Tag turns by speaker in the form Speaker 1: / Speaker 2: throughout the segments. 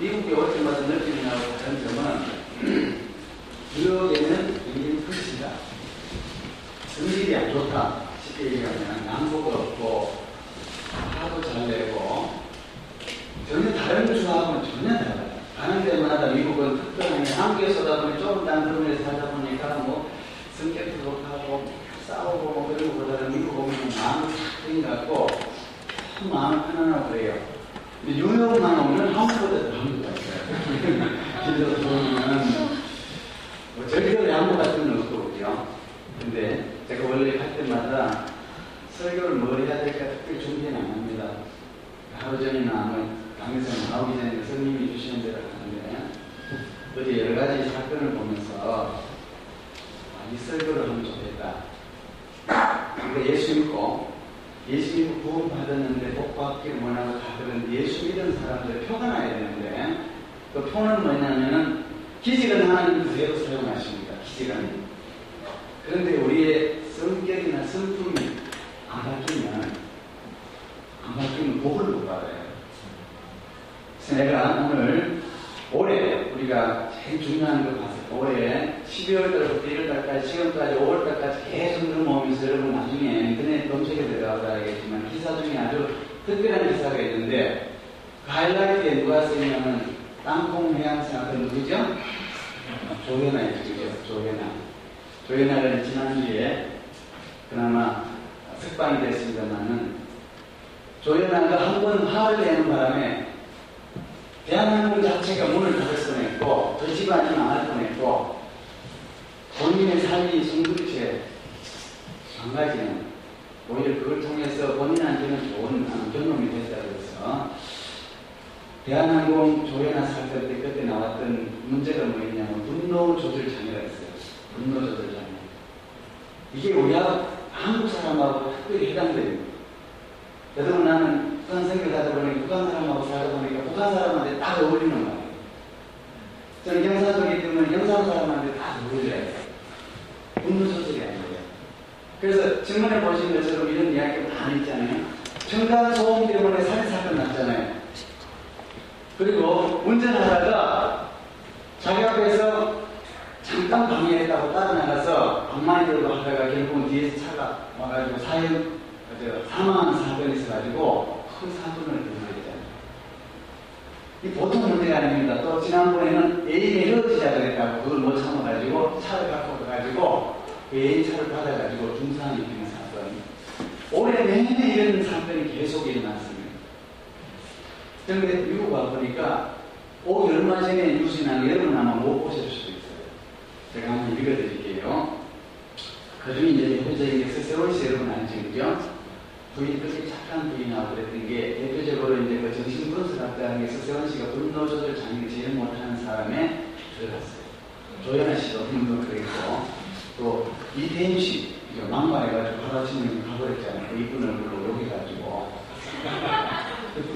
Speaker 1: 미국의 어제마다 느낌이 나고 다른 점은 뉴욕에는 굉장히 끝이다. 성질이 안 좋다.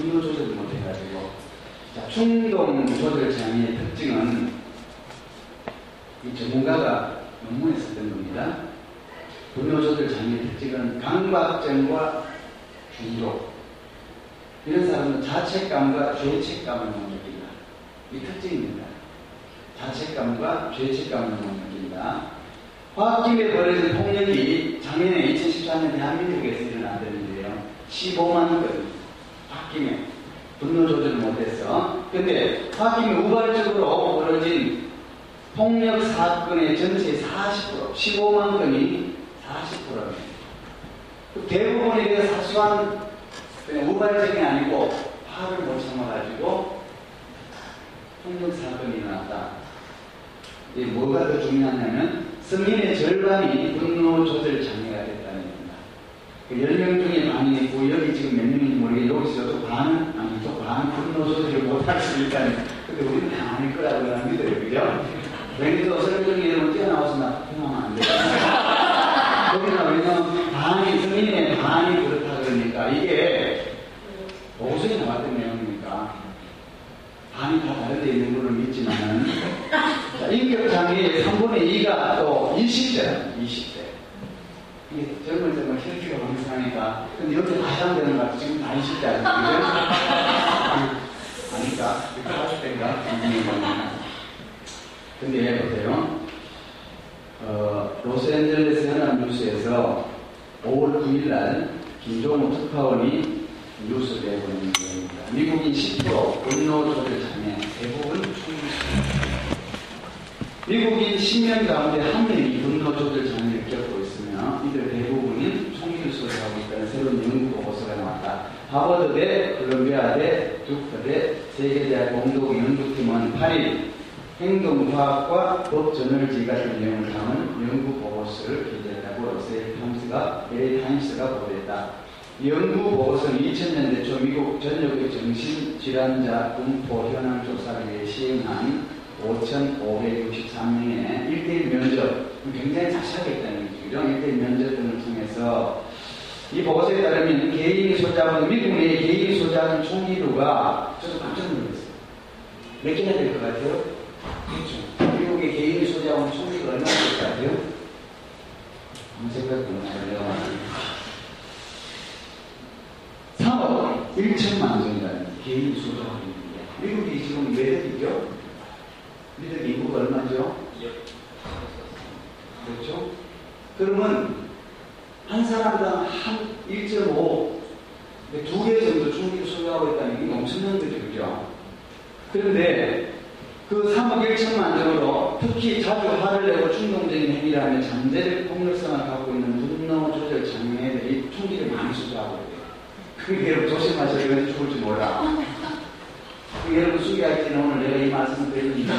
Speaker 1: 이유 조절을 못해가지고 자, 충동 조절 장애의 특징은 이 전문가가 논문했었던 겁니다. 분노 조절 장애의 특징은 강박증과 중독 이런 사람은 자책감과 죄책감을 못 느낀다. 이 특징입니다. 자책감과 죄책감을 못 느낀다. 화학기에 벌어진 폭력이 작년에 2014년 대한민국에서 일어난 일인데요. 15만 건 홧김에 분노 조절을 못했어. 근데 홧김에 우발적으로 벌어진 폭력 사건의 전체 40%, 15만 건이 40%입니다. 대부분에 대해 사소한 우발적이 아니고 화를 못 참아가지고 폭력 사건이 일어났다. 이게 뭐가 더 중요하냐면 성인의 절반이 분노 조절 장애가 그 열명 중에 많이 있고 여기 지금 몇 명인지 모르겠는데 여기 있어도 반은 아니죠. 반 분노소리를 못할 수 있다는 근데 우리는 다 아닐 거라고 나는 믿어요. 그죠? 그래서 설명이 여러분 뛰어나와서 나 폭행하면 안 돼요. 거기다 왜냐면 반이 승인의 반이 그렇다 그러니까 이게 모순이 나왔던 내용이니까 반이 다 다른 데 있는 걸로 믿지만은 인격장애의 3분의 2가 또 20대라. 20. 이게 젊을 때만 혈기가 왕성하니까. 근데 여기 다시 안 되는 거 같아. 지금 다 있을 때 아니에요? 아니까. 이렇게 하실 때인가? 근데 보세요. 어, 로스앤젤레스 현안뉴스에서 5월 9일 날 김종호 특파원이 뉴스 내보낸 내용입니다. 미국인 10% 분노 조절 참여 대부분 충분히 미국인 10명 가운데 한 명이 분노 조절 참여 하버드 대, 콜롬비아대, 듀크대, 세계대학 공동 연구팀은 8일 행동과학과 법전널지 같은 내용을 담은 연구 보고서를 게재했다고 로스의 탐스가 LA 타임스가 보도했다. 연구 보고서는 2000년대 초 미국 전역의 정신질환자 분포 현황 조사를 위해 시행한 5,563명의 1대1 면접, 굉장히 자세하게 했다는 얘기죠. 1대1 면접 등을 통해서 이 보고서에 따르면 개인이 소지하는 미국 내 개인이 소지하는 총기류가 저도 깜짝 놀랐어요. 몇 개나 될 것 같아요? 그렇죠. 미국의 개인이 소지하는 총기가 얼마나 될 것 같아요? 아무 생각도 못하요 3억 1천만 정이라는 개인이 소지하고 있는데 미국이 지금 몇 억이죠? 우리들 인구가 얼마죠? 그렇죠? 그러면 한 사람당 한 1.5, 두 개 정도 충기를 소유하고 있다는 게 엄청난 거죠. 그죠? 그런데 그 3억 1천만 정으로 특히 자주 화를 내고 충동적인 행위라면 잠재적 폭력성을 갖고 있는 분노 조절 장애들이 총기를 많이 소유하고 있대요. 여러분 조심하셔야 이건 죽을지 몰라. 여러분 수기할 때는 오늘 내가 이 말씀을 드리는 이유는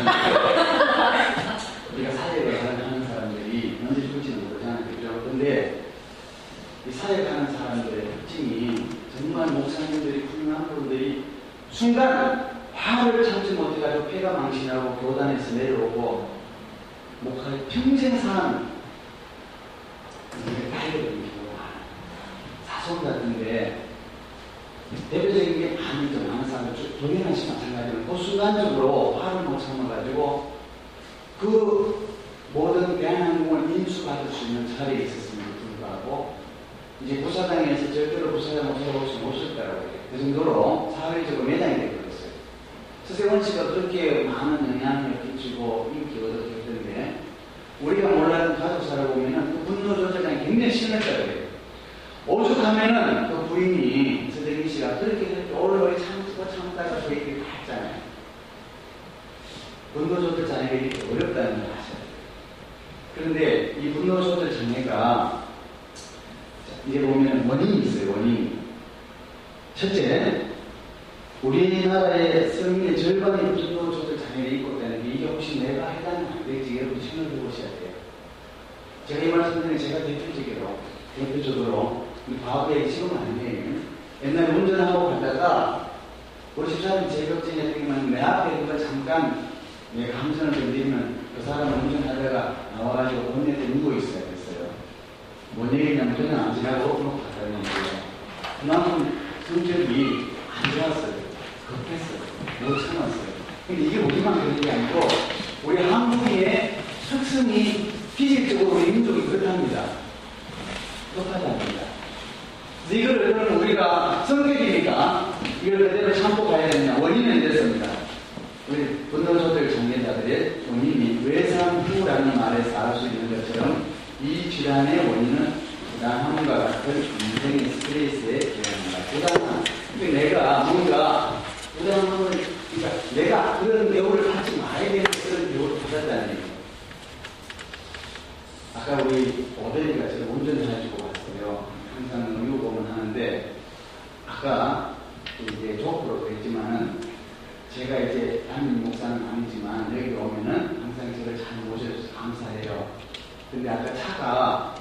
Speaker 1: 우리가 사회를 하는 사람들이 언제 죽을지는 모르잖아요. 그죠? 근데 이 사회 가는 사람들의 특징이 정말 목사님들이 훌륭한 분들이 순간 화를 참지 못해가지고 폐가 망신하고 교단에서 내려오고 목사님 평생 사는 딸려는 경우가 사소한 같은데 대표적인 게 많이 좀 많은 사람들, 동현한 씨 마찬가지로 그 순간적으로 화를 못 참아가지고 그 모든 대한항공을 인수받을 수 있는 자리에 있었음에도 불구하고 이제 부사장에서 절대로 부사장을 세워볼 수 없었다라고 해요. 그 정도로 사회적으로 매장이 되어버렸어요. 서세원 씨가 그렇게 많은 영향을 끼치고 인기 얻었기 때 우리가 몰랐던 가족 살아보면은 그 분노 조절이 굉장히 심했다고 해요. 오죽하면은 그 부인이 서대기 씨가 그렇게 그렇게 오래 참고 참다가 다 했잖아요. 분노 조절 장애가 이렇게 어렵다는 걸 아셔야 돼요. 그런데 이 분노 조절 장애가 이제 보면 원인이 있어요, 원인. 첫째, 우리나라의 성인의 절반이 분노 조절 장애가 있고 있다는 게 이게 혹시 내가 해당이 안 될지 여러분 생각해 보셔야 돼요. 제가 이 말씀드리는 제가 대표적으로, 대표적으로 과거에 지금 아니에요. 옛날에 운전하고 가다가 우리 집사님 제격증에 되면 내 앞에 누가 잠깐 내 감선을 좀 드리면 그 사람은 운전하다가 나와가지고 본넷에 누워 있어야 됐어요. 뭔 얘기냐면 그냥 안 지나고 그놓고 갔다는 얘기예요. 그만큼 성격이 안 좋았어요. 급했어요. 못 참았어요. 근데 이게 우리만 그런 게 아니고 우리 한국의 특성이 피질적으로 우리 민족이 그렇답니다. 똑하지 않습니다. 이거를 그러면 우리가 성격이니까 이걸 그대로 참고 가야 되느냐 원인은 이렇습니다. 우리 분노조절 장애자들의 본인이 외상후라는 말에서 알 수 있는 것처럼 이 질환의 원인은 부당함과 같은 인생의 스트레스에 기원합니다. 부당함. 그러니까 내가 뭔가 부당함을 그러니까 내가 그런 배우를 하지 말아야 되는 그런 배우를 받았다는 얘기예요. 아까 우리 지금 운전을 해주고 왔어요. 항상 의료보험을 하는데 아까 이제 조크로 그랬지만은 제가 이제 담임 목사는 아니지만 여기 오면은 항상 저를 잘 모셔줘서 감사해요. 근데 아까 차가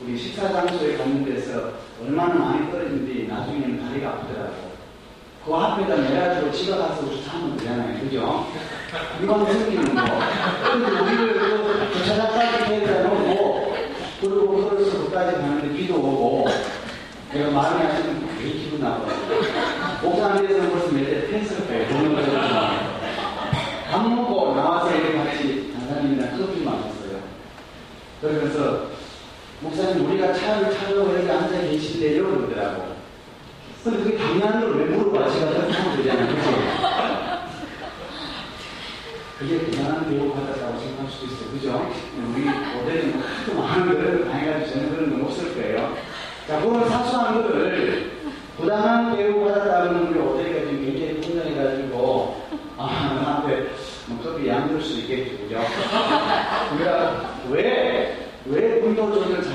Speaker 1: 우리 식사 장소에 가는 데서 얼마나 많이 떨어진지 나중에는 다리가 아프더라고. 그 앞에다 내가지고 집에 가서 주차하면 되잖아요. 그죠? 이건 생기는 거. 근데 우리를 그 주차장까지 해다 놓고 그리고 그까지 가는데 비도 오고 내가 마음이 아시면 되게 기분 나빠요. 목사님에서는 벌써 매일 펜스를 빼요. 보는 거잖아요. 밥 먹고 나와서 이렇게 같이 장사님이랑 커피 마셨어요. 그러면서 목사님 우리가 차를 타고 여기 앉아 계신데요 그러더라고. 근데 그게 당연한 걸 왜 물어봐? 제가 그렇게 하면 되잖아요. 그죠? 그게 대단한 교육 받았다고 생각할 수도 있어요. 그죠? 우리 모델은 하도 많은 거를 당해가지고 저는 그런 건 없을 거예요. 자, 그런 사소한 거를 부당한 교육 받았다는 우리 오델이가 지금 굉장히 분명해가지고, 아, 나한테 뭐 커피 양줄 수 있겠죠. 그죠? 그러니까 왜,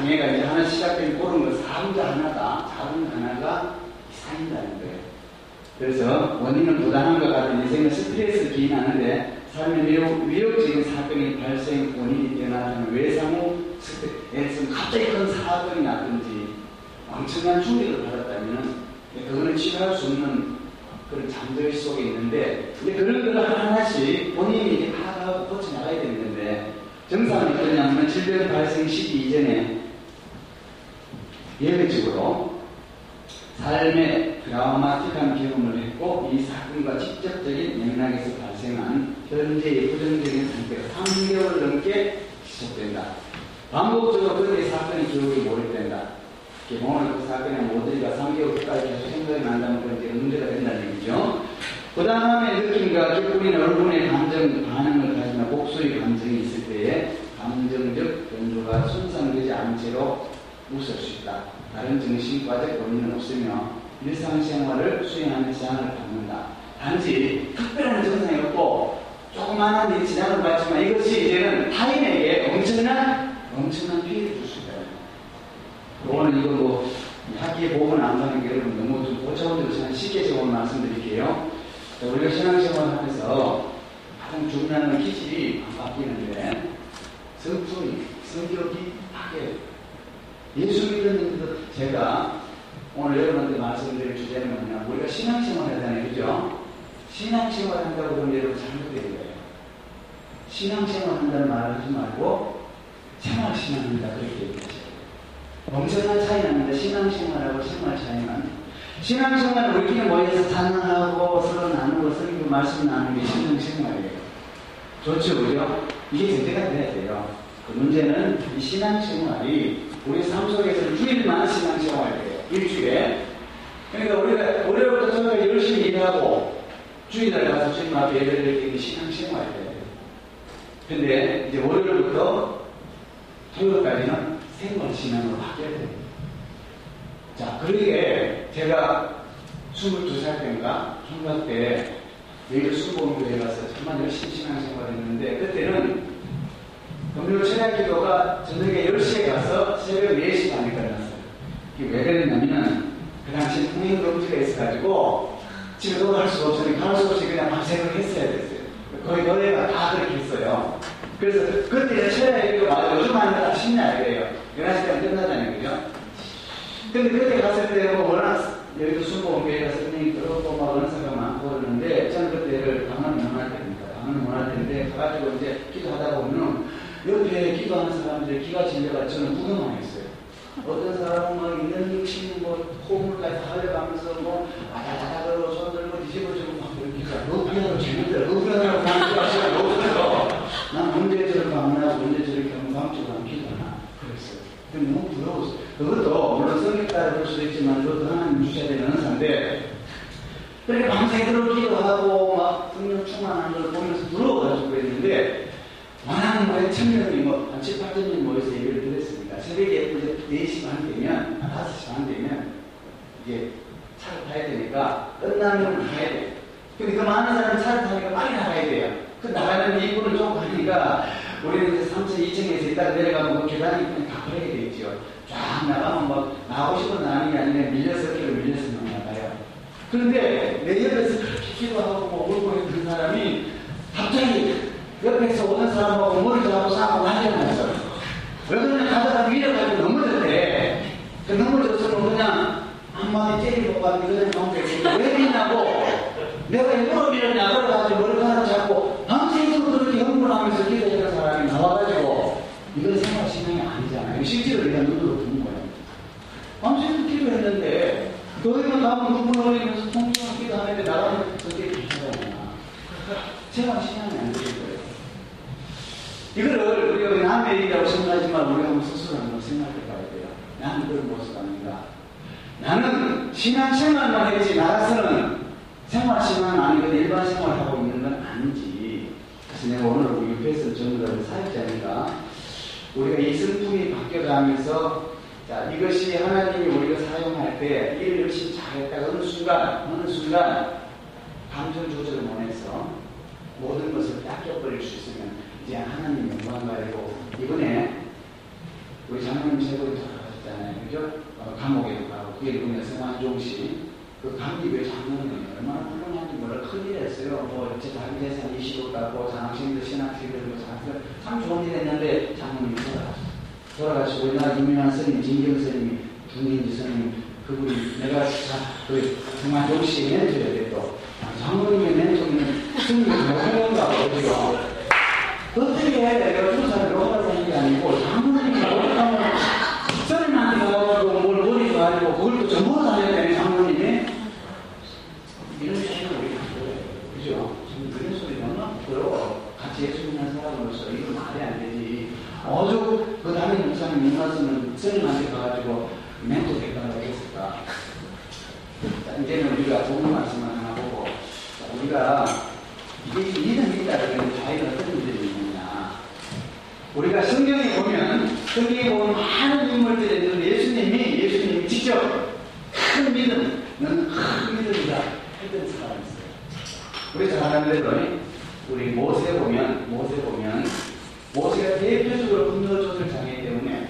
Speaker 1: 장애가 이제 하나 시작된 그런 건 사람자 하나가, 작은 하나가 이상이라는 거예요. 그래서 원인은 부당한 것 같은 인생의 스트레스 기인하는데 삶의 위협, 위협적인 사건이 발생 원인이 되나는 외상후 스트레스, 갑자기 큰 사건이 났든지 엄청난 충격을 받았다면 그거는 치료할 수 없는 그런 잠들 속에 있는데 근데 그런 걸 하나씩 본인이 파악하고 고쳐나가야 되는 건데 정상은 어떠냐면 질병 발생 시기 이전에 예외적으로 삶의 드라마틱한 경험을 했고 이 사건과 직접적인 맥락에서 발생한 현재의 부정적인 상태가 3개월 넘게 지속된다. 반복적으로 그때 사건의 기억이 몰입된다. 오늘 그 사건의 모델이가 3개월까지 계속 생각이 난다면 그건 이제 문제가 된다는 얘기죠. 그 다음에 느낌과 기쁨인 얼굴의 감정 반응을 가지나 복수의 감정이 있을 때에 감정적 변조가 손상되지 않은 채로 웃을 수 있다. 다른 정신과적 원인은 없으며 일상생활을 수행하는 지장을 받는다. 단지 특별한 증상이 없고 조그마한 지장을 받지만 이것이 이제는 타인에게 엄청난 엄청난 피해를 줄 수 있다. 오늘 이거 뭐 학기에 보고는 안 가는 게 여러분 너무 좀 고차원적으로 쉽게 제가 오늘 말씀드릴게요. 자, 우리가 신앙생활을 하면서 가장 중요한 기질이 안 바뀌는데 성품이, 성격이 바뀌어요. 예수 믿는 제가 오늘 여러분한테 말씀드릴 주제는 뭐냐 우리가 신앙생활 하잖아요. 그죠? 신앙생활 한다고 그러면 여러분 잘못되는 거예요. 신앙생활 한다는 말을 하지 말고 생활신앙한다 그렇게 얘기하죠. 엄청난 차이 납니다. 신앙생활하고 생활 차이는. 신앙생활은 우리끼리 모여서 찬양하고 서로 나누고 서로 말씀 나누는 게 신앙생활이에요. 좋죠, 그죠? 이게 전제가 돼야 돼요. 그 문제는 이 신앙생활이 우리 삶 속에서 주일만 신앙생활이에요. 일주일에. 그러니까 우리가 월요일부터 저희가 열심히 일하고 주일날 가서 주님 앞에 예배를 드릴 때 신앙생활이에요. 근데 이제 월요일부터 토요일까지는 생활 신앙으로 바뀌어야 됩니다. 자, 그러게 제가 22살 때인가 총각 때 여의도 수보교회 가서 정말 열심히 신앙생활 했는데 그때는 금요 철야 기도가 저녁에 10시에 가서 새벽 4시 반에 끝났어요. 이게 왜 그랬냐면 그 당시 통행 금지가 있어가지고 집에 돌아갈 수가 없으니까 갈수 없이 그냥 밤새도록 했어야 됐어요. 거의 너네가 다 그렇게 했어요. 그래서 그때 기도가 맞아 요즘 하는 거다 쉽냐 이래요. 11시 되면 끝나잖아요. 그죠? 근데 그때 갔을 때는 뭐 워낙 여기도 수보교회가 선생님이 그렇고 막 은사가 많고 그러는데 저는 그때를 방언을 못할 때입니다. 방언을 못할 때인데 가가지고 이제 기도하다 보면은 옆에 기도하는 사람들이 기가 질려가 저는 구경만 했어요. 어떤 사람은 막 있는 치는 뭐 호흡까지 달려가면서 뭐 아다다다로 손 들고 뒤집어지고 막 그러니까 너 그냥 재밌더라. 방치가 시간 없어서 난 언제 저렇게 방문하고 언제 저렇게 하면 방치고 기도하나 그랬어요. 근데 너무 부러웠어요. 그것도 물론 성격 따라 그럴 수도 있지만 그것도 하나님 주셔야 되는 은사인데 그렇게 밤새도록 기도하고 막 성령 충만한 걸 보면서 부러워가지고 그랬는데 워낙 뭐 천명이 뭐, 한 7, 8천 명 모여서 예배를 드렸습니다. 새벽에 4시 반 되면, 5시 반 되면, 이제 차를 타야 되니까, 끝나면 가야 돼. 근데 그 많은 사람이 차를 타니까 빨리 나가야 돼요. 그 나가는 이분을 좀 가니까, 우리는 이제 3층, 2층에서 이따 내려가면 그 계단이 그냥 다돼 있죠. 쫙 나가면 막, 나가고 싶은 나가는 게 아니라 밀려서 길로 밀려서 나가요. 그런데 내 옆에서 그렇게 기도하고 뭐 울고 있는 사람이 갑자기 옆에서 오는 사람하고 머리 잡고 싸고 난리가 났어요. 왜 그러냐 가다가 밀어가지고 넘어졌대. 그 넘어졌으면 그냥 한마디 때리고 가지고 그냥 가운데 왜 밀냐고 내가 일부러 밀었냐 그래가지고 머리카락 잡고 밤새도록 그렇게 흥분하면서 기도했던 사람이 나와가지고 이건 생활신앙이 아니잖아요. 실제로 내가 눈으로 본 거예요. 밤새도록 기도했는데 너희가 나면 눈물 흘리면서 통증을 기도하는데 나가면 그게 괜찮잖아. 생활신앙이 안 되는 거예요. 이거를 우리가 남의 일이라고 생각하지만 우리가 한번 스스로 한번 생각해 봐야 돼요. 나는 그런 모습 아닌가. 나는 신앙생활만 했지 나가서는 생활신앙은 아니거든 일반 생활하고 있는 건 아닌지. 그래서 내가 전부 다 사역자니까 우리가 이 성품이 바뀌어가면서 자 이것이 하나님이 우리가 사용할 때 일을 열심히 잘했다가 어느 순간 어느 순간 감정 조절을 못해서 모든 것을 닦여버릴 수 있으면 이제 하나님 영광 가리고 이번에 우리 장로님 세월이 돌아가셨잖아요. 그죠? 어, 감옥에도 가고 그게 누구냐 성환종 씨. 그 감리교회 장로님이 얼마나 훌륭한지 몰라 큰일 했어요. 뭐, 제 자기 재산 20억 갖고 장학생들 신학생들 참 좋은 일 했는데 장로님이 돌아가셨어요. 돌아가시고 우리나라 유명한 스님 진경 스님이 중인지 스님 그분이 내가 자, 그 성환종 씨 멘토야 돼 또. 장로님의 멘토는 스님이 너무 훌륭하다고 그러죠. 어떻게 내가 두 사람을 얻어내는 게 아니고 장모님이 하면 스님한테 가가지고 뭘 버리고 가지고 그걸 또 전부 다 해야 되는 장모님이 이런 소리는 우리가 들어요. 그죠? 지금 그런 소리 너무 부끄러워. 같이 예수 믿는 사람으로서 이건 말이 안 되지. 어저 그 담임 목사님 못 갔으면 스님한테 가가지고 멘토 될까라고 했을까. 자, 이제는 우리가 좋은 말씀을 하나 보고 자, 우리가 이게 믿음이 있다 그러면 자기가. 우리가 성경에 보면, 성경에 보면 많은 인물들이 있는데 예수님이, 예수님이 직접 큰 믿음, 너는 큰 믿음이다 했던 사람이 있어요. 우리 잘 아는 대로, 우리 모세 보면, 모세 보면, 모세가 대표적으로 분노 조절 장애 때문에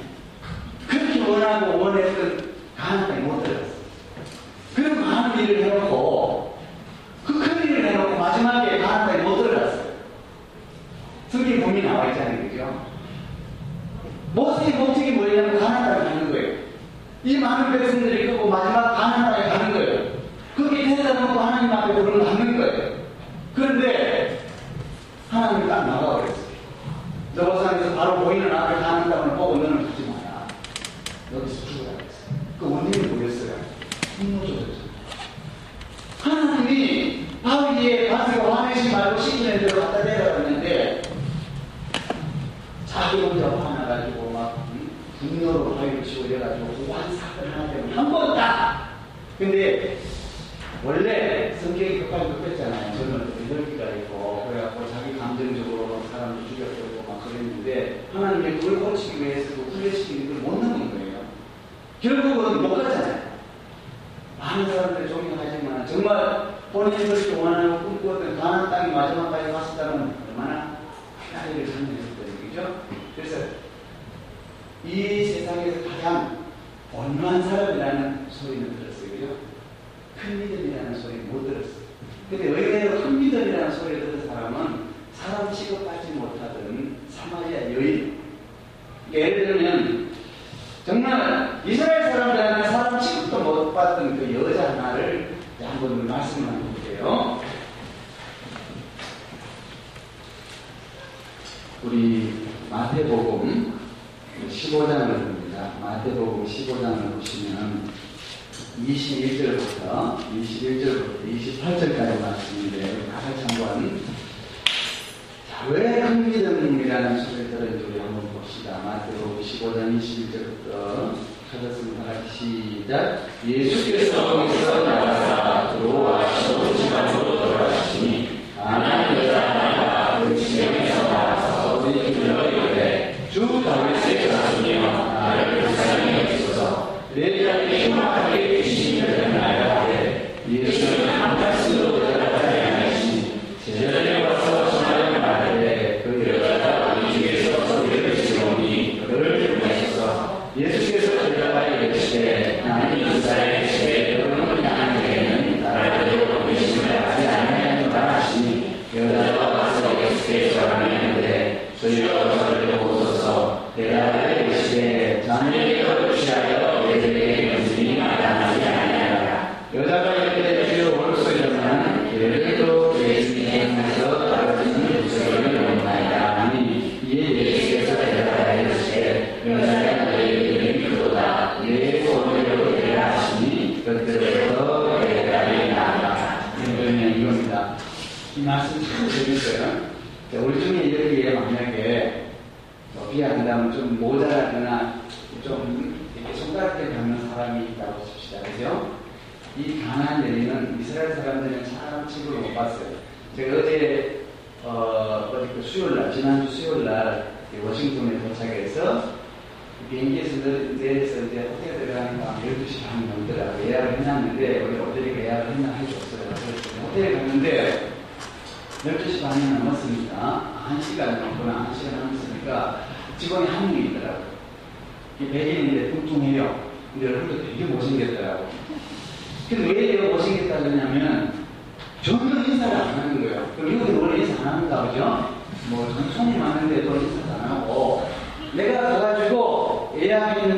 Speaker 1: 그렇게 원하고 원했던 땅에 못 들어갔어요. 그런 많은 일을 해놓고 그 큰 일을 해놓고 마지막에 땅에 못 들어갔어요. 성경 본이 나와 있잖아요? 모세의 목적이 뭐냐면 가나안 땅에 가는 거예요. 이 많은 백성들이 끄고 마지막 가나안 땅에 가는 거예요. 거기 데려다 놓고 하나님 앞에 그걸 받는 거예요. 그런데 하나님이 딱 나가버렸어요. 너버산에서 바로 보이는 앞에 가는 땅을 보고 너는 가지 마라. 여기서 죽으라 그랬어요. 그 원인이 뭐였어요? 분노조절이죠. 하나님이 바로 위에 바스가 화내지 말고 시키는 대로 갖다 내려갔는데 자기 혼자 화나가지고 막 음, 분노로 화를 치고 이래가지고 오한 사건 하나 때문에 한 번 딱! 근데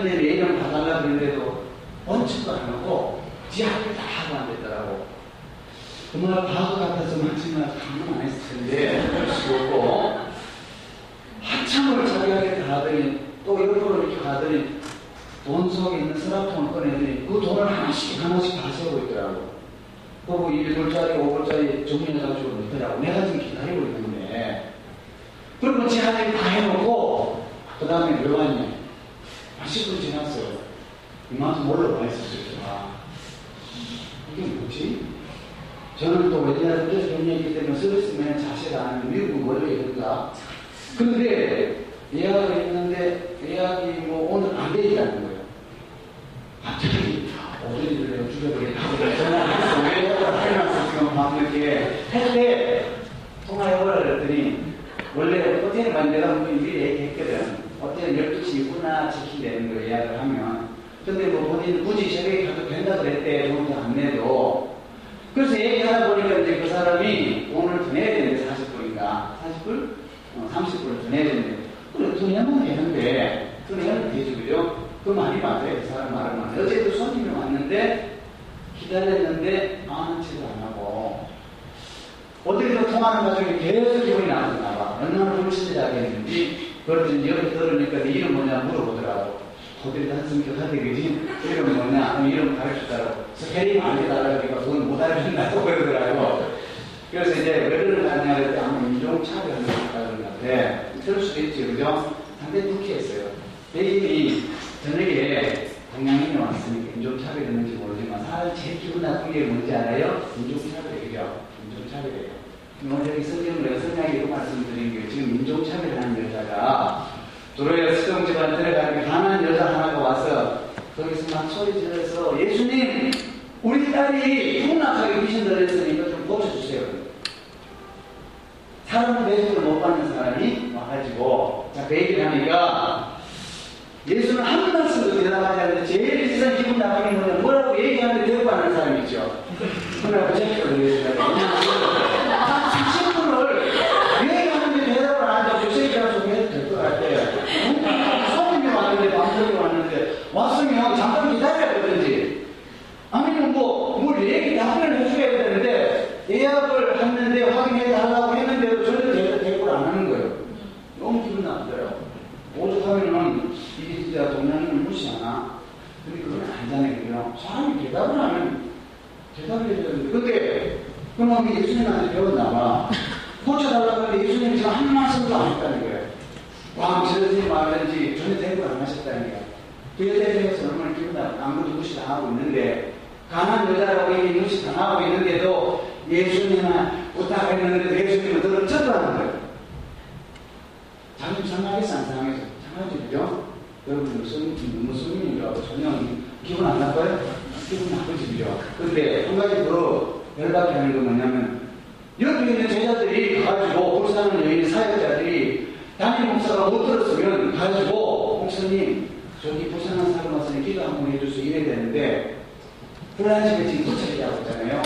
Speaker 1: 했는데 매년 봐달라 그러는데도 원칙도 안 하고 지 할일 다 하고 안 됐더라고. 그말 바보 같아서 맞지만 감동 안 했을 텐데 그러고 한참을 자기하게 가더니 또 일부러 이렇게 가더니 돈 속에 있는 스마트폰 꺼내더니 그 돈을 하나씩 하나씩 다 세우고 있더라고. 그리고 1불짜리, 뭐 5불짜리 정리해가지고 넣더라고. 내가 지금 기다리고 있는데. 그러면 제 하나님 다 해놓고, 그 다음에 묘안이 20분 지났어요. 이만큼 올라와 있을 수 있다. 이게 뭐지? 저는 또 외대에서 경력이기 때문에 서비스맨 자세가 아닌 미국은 원래 이런다. 근데 예약을 했는데 예약이 뭐 오늘 안 되겠다는 거예요. 갑자기 오늘을 내가 죽여버리겠다고 전화했어. 왜 해놨어? 지금 밤늦게. 했는데 통화해보라 그랬더니 원래 호텔에 간 내가 한번 미리 얘기했거든. 호텔 12시 입구나 지키되는 거 예약을 하면. 근데 뭐 본인 굳이 새벽에 가도 된다 그랬대. 돈도 안 내도. 그래서 얘기하다 보니까 이제 그 사람이 돈을 더 내야 되는데 40불인가? 40불? 어, 30불을 더 내야 되는데. 그래, 더 내면 되는데, 더 내면 되지, 그죠? 그 말이 맞아요. 그 사람 말은 맞아요. 어제도 손님이 왔는데, 기다렸는데, 아는 척을 안 하고, 어디서 통하는 과정에 계속 기분이 나쁘나 봐. 얼마나 불친절하게 했는지, 그랬더니 여기 들으니까 네 이름 뭐냐 물어보더라고. 한승교 하대 그지? 이름 뭐냐? 그럼 이름 가르쳐달라고. 해달라고 하니까 그건 못 알아준다고 그러더라고. 그래서 이제 왜 그러느냐 그랬더니 아마 것 같아. 그럴 수도 있지, 그죠? 상당히 불쾌했어요. 백인이 저녁에 동양인이 왔으니까 인종차별이 있는지 모르지만 사람 제일 기분 나쁜 게 뭔지 알아요? 인종차별이에요. 인종차별이에요. 오늘 여기 성경을 설명하기로 말씀드린 게 지금 인종차별하는 여자가 도로에 수정 집안 들어가는 가난 여자 하나가 와서 거기서 막 소리 지르서 예수님 우리 딸이 풍락하게 귀신 들렸으니까 좀 고쳐주세요. 사람은 배속을 못 받는 사람이 와가지고 자, 그 얘기를 하니까 예수는 한 말씀도 대답하지 않는데 제일 비싼 기분 나쁜 게 뭐냐 뭐라고 얘기하는데 대답 안 하는 사람 있죠. 그러나 그 위해서 왔으면 잠깐 기다려야 되든지 아니면 뭐, 뭘 얘기 답변을 해줘야 되는데 예약을 했는데 확인해 달라고 했는데도 전혀 대답을 안 하는 거예요. 너무 기분 나쁘더라고. 오죽하면은 이게 진짜 동양인을 무시하나? 근데 그건 아니잖아요. 그냥 사람이 대답을 하면 대답을 해줘야 되는데 그럼 예수님한테 배웠나 봐. 고쳐달라고 하는데 예수님이 지금 한 말씀도 안 했다는 거예요. 왕 지르지 말든지 전혀 대답을 안 하셨다는 거예요. 그 여자에 대해서 얼마나 기분 나쁘 아무도 무시 당하고 있는데, 가난 여자라고 이미 무시 당하고 있는데도 예수님만 부탁 했는데 예수님은 너를 쳐도하는 거예요. 자기 상하겠어, 안 상하겠어? 상하지, 그죠? 여러분, 무슨, 무슨 일이라고 전혀 기분 안 나빠요? 기분 나쁘지, 그죠? 근데 한 가지 더 열받게 하는 건 뭐냐면, 여기 있는 제자들이 가지고, 불사는 여인 사역자들이 담임 목사가 못 들었으면 가지고, 목사님, 저기 부산한 사람 왔으니 기도 한번 해주세요. 이래야 되는데, 불안식에 지금 도착이라고 했잖아요.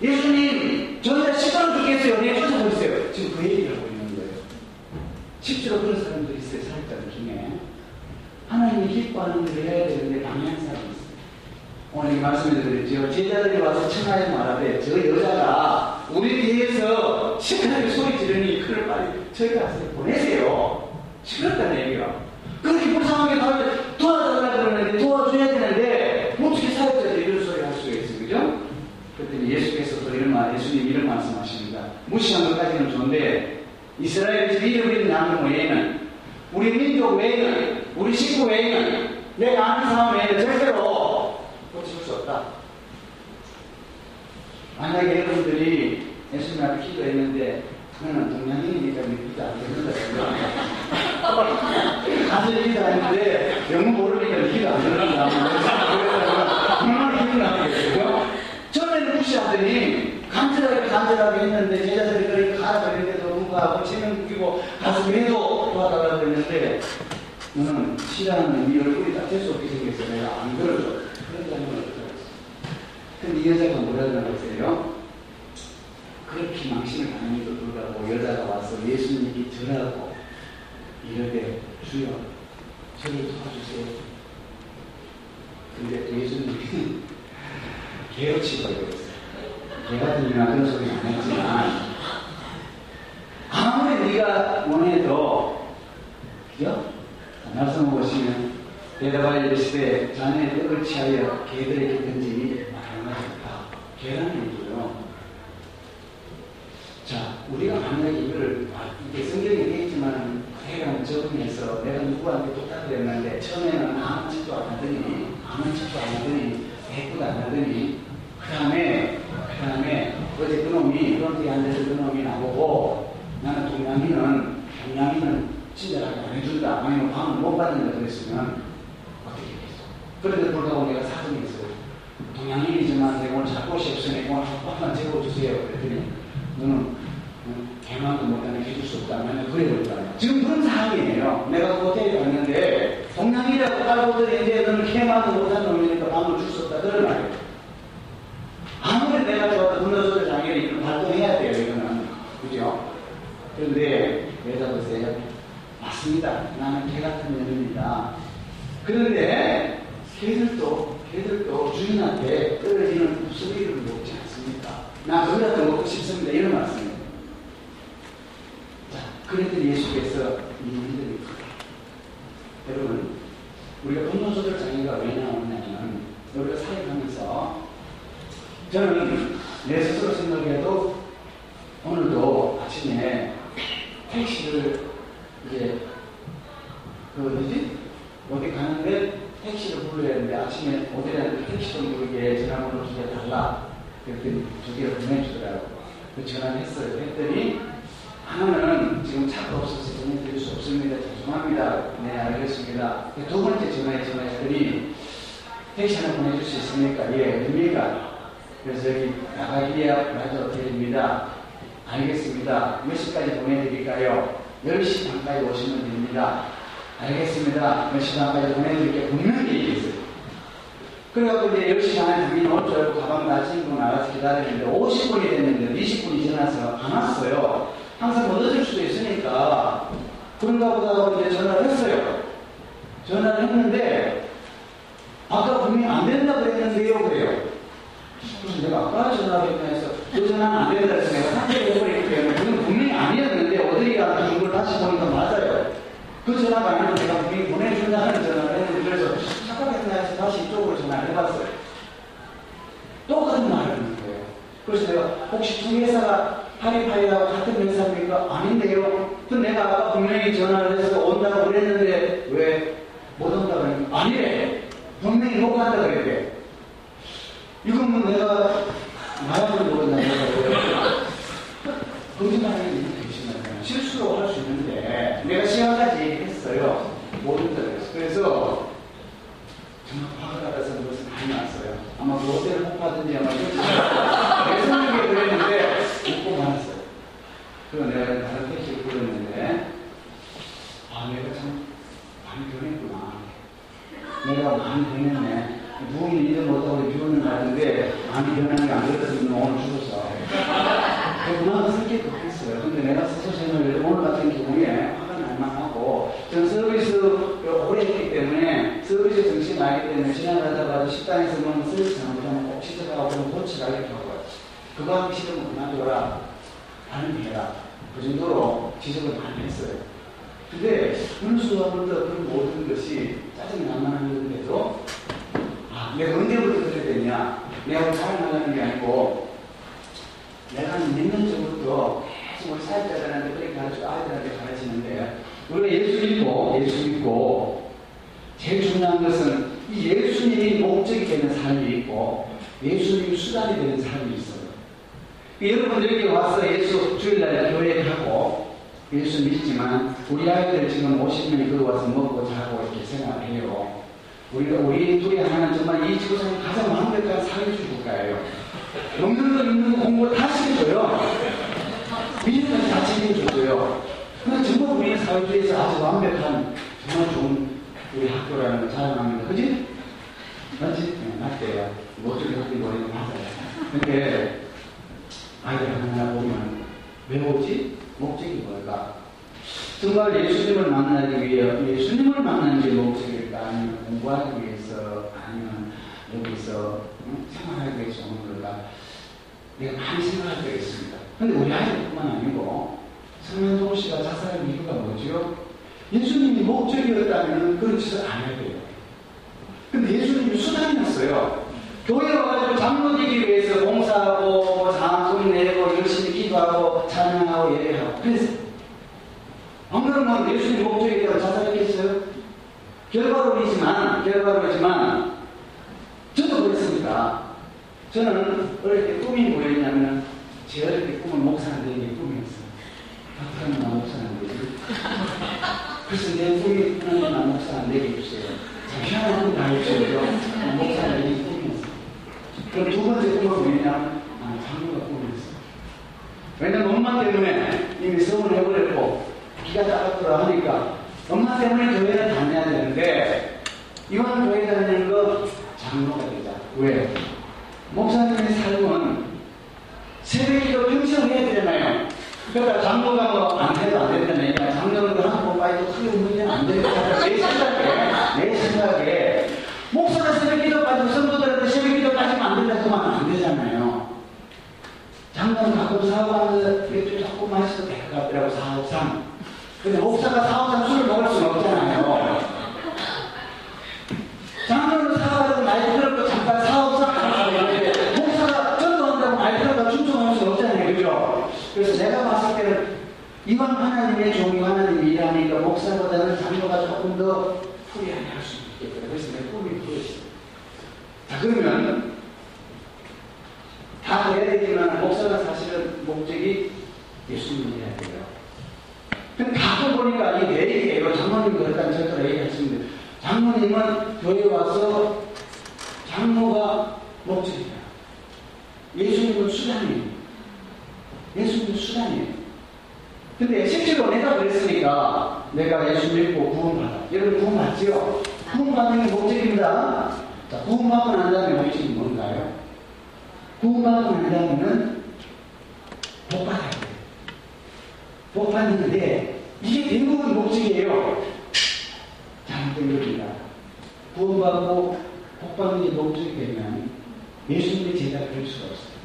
Speaker 1: 예수님, 저희가 시간 죽겠어요. 네, 쫓아보세요. 지금 그 얘기를 하고 있는 거예요. 실제로 그런 사람들이 있어요. 살짝 중에. 하나님이 기뻐하는 일을 해야 되는데 방해하 있어요. 오늘 말씀을 드렸죠. 제자들이 와서 청하에 말하되 저 여자가 우리 뒤에서 시원하게 소리 지르니 그를 빨리 저희가 가서 보내세요. 시끄럽다는 얘기가. 그렇게 불쌍하게 도와달라 그러는데 도와줘야 되는데 어떻게 사역자들 이런 소리 할 수가 있어 그죠? 그랬더니 예수께서 또 이런 말, 예수님 이런 말씀하십니다. 무시한 것까지는 좋은데 이스라엘 집 잃어버린 나무 외에는 우리 민족 외에는 우리 식구 외에는 내가 아는 사람 외에는 절대로 고칠 수 없다. 만약에 여러분들이 예수님 앞에 기도했는데 그거는 동양인이니까 믿기도 안 되는 거예요. 가서 얘기도 하는데 영어 모르니까 믿기도 안 되는 얼마나 기분 나쁘겠어요? 처음에는 무시하더니 간절하게 간절하게 했는데 제자들이 그렇게 가라 그랬는데도 불구하고 체면국이고 가서 그래도 도와달라고 했는데 너는 싫어하는 네 얼굴이 딱될수 없게 생겼어. 내가 안 그러죠. 그런 사람은 어떡하겠어. 근데 이 여자가 뭐라 그러는 거세요? 그렇게 망신을 당함에도 불구하고 여자가 와서 예수님이 절하고 이러되 주여 저를 도와주세요. 근데 또 예수님이 개어치 버렸어요. 개 같은 이나 그런 소리 안 했지만 아무리 네가 원해도 그죠? 말씀 보시면 대답하여 이르시되 자네 떡을 취하여 개들에게 던지니 얘기요. 자, 우리가 만약에 이걸, 아, 이게 성경에 되어 있지만, 해랑 적응해서 내가 누구한테 했는데, 처음에는 아무 짓도 안 하더니, 아무 짓도 안 하더니, 대꾸도 안 하더니, 그 다음에, 그 다음에, 어제 그놈이, 그런데 앉아서 그놈이 나보고, 나는 동양인은, 동양인은 친절하게 안 해준다. 아니면 방을 못 받는다 그랬으면, 어떻게 했겠어? 그런데 불구하고 내가 사정했어요. 동양인이지만 내가 오늘 잘 곳이 없으니 오늘 한 번만 재워주세요. 그랬더니, 너는 개만도 못하는 해줄 수 없다면 그래 볼거 아니야. 지금 그런 상황이에요. 내가 그 호텔에 갔는데 동양이라고 깔고더니 이제 너는 개만도 못하는 놈이니까 밥을 줄 수 없다. 그런 말이에요. 아무리 내가 좋아도 분노조절 장애를 발동해야 돼요. 이거는. 그죠? 그런데 여자 보세요. 맞습니다. 나는 개 같은 년입니다. 그런데 개들도 개들도 주인한테 떨어지는 목소리를 먹지 않습니까? 나 그거라도 먹고 싶습니다. 이런 말씀이에요. 자, 그랬더니 예수께서 이분들이 여러분, 우리가 분노조절 장애가 왜 나오냐면, 우리가 사역하면서, 저는 내 스스로 생각해도 오늘도 아침에 택시를 이제, 그, 뭐지? 어디 가는데 택시를 불러야 되는데 아침에 어디라는 택시 좀 부르게 전화번호 주게 달라. 그랬더니 두 개를 보내주더라고요. 그 전화를 했어요. 했더니 하나는 지금 차가 없어서 보내드릴 수 없습니다. 죄송합니다. 네, 알겠습니다. 두 번째 전화에 전화했더니 택시 하나 보내줄 수 있습니까? 예, 됩니까? 그래서 여기 나가기야 라디오 호텔입니다. 알겠습니다. 몇 시까지 보내드릴까요? 10시 반까지 오시면 됩니다. 알겠습니다. 몇 시 반까지 보내드릴게요. 분명히 얘기했어요. 그래갖고 이제 10시 반에 당연히 올줄 알고 가방 다 챙기고 나가서 기다리는데 50분이 됐는데 20분이 지나서 안 왔어요. 항상 못 얻을 수도 있으니까 그런가 보다 하고 이제 전화를 했어요. 전화를 했는데 아까 분명히 안 된다 그랬는데요 그래요. 그래서 내가 아까 전화를 했나 해서 그 전화는 안 된다 해서 내가 상태를 해버리기 때문에 분명히 아니었는데 어디가 준걸 다시 보니까 맞아요. 그 전화가 아니고 내가 분명히 보내준다는 전화를 했는데 그래서 착각했나 해서 다시 이쪽으로 전화를 해봤어요. 똑같은 말을 하는 거예요. 그래서 내가 혹시 두 회사가 파리파이하고 같은 회사입니까? 아닌데요. 그 내가 아까 분명히 전화를 해서 온다고 그랬는데 왜 못 온다고 그랬는데 아니래. 분명히 못 간다 그랬대. 이건 뭐 내가 말하는 모른다고 거짓말하는 게 되시면 실수로 할 수 있는데 내가 시간까지 했어요. 모른다 그랬어. 그래서 정말 화가 나서 무슨 많이 났어요. 아마 그 호텔을 못 받은지 아마 내 생각에 그랬는데 웃고 말았어요. 그리고 내가 다른 택시를 불렀는데 아 내가 참 많이 변했구나. 내가 많이 변했네. 누우면 일을 못하고 것 같은데 많이 변하는 게안 그랬으면 오늘 죽었어. 그만큼 성격이 급했어요. 근데 내가 스스로 생각을 오늘 같은 경우에 화가 날만 하고 전 서비스 오래 했기 때문에 서비스 정신이 알기 때문에 지나가다가도 식당에서 먹는 서비스 잘못하면 꼭 도치가 이렇게 하고요. 그거 하기 싫으면 그만둬라. 하는 해라. 그 정도로 지적을 많이 했어요. 근데 어느 순간부터 그 모든 것이 짜증이 난만 한데도 아, 내가 언제부터 그래야 되냐? 내가 잘 나가는 게 아니고 내가 몇년 전부터 계속 우리 사회자들한테 그렇게 가르치고 아이들한테 가르치는데 우리가 예수 믿고 예수 믿고 제일 중요한 것은 이 예수님이 목적이 되는 삶이 있고 예수님이 수단이 되는 삶이 있어요. 여러분 여기 와서 예수 주일날 교회 가고 예수 믿지만 우리 아이들 지금 50명이 그 와서 먹고 자고 이렇게 생활해요. 우리가 우리 둘이 하나는 정말 이 지구상에 가장 완벽한 사회주의 국가예요. 먹는 거거 공부 다 시켜줘요. 비즈니스 다 책임줘줘요. 근데 정말 우리 사회주의에서 아주 완벽한 정말 좋은 우리 학교라는 걸 자랑합니다. 그지? 맞지? 네, 맞대요. 뭐 어떻게 학교 머리는 맞아요. 근데 아이들 하나 보면 왜 오지? 목적이 뭘까? 정말 예수님을 만나기 위해 예수님을 만나는 게? 아 니면 공부하기 위해서 아니면 여기서 응? 생활하기 위해서 오는 걸까? 내가 많이 생각할 때가 있습니다. 근데 우리 아이들뿐만 아니고 성현종 씨가 자살한 이유가 뭐죠? 예수님이 목적이었다면 그런 짓을 안 해야 돼요. 근데 예수님이 수단이었어요. 교회 와가지고 장로 되기 위해서 봉사하고 뭐 장학금 내고 열심히 기도하고 찬양하고 예배하고 그래서 안 그러면 예수님 대한 자살했겠어요? 결과론이지만 결과론이지만 저도 그랬습니다. 저는 어릴 때 꿈이 뭐였냐면 제 어릴 때 꿈은 목사가 되는 게 꿈이었어요. 어떻게 나 목사 안 되지? 그래서 내 꿈이 하나님 나 목사 안 되게 해주세요. 희한한 꿈다 해주세요. 목사 되는 게 꿈이었어요. 그럼 두 번째 꿈은 뭐냐면 아, 장로가 꿈이었어요. 왜냐면 엄마 때문에 이미 서운을 해버렸고 기가 작았더라 하니까 엄마 때문에 교회를 다녀야 되는데 이왕 교회 다니는 거 장로가 되자. 왜? 목사님의 삶은 새벽기도 평생 해야 되잖아요. 그러니까 장로가 뭐 안 해도 안 된다는 얘기야. 장로는 그한번 빠지고 크게 문제는 안 되겠다. 내 생각에, 내 생각에 목사가 새벽기도 빠지고 성도들한테 새벽기도 빠지면 안 된다. 그만 안 되잖아요. 장로는 가끔 사업하면서 맥주 자꾸 마시도 될것 같더라고, 사업상. 근데 목사가 사업상 술을 먹을 수는 없잖아요. 장로는 사업하고 나이 들었고 잠깐 사업상 하는데 목사가 전도한다고 나이 들었다 충성할 수는 없잖아요. 그죠? 그래서 내가 봤을 때는 이왕 하나님의 종이 하나님이 일하니까 목사보다는 장로가 조금 더 후리하게 할 수 있겠다. 그래서 내 꿈이 그것이다. 자, 그러면 다 해야 되지만 목사가 사실은 목적이 예수님을 해야 돼요. 가끔 보니까 이게 내 얘기예요. 장로님 그랬다는 절대로 얘기했습니다. 장로님은 교회 와서 장로가 목적이야. 예수님은 수단이에요. 예수님은 수단이에요. 근데 실제로 내가 그랬으니까 내가 예수 믿고 구원받아. 여러분 구원받지요? 구원받는 게 목적입니다. 자, 구원받고 난 다음에 목적이 뭔가요? 구원받고 난 다음에는 복 받아야 돼요. 복 받는데 이게 대부분 목적이에요. 잘못된 겁니다. 구원받고 복 받는 게 목적이 되면 예수님의 제자가 될 수가 없어요.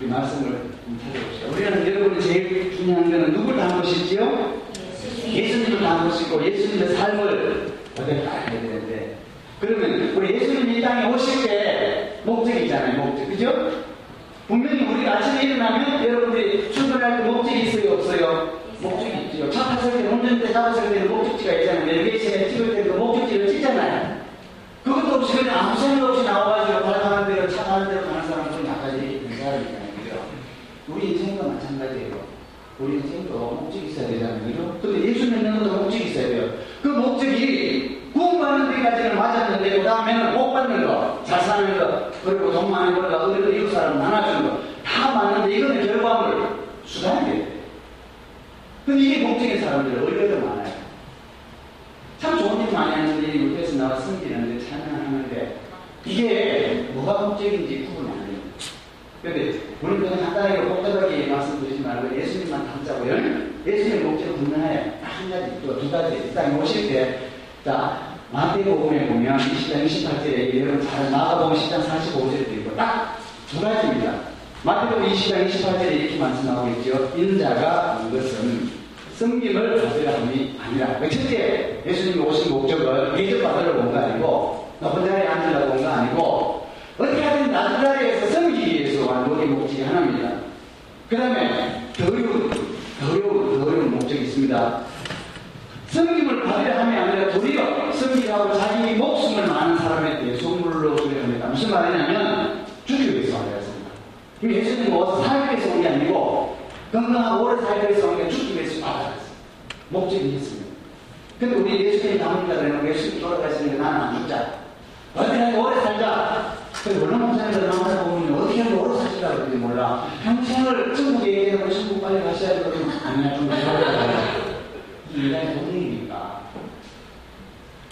Speaker 1: 우리 말씀을 찾아봅시다. 우리는 여러분이 제일 중요한 것은 누굴 닮은 것이지요? 예수님을 닮은 것이고 예수님의 삶을 어떻게 알아야 되는데 그러면 우리 예수님이 이 땅에 오실 때 목적이 있잖아요. 목적. 그죠? 분명히 우리가 아침에 일어나면 여러분들이 출근할 때 목적이 있어요? 없어요? 목적이 있죠. 차 탔을 때, 운전대 잡았을 때는 목적지가 있잖아요. 내비게이션에 찍을 때도 목적지를 찍잖아요. 그것도 없이 그냥 아무 생각 없이 나와가지고 발 가는 대로 차 가는 대로 가는 사람은 좀된 사람이잖아요. 우리 인생과 마찬가지예요. 우리 인생도 목적이 있어야 되잖아요. 그죠? 근데 예수 믿는 것도 목적이 있어야 돼요. 그 목적이 구원받는 데까지는 맞았는데, 그 다음에는 복 받는 거, 잘 사는 거, 그리고 돈 많이 벌고, 그리고 이웃 사람 나눠주는 거, 다 맞는데, 이거는 결과물, 수단이 돼요. 근데 이게 목적인 사람들 얼마나 많아요. 참 좋은 일 많이 하는데, 육에서 나와 숨기는데, 찬양하는데, 이게 뭐가 목적인지 구분이 안 돼요. 근데, 우리는 그냥 간단하게 복잡하게 말씀드리지 말고, 예수님만 담자고요. 예수님의 목적은 분명해요. 한 가지, 또 두 가지. 일단 오실 때, 자, 마태복음에 보면 20장 28절에 여러분 잘 나가보면 10장 45절도 있고 딱 두 가지입니다. 마태복음 20장 28절에 이렇게 말씀하고 있죠. 인자가 온 것은 성김을 받으려 함이 아니라. 첫째, 예수님이 오신 목적은 대접받으러 온 거 아니고 높은 자리에 앉으려고 온 거 아니고 어떻게 하든 낮은 자리에서 섬기기 위해서 온 우리 목적이 하나입니다. 그 다음에 더 어려운, 더 어려운, 더 어려운 목적이 있습니다. 섬김을 받으려 함이 아니라 도리어 섬기하고 자기 목숨을 많은 사람에 대해 선물로 주려 합니다. 무슨 말이냐면 주기 위해서 하였습니다. 그 예수님은 와서 살기 위해서 온 게 아니고 건강하고 오래 살기 위해서 온게 죽기 위해서 왔다. 목적이 있습니다. 근데 우리 예수님 담는다 그러면 예수님 돌아가시는데 나는 안 죽자. 어떻게 오래 살자. 근데 물론 목사님들 나와서 보면 어떻게 하면 오래 사시라 그러지 몰라. 평생을 천국에 얘기하고 천국 빨리 가셔야 되거든. 아니야, 좀 기다려야 인간의 본능이니까.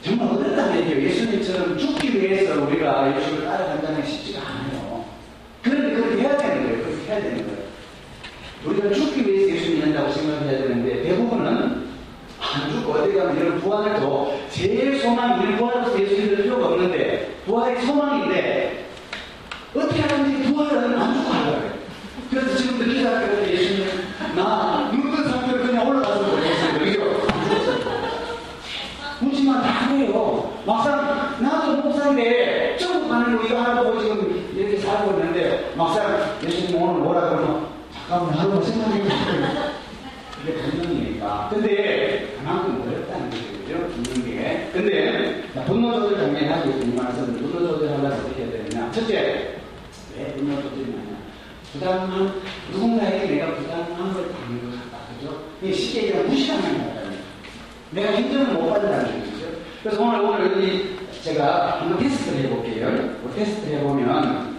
Speaker 1: 정말 어렵다는 얘기예요. 예수님처럼 죽기 위해서 우리가 예수를 따라간다는 게 쉽지가 않아요. 그런데 그렇게 해야 되는 거예요. 그렇게 해야 되는 거예요. 우리가 죽기 위해서 예수님 믿는다고 생각해야 되는데 대부분은 안 죽고 어디 가면 이런 부활을 더 제일 소망이 우리 부활로서 예수 믿을 필요가 없는데 부활이 소망인데 어떻게 하는지 부활은 안 죽고 하려고 해요. 그래서 지금도 기도할 때 예수님 나 눕은 상태로 그냥 올라가서 모르겠어요. 그죠? 묻지만 다 그래요. 막상 나도 목사인데 천국 가는 거 이거 하나 보고 지금 이렇게 살고 있는데 막상 예수님 오늘 뭐라 그러면 잠깐만 하루만 생각해 보세요. 이게 본능이니까. 근데 그만큼 어렵다는 거죠. 듣는 게. 근데 분노 조절 당연히 하고 있지만 분노 조절하려면 어떻게 해야 되느냐. 첫째, 왜 분노 조절이냐. 부당한, 누군가에게 내가 부당한 걸 당한 것 같다. 그죠? 이게 쉽게 얘기하면 무시당하는 거다. 내가 인정을 못 받는다는 얘기죠. 그래서 오늘, 오늘 제가 한번 테스트를 해볼게요. 그 테스트를 해보면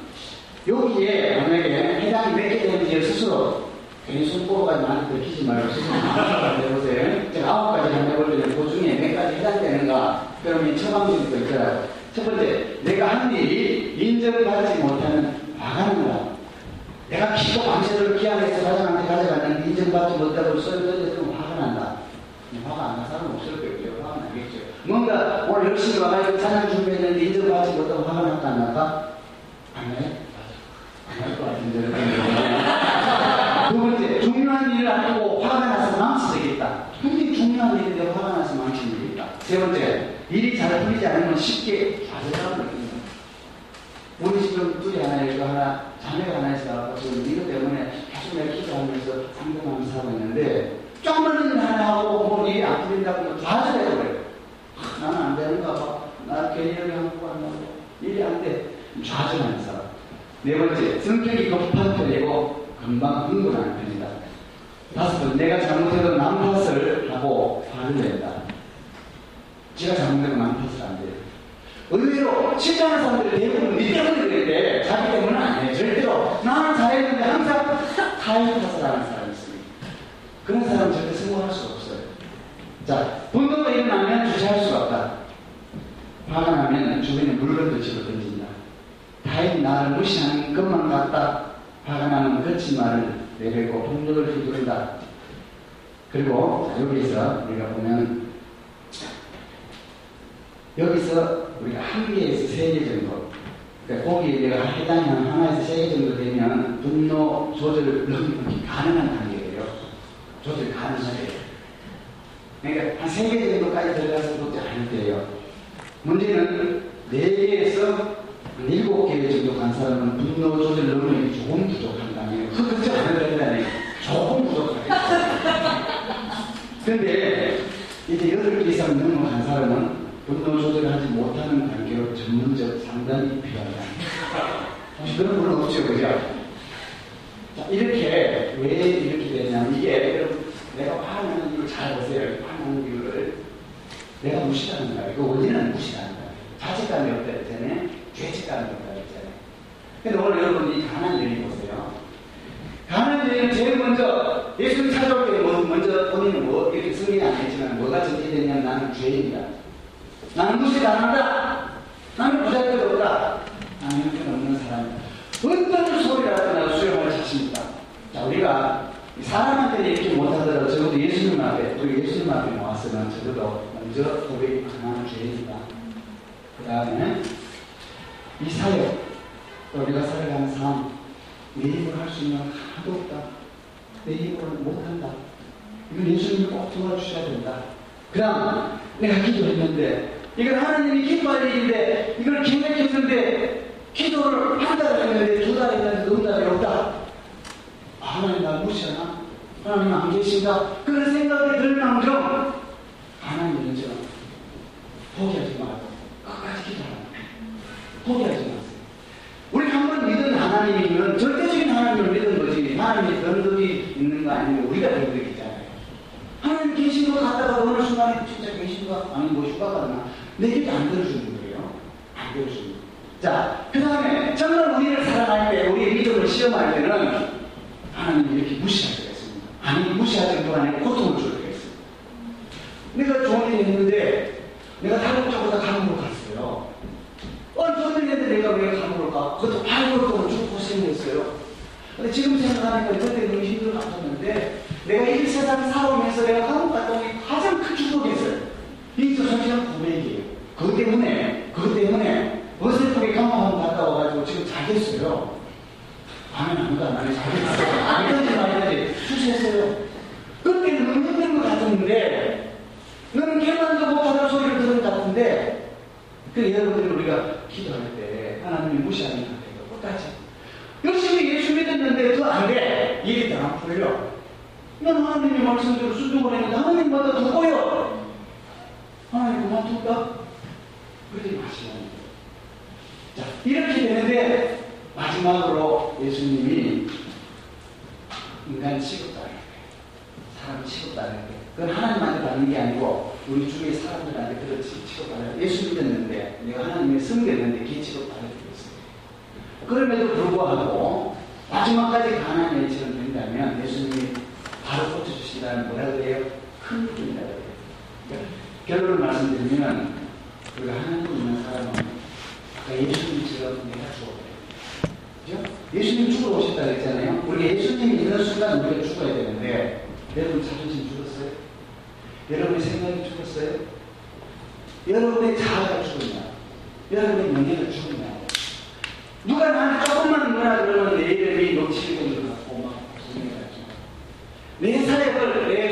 Speaker 1: 여기에 만약에 해당이 몇 개 되는지 스스로 괜히 손꼽아가지고 나한테 들키지 말고 스스로 해보세요. 제가 아홉 가지 한번 해볼게요. 그 중에 몇 가지 해당되는가? 그러면 처방전도 있어요. 첫 번째, 내가 한 일이 인정받지 못하는 화가 난다. 내가 기도 밤새도록 기한해서 가장한테 가져갔는데 인정받지 못하고 써있는데 화가 난다. 화가 안 난 사람 없을 거예요. 뭔가 오늘 열심히 와가지고 찬양 준비했는데 인정받지 못하고 화가 났다 안 날까? 안 나요? 안날 것 같은데. 두 번째, 중요한 일을 안 하고 화가 나서 망치 되겠다. 굉장히 중요한 일인데 화가 나서 망치 되겠다. 세 번째, 일이 잘 풀리지 않으면 쉽게 느낀다. 우리 지금 둘이 하나, 이거 하나, 자매가 하나 있어. 지금 이것 때문에 계속 내가 기도하면서 상담하면서 살고 있는데, 쪼그는 일 하나 하고 뭐 일이 안 풀린다고 좌절해버려요. 아, 나는 안 되는가 봐. 나 괜히 여기 한국 간다고. 일이 안 돼. 좌절하는 사람. 네 번째, 성격이 급한 편이고 금방 흥분하는 편이다. 다섯 번, 내가 잘못해도 남 탓을 하고 화를 낸다. 제가 잘못해도 남 탓을 안 돼요. 의외로 실장하는 사람들이 대부분 니 때문에 그랬대. 자기 때문은 아니에요. 절대로. 나는 잘했는데 항상 타인 탓을 하는 사람이 있습니다. 그런 사람은 절대 성공할 수가 없어요. 자, 분노가 일어나면 주체할 수가 없다. 화가 나면 주변에 물건도 집어 던진다. 타인이 나를 무시하는 것만 같다. 화가 나면 거친 말을 내뱉고 분노를 휘두른다. 그리고 자, 여기서 우리가 보면 여기서 우리가 한 개에서 세 개 정도 그러니까 거기 내가 해당이 하나에서 세 개 정도 되면 분노 조절 능력이 가능한 단계예요. 조절 가능하대요. 그러니까 한 세 개 정도까지 들어가서 그것도 안 돼요. 문제는 네 개에서 일곱 개 정도 간 사람은 분노 조절 능력이 조금 부족한다면 그 걱정 안 해도 된다니 조금 부족하겠죠. 근데 이제 여덟 개 이상 능력한 사람은 분노 조절하지 못하는 관계로 전문적 상담이 필요하다. 혹시 그런 분은 없죠, 그죠? 자, 이렇게 왜 이렇게 되냐면 이게 내가 화나는 이유를 잘 보세요. 화나는 이유를 내가 무시하는 거야. 이거 원인은 무시하는 거야. 자책감이 없다 했잖아요. 죄책감이 없다 했잖아요. 근데 오늘 여러분 이 가난 여인 보세요. 가난 여인은 제일 먼저 예수님 찾아올 때 먼저 본인은 뭐 이렇게 승리는 안 했지만 뭐가 전제되냐면 나는 죄인이다. 나는 무시 당한다. 나는 부자들도 없다. 나는 형편 없는 사람이다. 어떤 소리라도 나도 수용할 자신 있다. 자, 우리가 사람한테는 이렇게 못하더라도 적어도 예수님 앞에, 우리 예수님 앞에 나왔으면 적어도 먼저 고백이 나는 죄인이다. 그 다음에 이 사역, 또 우리가 살아가는 삶, 내 힘으로 할 수 있는 건 하나도 없다. 내 힘으로는 못한다. 이건 예수님이 꼭 도와주셔야 된다. 그 다음, 내가 기도했는데, 이건 하나님이 기뻐할 일인데, 이걸 계획했는데, 기도를 한달 했는데, 두 달 했는데, 응답이 없다. 아, 하나님 나 무시하나? 하나님 안 계신가? 그런 생각이 들 만큼, 문제가 포기하지 말고 끝까지 기도하라. 포기하지 마세요. 우리 한번 믿은 하나님이면 절대적인 하나님을 믿은 거지 하나님의 변덕이 있는 거 아니면 우리가 변덕이잖아요. 하나님 계신 것 같다가 어느 순간에 진짜 계신 것 아니 뭐 휴가 갔나 내 얘기 안 들어주는 거예요. 안 들어주는 거예요. 자, 그 다음에 정말 우리를 사랑할 때 우리의 믿음을 시험할 때는 하나님 이렇게 무시하게 됐습니다. 아니 무시할 정도가 아니고 고통을 줘요. 내가 일이 있는데, 내가 쪽보다 감옥으로 갔어요. 어, 좋은 일 했는데 내가 왜 가? 그것도 8개월 동안 쭉 고생했어요. 근데 지금 생각하니까 그때 너무 힘들 것 같았는데, 내가 이 세상 살아오면서 내가 감옥 온게 가장 큰 축복이었어요. 이게 솔직한 고백이에요. 그것 때문에, 그것 때문에 어설프게 감옥 갔다 와가지고 지금 잘 됐어요. 하면 아무도 안 하네. 잘 됐어요. 말든지 말든지 수시했어요. 그때는 너무 힘든 것 같았는데, 너는 결단도 못하는 소리를 들은 것 같은데, 그 여러분들 우리가 기도할 때 하나님이 무시하는 것 같아요. 끝까지. 열심히 예수 믿었는데 더 안 돼. 일이 더 안 풀려. 난 하나님의 말씀대로 순종을 했는데 하나님마다 더 꼬여. 하나님 그만둘까? 그러지 마시라는. 자, 이렇게 되는데 마지막으로 예수님이 인간 때, 사람 취급받을 때, 그건 하나님한테 받는 게 아니고 우리 주위의 사람들한테 그렇지 취급받을 때, 예수 믿었는데 내가 하나님의 성대했는데 기 취급받을 때가 있어요. 그럼에도 불구하고 마지막까지 가난한 일처럼 된다면 예수님이 바로 고쳐주시다는 뭐라 그래요? 큰 분이라 그래요. 그러니까 결론을 말씀드리면 우리가 하나님 있는 사람은 아까 예수님처럼 내가 죽어버려요. 그죠? 예수님 죽으러 오셨다 그랬잖아요. 우리가 예수님이 있는 순간 우리가 죽어야 되는데 여러분 자존심 죽었어요? 여러분의 생각이 죽었어요? 여러분의 자아가 죽었냐? 여러분의 명예가 죽었냐? 누가 나한테 조금만 뭐라 그러면 내 이름이 놓치는 것 같고 막 고생해가지고 내 사역을 내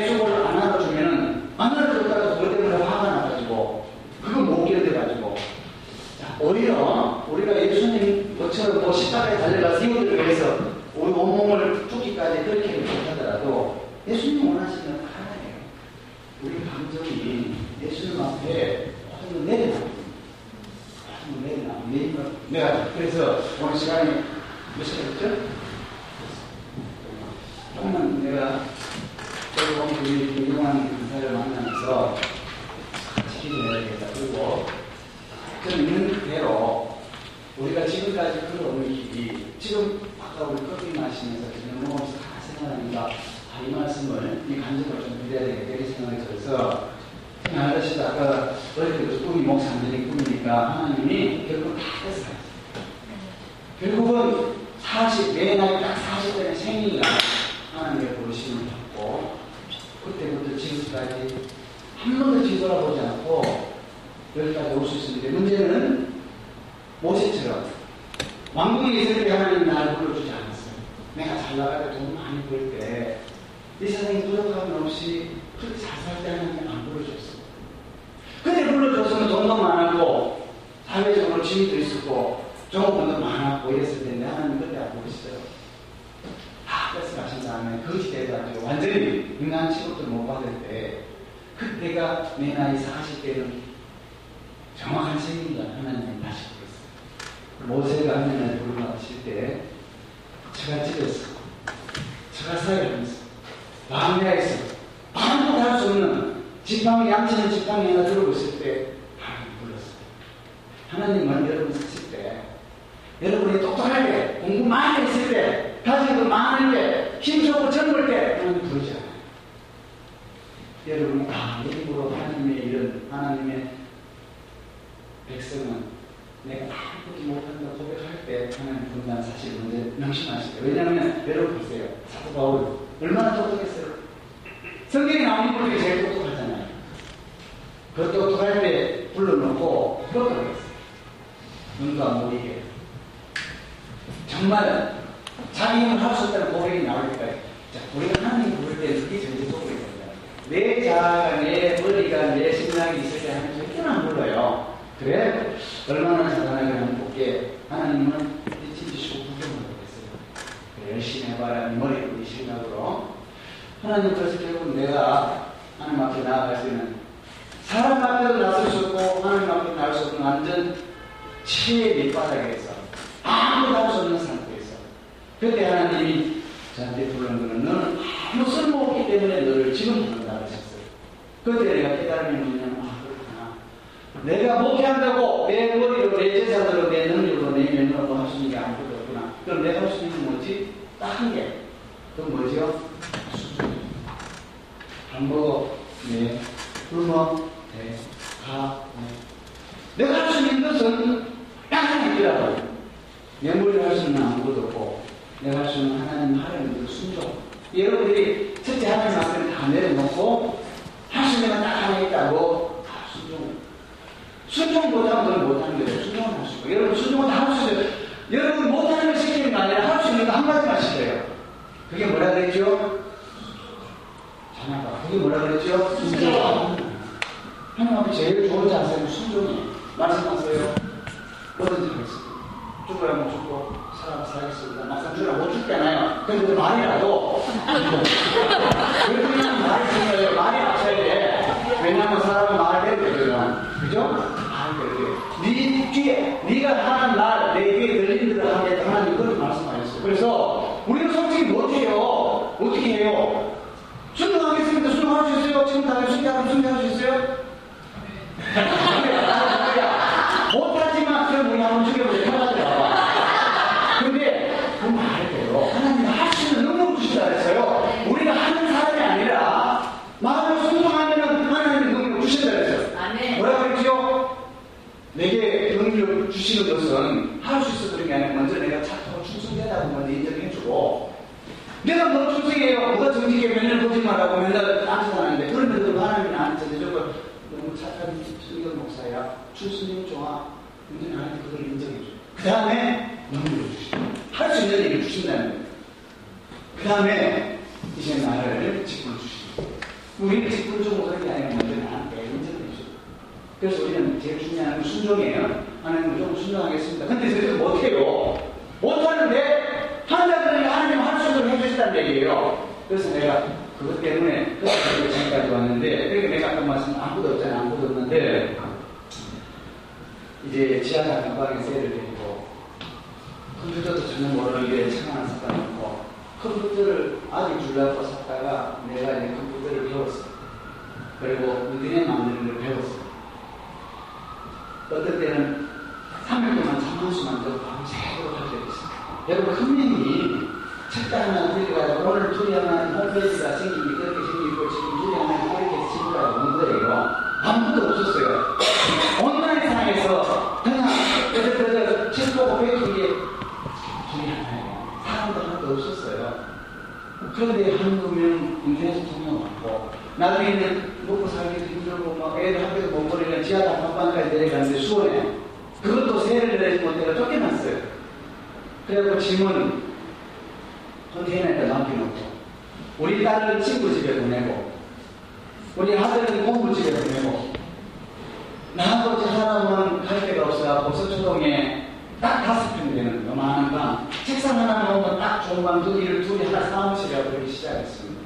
Speaker 1: 하나님 그래서 결국 내가 하나님 앞에 나아갈 때는 사람 앞에도 나설 수 없고 하나님 앞에 나갈 수 없는 완전 치의 밑바닥에서 아무도 할 수 없는 상태에서 그때 하나님이 저한테 부르는 거는 너는 아무 쓸모없기 때문에 너를 지금 부른다 하셨어요. 그때 내가 깨달음이 뭐냐면, 아, 그렇구나. 내가 목회한다고 내 머리로, 내 재산으로, 내 능력으로, 내 면으로 할수 있는 게 아무것도 없구나. 그럼 내가 할 수 있는 게 뭐지? 딱 한 개. 그건 뭐죠? hamburgo, 네, 굶어, 네, 가, 네. 내가 할 수 있는 것은 딱 하나 있더라고. 내 머리로 할수 있는 아무것도 없고, 내가 할 수 있는 하나님 하나님의 순종. 여러분들이 첫째 하나님 앞에 다 내려놓고, 할 수 있는 건 딱 하나 있다고, 다 순종. 순종보다 더 못하는 거예요. 순종을 할수 있고. 여러분, 순종은 다 할 수 있어요. 여러분, 못하는 걸 시키는 거 아니라 할 수 있는 거 한 가지만 시켜요. 그게 뭐라 그랬죠? 자녀가. 그게 뭐라 그랬죠? 순종. 하나님 앞에 제일 좋은 자세는 순종이에요. 말씀하세요. 뭐든지 하겠습니다. 죽어야 못 죽고, 살아 살겠습니다. 막상 죽으라 못 죽잖아요. 근데 그 말이라도, 그냥 말이 중요해요. 말이 앞서야 돼. 왜냐하면 사람은 말을 해야 되거든. 그죠? 말을 해야 돼. 네 귀에, 네가 하는 말, 내 귀에 들리는 대로 하겠다. 하나님 그렇게 말씀하셨어요. 그래서, 우리는 솔직히 못해요. 어떻게 해요? 순종하겠습니다. 순종할 수 있어요? 지금 수 있어요? 못하지만 그럼 우리 한번 죽여보자. 편하더라. 근데 그 말대로 하나님 할수 있는 능력을 주신다 그랬어요. 우리가 하는 사람이 아니라 마음을 순종하면 하나님의 능력을 주신다 그랬어요. 뭐라 그랬죠? 내게 능력을 주시는 것은 할 수 있어서 그런 게 아니라 먼저 내가 착하고 충성되다고 먼저 인정해주고 내가 뭐 충성해요. 누가 정직해 맨날 거짓말하고 맨날 딴짓하는데 그러면서 하나님이 나한테 저거 너무 착한 신경 목사야. 출신님 좋아. 근데 나한테 그걸 인정해줘. 그 다음에 능력을 주시고 할 수 있는 일을 주신다는 거예요. 그 다음에 이제 나를 직분 주시고 우리는 직분 주고 그런 게 아니라 먼저 나한테 인정해줘. 그래서 우리는 제일 중요한 건 순종이에요. 하나님 무조건 순종하겠습니다. 근데 저희도 못해요. 못하는데 한자들이 하나님 할 수 있도록 해주신다는 얘기예요. 그래서 내가 그것 때문에 그래서 지금까지 왔는데 그러니까 내가 아까 말씀 아무도 없잖아요. 아무도 없는데 이제 지하상 감방에 세를 드리고 컴퓨터도 전혀 모르는데 책 하나 사다 놓고 컴퓨터를 아직 줄라고 샀다가 내가 이제 컴퓨터를 배웠어. 그리고 인터넷 만드는 걸 배웠어. 어떨 때는 3일 동안 잠만수만 더 밤새도록 할 때도 있어요. 여러분, 큰님이 책자 하나 들여가지고 오늘 둘이 하나 홈페이지가 생기니 그렇게 생기고 지금 둘이 하나 이렇게 생기라고 온 거예요. 아무것도 없었어요. 온라인상에서 그냥 그저 그저 책 보고 배우기에 둘이 하나예요. 사람도 하나도 없었어요. 그런데 한국은 인터넷 통역 많고 나중에는 먹고 살기도 힘들고 막 애들 학교도 못 보내면 지하 단칸방까지 내려가는데 수원에 그것도 세를 내지 못해서 쫓겨났어요. 그래갖고 짐은 컨테이너에다 남겨놓고 우리 딸은 친구 집에 보내고 우리 아들은 공부 집에 보내고 저 사람은 갈 데가 없어갖고 서초동에 딱 다섯 평 되는 요만한 방 책상 하나 놓으면 딱 좋은 방두 개를 둘이 하나 사무실이라고 그러기 시작했습니다.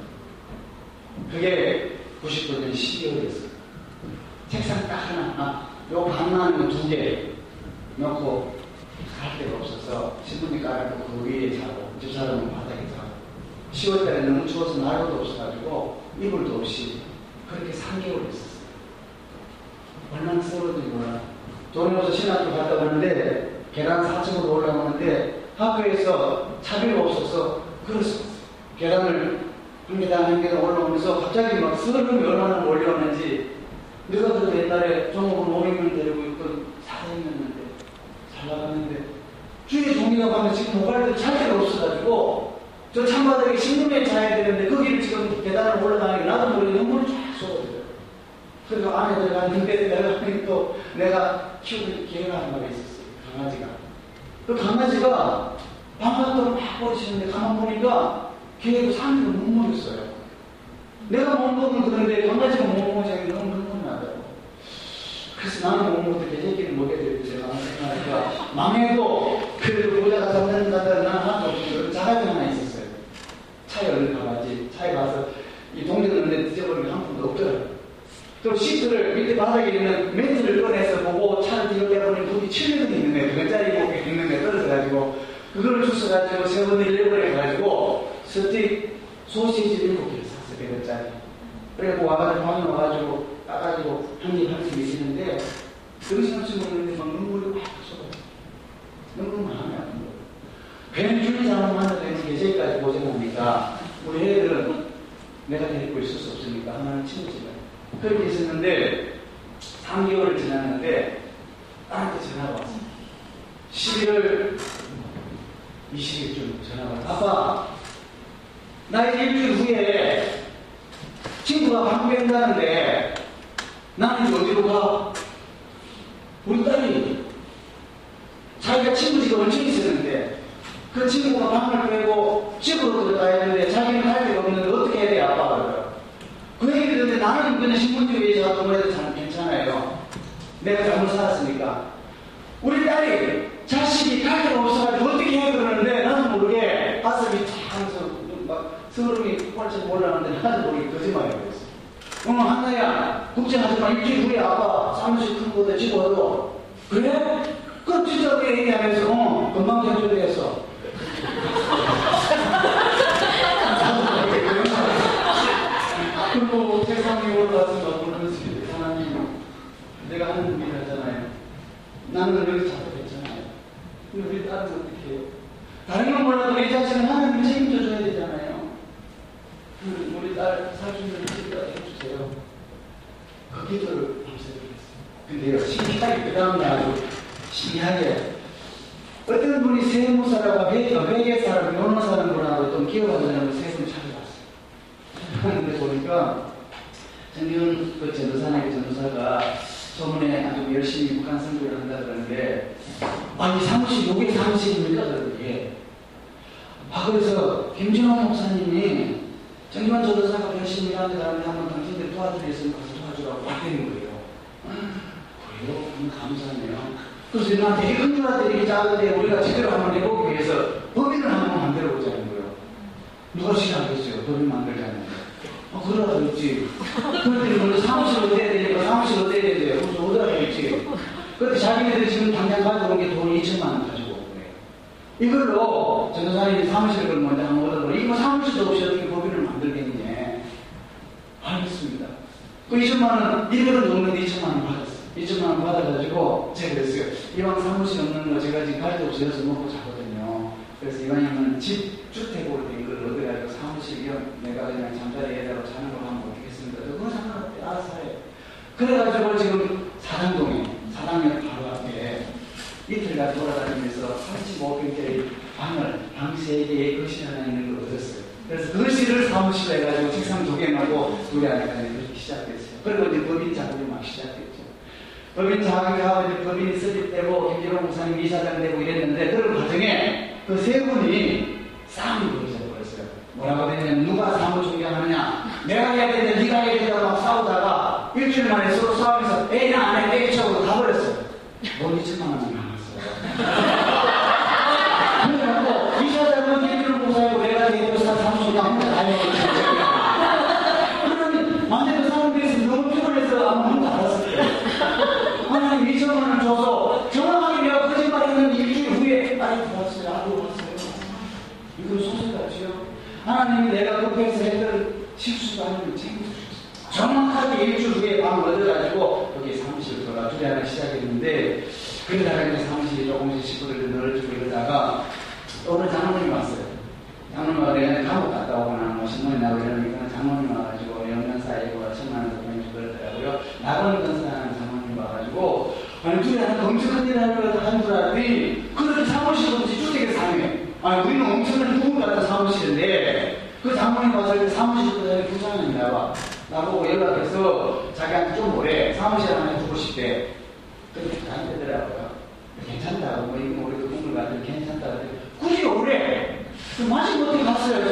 Speaker 1: 그게 99년 12월이었어요. 책상 딱 하나, 아, 요 방만 두개 놓고 갈 데가 없어서 신문지 깔아놓고 그 위에 자고 집사람은 바닥에 자고 10월 달에 너무 추워서 난로도 없어가지고 이불도 없이 그렇게 3개월 있었어요. 얼마나 몰라. 돈이 없어 신학교 갔다 오는데 계단 4층으로 올라오는데 학교에서 차비가 없어서 그랬어. 계단을 한 계단 한 계단 올라오면서 갑자기 막 서름이 얼마나 몰려오는지 누가 그래도 옛날에 종업을 500명 데리고 있던 사장이었는데 잘 나갔는데 주위에 종이라고 하면 지금 모발도 잘 데가 없어가지고 저 창바닥에 신문에 자야 되는데 거기를 지금 계단을 올라가니까 나도 모르게 눈물이 쫙 쏟아져요. 그래서 안에 들어갔는데 내가 또 내가 키우는 개가 한 마리 있었어요. 강아지가. 그 강아지가 방앗도로 막 버리시는데 가만 보니까 걔도 상의를 못 먹였어요. 내가 못 먹은 그런데 강아지가 못 자기 너무 흥분이 나더라고. 그래서 나는 못 먹을 때 개새끼를 먹여야 되는데 제가 생각하니까 망해도 그래도 모자가 잡는다던 난 하나도 없어요. 자가지 하나 있었어요. 차에 얼른 가봤지. 차에 가서 이 동전 넣는데 뒤져버리는 게한 푼도 없더라고요. 또 시트를 밑에 바닥에 있는 매트를 꺼내서 보고 차를 뒤로 빼보니 거기 700원이 있는 거예요. 그짜리 목에 있는 거에 떨어져가지고 그걸 주워가지고 세 번을 일곱 번에 가가지고 스틱 소시지 일곱 개를 샀어요. 100원짜리. 그래고 와가지고 방에 와가지고 따가지고 한입 한입 계시는데 정신없이 먹는데 막 눈물이 막 쏟아져. 너무 마음이 아픈 거예요. 괜히 잘못하는 데는 계제까지 고생합니까? 우리 애들은 내가 데리고 있을 수 없으니까 하나는 친구지가 그렇게 있었는데 3개월을 지났는데 딸한테 전화가 왔습니다. 11월 20일쯤 전화가 왔어. 아빠, 나 일주일 후에 친구가 방 뺀다는데 나는 어디로 가? 우리 딸이 자기가 친구 집에 엄청 있었는데 그 친구가 방을 빼고 집으로 들어가야 하는데 자기는 할 데가 없는데 어떻게 해야 돼 아빠가 그 얘기를 듣는데 나는 그냥 신분증에 자꾸 그래도 잘 괜찮아요. 내가 잘못 살았으니까. 우리 딸이 자식이 갈 데가 없어가지고 어떻게 해 그러는데 나는 모르게 가슴이 탁하면서 막 서름이 폭발쳐 올라가는데 나도 모르게 거짓말을 했어. 어, 한나야, 걱정하지 마. 일주일 후에 아빠 사무실 큰 곳에 집어도. 그래? 왜 얘기하면서, 어, 금방 견조되었어. 그리고 세상에 올라와서 보는 것이 하나님, 내가 하는 일을 하잖아요. 나는 잡고 있잖아요. 근데 우리 딸은 어떻게 해요? 다른 건 몰라도 내 자신은 하나님 책임져 줘야 되잖아요. 그 우리 딸 사주는 책임져 해주세요. 그 기도를 밤새드렸어요. 근데요, 신기하게 그 다음날 아주 신기하게 어떤 분이 세무사라고 회계사라고 변호사라는 분하고 좀 기억하자면 세분 찾아왔어요. 찾아왔는데 보니까 정기훈 그 전도사님 전도사가 소문에 아주 열심히 북한 선교를 한다 그러는데 아, 이 사무실, 요게 사무실입니까? 그러더니 아, 그래서 김진호 목사님이 정기환 전도사가 열심히 일하는 사람이 한번 당신들 도와드리겠으면 가서 도와주라고 하는 거예요. 그래요? 음, 감사하네요. 그래서 나한테 되게 큰줄 알았더니 작은데 우리가 제대로 한번 해보기 위해서 법인을 한번 만들어 보자는 거예요. 누가 싫어하겠어요? 법인 만들자는 거. 어, 그러라 그랬지. 그랬더니 먼저 사무실 어디에 되니까 사무실 어디에 돼요? 그래서 어디라 그랬지. 그런데 자기네들이 지금 당장 가져온 게 돈 2천만 원 가지고 온 거예요. 이걸로 전도사님이 사무실을 먼저 한번 얻어보고 이거 사무실도 없이 어떻게 법인을 만들겠니? 알겠습니다. 그 2천만 원, 이거는 넘는데 2천만 원 받았어요. 2천만 원 받아가지고 제가 그랬어요. 이왕 사무실 없는 거 제가 지금 갈데 없이 여서 먹고 자거든요. 그래서 이왕이면 집, 주택으로 된 걸 얻어가지고 사무실이요. 내가 그냥 잠자리에다가 자는 걸 하면 어떻겠습니까? 그건 상관없대. 알아서 해. 그래가지고 지금 사당동에, 사당역 바로 앞에 이틀간 돌아다니면서 35평짜리 방을, 방 3개에 거실 하나 있는 걸 얻었어요. 그래서 거실을 사무실로 해가지고 책상 두개 놓고 우리 아내가 그렇게 시작됐어요. 그리고 이제 법인 작업이 막 시작됐죠. 법인 작업하고 이제 법인이 설립되고 김진호 목사님 이사장 되고 이랬는데 그런 과정에 그 세 분이 싸움이 벌어져버렸어요. 뭐라고 했냐면 누가 사무 존경하느냐 내가 해야 되는데 네가 해야 된다고 막 싸우다가 일주일 만에 서로 싸우면서 해, 에이 쳐고 가버렸어요. 돈 2천만 원이 남았어요. 그래갖고 이사장은 김진호 목사님고 내가 대표사 사무소가 혼자 다 해버렸어요. 그러면 완전 그 사람들이 너무 피곤해서 아무 말도 안 했어요. 하나님 2천만 원을 줘서 정확하게 내가 거짓말 했는데 일주일 후에 빨리 들어왔어요. 아들 왔어요. 이건 소설 같지요? 하나님이 내가 급해서 했던 실수도 하나님 책임져주셨어요. 정확하게 일주일 후에 방 얻어가지고 여기 사무실 들어가 주례하기 시작했는데 그러다가 이제 사무실이 조금씩 식구들 늘어지고 이러다가 오늘 장모님이 왔어요. 장모님 와서 감옥 갔다 오거나 뭐 신문이 나고 이러니까 장모님 와가지고 영년 사이고 천만 원 돈이 주더라고요. 나가는 건사하는 장모님 와가지고 아니 둘이 하나 엄청 큰일 하는 줄 알았더니 그렇게 사무실 없이 주택에 사네. 아니 우리는 엄청난 부분 같은 사무실인데 그 장모님 와서 이렇게 사무실 부장이 나와 나보고 연락해서 자기한테 좀 오래 사무실 하나 해주고 싶대. 그렇게 안 되더라고요. 괜찮다고 뭐 이거 우리도 꿈을 가지고 괜찮다고 굳이 오래 그 마치 못해 갔어요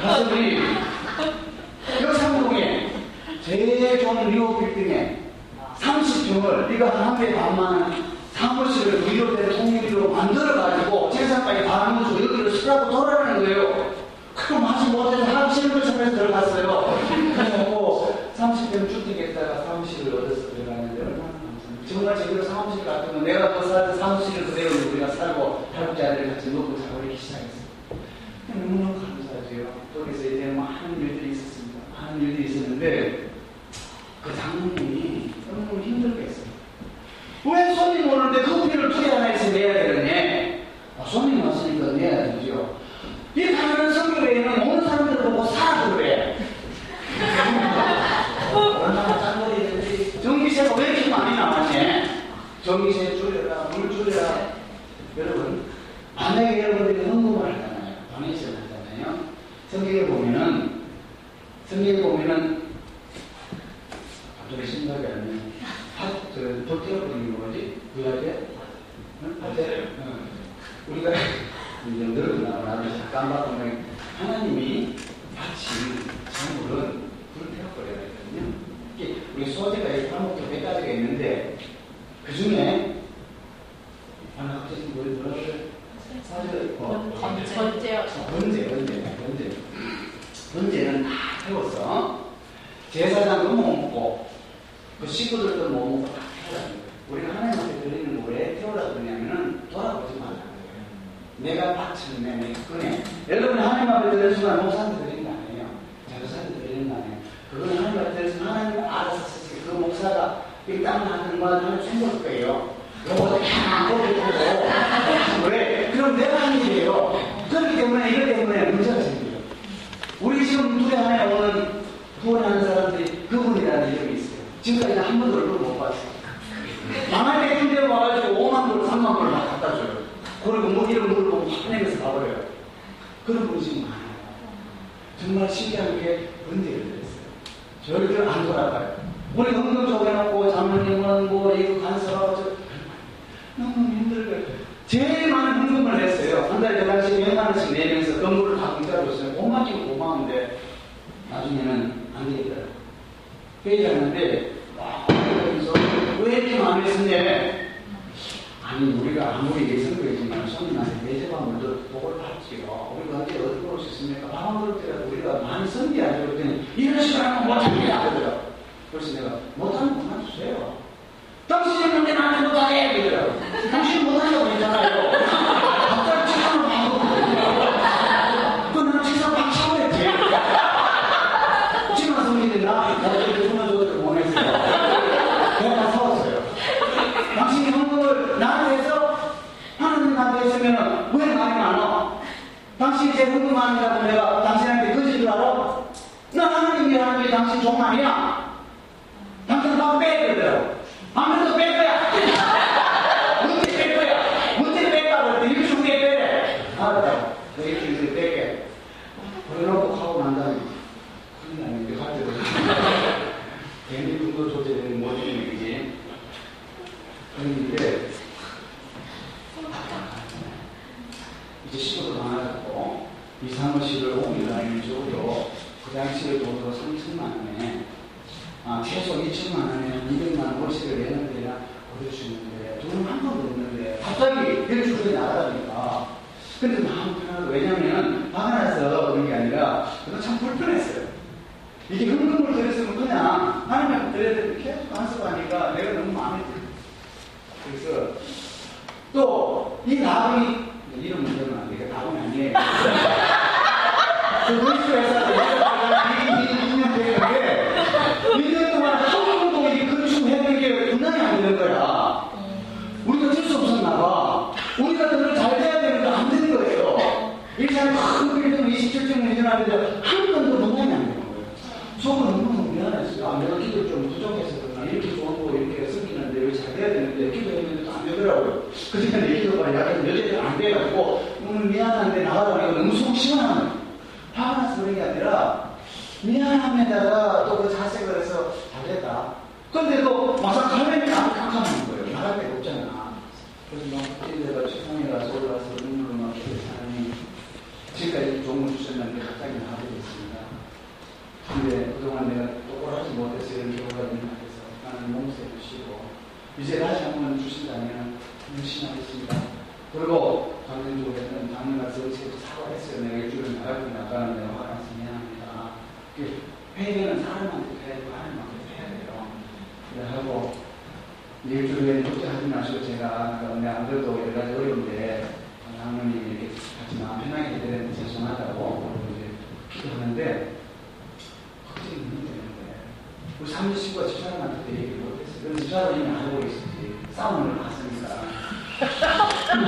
Speaker 1: 저는 제일 좋은 리오 빌딩에 30평을 이거 한배 반만 사무실을 무료대로 통일로 만들어가지고 재산까지 다 하면서 여기를 쓰라고 돌아가는 거예요. 그럼 마치 못해서 사무실을 처음에 들어갔어요. 그래갖고 30평 주택에다가 사무실을 들어갔 정말 제대로 사무실 같은 거 내가 더 살던 사무실을 그대로 우리가 살고 할아버지아들 같이 먹고 자고 이렇게 시작했어요. 너무너무 근데 마음 편하고, 왜냐면, 화가 나서 그런 게 아니라, 그래도 참 불편했어요. 이게 흥금을 들였으면 그냥, 하나님 앞에 드려야 되는 계속 안쓰하니까 내가 너무 마음에 들어. 그래서, 또, 이 나방이, 이런 문제는 안 되니까 나방이 아니에요. 그 물속에서 하는데 한 번도 문항이 안 되는 거예요. 수업은 너무 미안했어요. 아, 내가 기도 좀 부족해서 나 이렇게 좋고 이렇게 숨기는데 왜 잘해야 되는데 기도했는데도 안 되더라고요. 그러니까 내 기도가 약간 여전히 안 돼가지고 오늘 미안한데 나가라고 너무 속 시원한 거예요. 화가 나서 그런 게 아니라 미안함에다가 또 그 자책을 해서 잘했다. 근데도 막상 가면 깜깜하는 거예요. 나갈 데가 없잖아. 그래서 너무 뛰어내가 최상에 가서 올라서 도움을 주셨는데 갑자기 나가게 됐습니다. 근데 그동안 내가 똑바로 하지 못해서 이런 경우가 있는 것같서 나는 몸세 주시고 이제 다시 한번 주신다면 무신하겠습니다. 그리고 전쟁적으로는 당연한 정치에서 사과했어요. 내가 일주일 나가고 나가는 내가 화가 나서 미안합니다. 그 회의는 사람한테 해야 되고 하나님한테 해야 돼요. 그래 하고 일주일에 그렇게 하지 마시고 제가 그러니까 내 아들도 여러 가지 어려운데 하나님이 이렇게 같이 마음 편하게 예배를 죄송하다고 이제 하는데 확실히 문이 되는데 그 우리 삼지 식구가 저 사람한테 얘기를 못했어요. 그래서 저 사람이 이미 알고 있었지. 싸움을 봤으니까.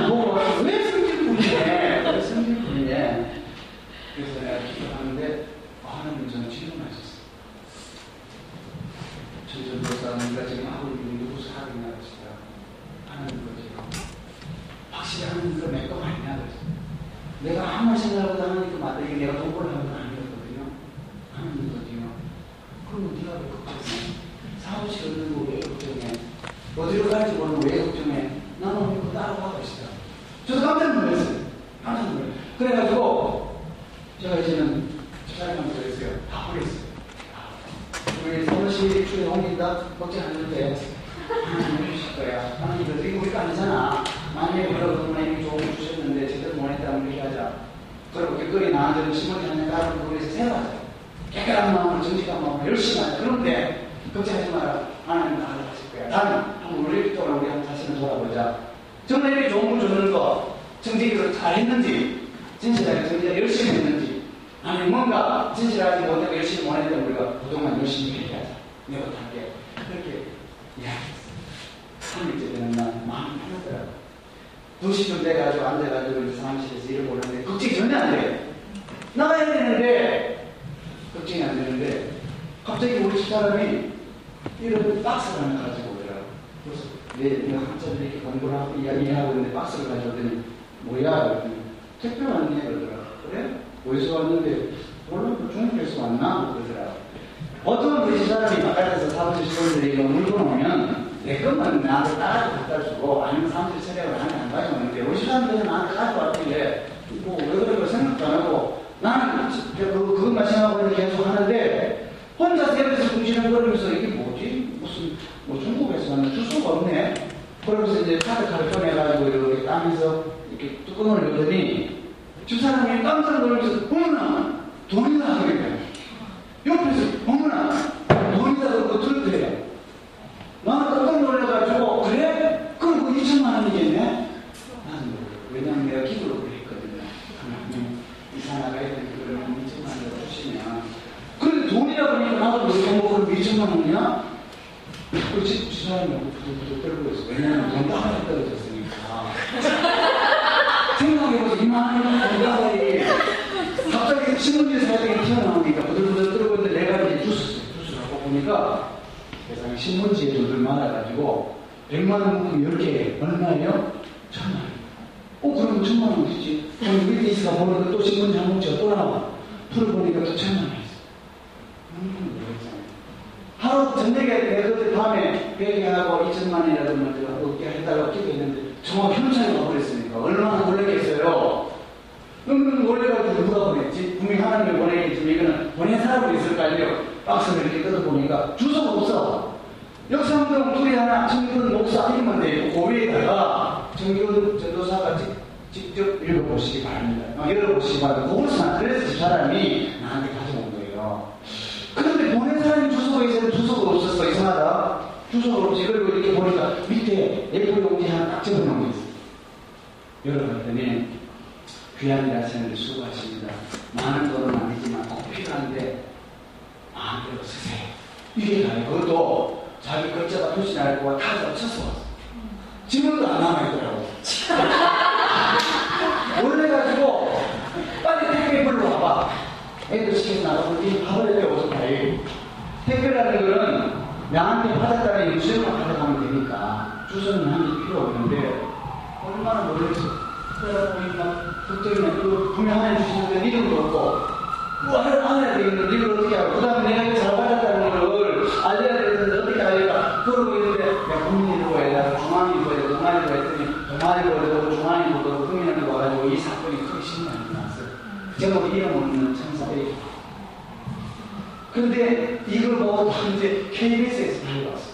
Speaker 1: 뭐, 왜 승진분이네? 왜 승진분이네? 그래서 내가 기도하는데 아, 하나님 저는 질문하셨어요. 저전 목사님과 지금 하고 있는 누구 사람이냐 것이다. 하나님 거지요. 확실히 하나님 그거 내거 아니냐 그랬어요. 내가 아무 생각보다 하나님 거 만들기 내가 돈 벌려고 아니었거든요. 하나님 거지요. 그럼 네가 왜 걱정해? 사무실 없는 거왜 걱정해? 어디로 갈지 모르는 왜 걱정해? 나는 믿고 따라가고 있어요. 저도 깜짝 놀랐어요. 깜짝 놀랐어요. 그래가지고 제가 이제는 집사람한테 그랬어요. 다 버렸어요. 우리 사무실 주에 옮긴다 걱정하는데 하나님 해주실 거야. 하나님 이거 이거 우리가 아니잖아. 만약에 여러분 하나님이 좋은 거 주셨는데 제대로 못했다면 이렇게 하자. 그리고 길거리 신문지 한장 따로 그래서 세워자. 깨끗한 마음으로 정직한 마음으로 열심히 하자. 그런데 걱정하지 마라. 하나님 다 알아하실 거야. 나는 한번 우리 동안 우리 한 자신을 돌아보자. 정말 이렇게 좋은 걸 주는 거 정직으로 잘했는지 진실하게 정직하게 열심히 했는지 아니 뭔가 진실하지 못하고 열심히 못했던 우리가 그동안 열심히 회개하자. 내가 할게. 그렇게 이야기했어. 3일째 되는 날 마음이 편하더라고. 2시쯤 돼가지고 앉아가지고 이제 사무실에서 일을 보는데 걱정이 전혀 안 돼. 나가야 되는데 걱정이 안 되는데 갑자기 우리 집 사람이 이런 박스를 하나 가지고 오더라고. 그래서 내, 내가 한참 이렇게 공부를 하고 이야기하고 있는데 박스를 가져오더니 뭐야? 택배 왔네 그러더라고. 그래? 어디서 왔는데 몰라 뭐 중국에서 왔나? 그러더라고. 어떤 우리 집 사람이 바깥에서 사무실 직원들이 이런 물건 오면 내 것만 나한테 따라서 갖다 주고 아니면 사무실 처리하고 나한테 안 가져오는데 우리 집사람들은 나한테 가져왔길래 뭐 왜 그런 걸 생각도 안 하고 나는 그, 그것만 생각하고 계속 하는데 혼자 새벽에서 궁시렁거리면서 이게 뭐지? 무슨 뭐 중국에서 왔나 주소가 없네. 그러면서 이제 카드카드 꺼내가지고 이렇게 따면서 이렇게 뚜껑을 열더니 집사람이 깜짝 놀라면서 어머나 돈이다 그러니까 옆에서 어머나 돈이다 그러고 들더래요. 나는 깜짝 놀라가지고 그래? 그럼 그 2천만 원이겠네? 나는 왜냐면 내가 기도를 했거든요. 하나님 이사나가 했던 그걸 한 2천만 원 주시면 그런데 돈이라 그러니까 나도 너무 뭐 그럼 2천만 원이야? 그 집, 집사람이 부들부들 떨고 있어. 왜냐면 돈 따로 떨어졌으니까. 생각해보세요. 이만한 건강이 갑자기 신문지에 사장이 튀어나오니까 부들부들 떨고 있는데 내가 이제 주스, 주스를 하고 보니까 세상에 신문지에 돈들 많아가지고 100만 원 묶음 10개 얼마예요? 천만 원. 어, 그럼 천만 원 주지. 그럼 밑에 있어가 보니까 또 신문지 한 뭉치가 또 나와. 풀어보니까 또 천만 원 있어. 음, 내가 그때 밤에 회개하고 2천만 원이라도 먼저 얻게 해달라고 기도했는데 정말 현찰이 와버렸으니까 얼마나 놀랐겠어요. 그럼 놀래가지고 누가 보냈지? 분명히 하나님이 보내겠지만 이거는 보낸 사람이 있을 거 아니에요. 박스를 이렇게 뜯어보니까 주소가 없어. 역삼동 둘이 하나 정균 목사 이름만 돼 있고 그 위에다가 정균 전도사가 직, 직접 읽어보시기 바랍니다. 어, 열어보시기 바랍니다. 그것은 그래서 사람이 나한테. 그런데 보낸 사람이 주소가 있어요. 주소가 없었어. 이상하다. 주소가 없지. 그리고 이렇게 보니까 밑에 예쁘게 용지 하나 딱 집어넣은 게 있어. 열어봤더니 귀한 일 하시는데 수고하십니다. 많은 돈은 아니지만 꼭 필요한데 마음대로 쓰세요. 이게 다요. 그것도 자기 글자가 표시 날 거와 타자 쳐서 왔어. 지금도 안 남아있더라고. 놀래가지고 빨리 택배 불러 와봐. 애들 시켜서 나가보니 밥을 해야 어떡하이. 택배라는 거는 나한테 받았다는 유수만 가져가면 되니까 주소는 한게 필요 없는데 얼마나 놀랬어. 그래서 보니까 그때는 그 분명 하나 주시는데 이름도 없고 뭐 하나 안 해야 되겠는데 이걸 어떻게 하고 그 다음에 내가 잘 받았다는 걸 알려야 되는데 어떻게 알릴까 그러고 있는데 내가 국민일보 에다 중앙일보에 동아일보 했더니 동아일보에도 중앙일보도 국민일보 와가지고 이 사건이 크게 신문이 났어요. 제목 이름 없는 천사들이 근데 이걸 보고 다 이제 KBS에서 달려왔어.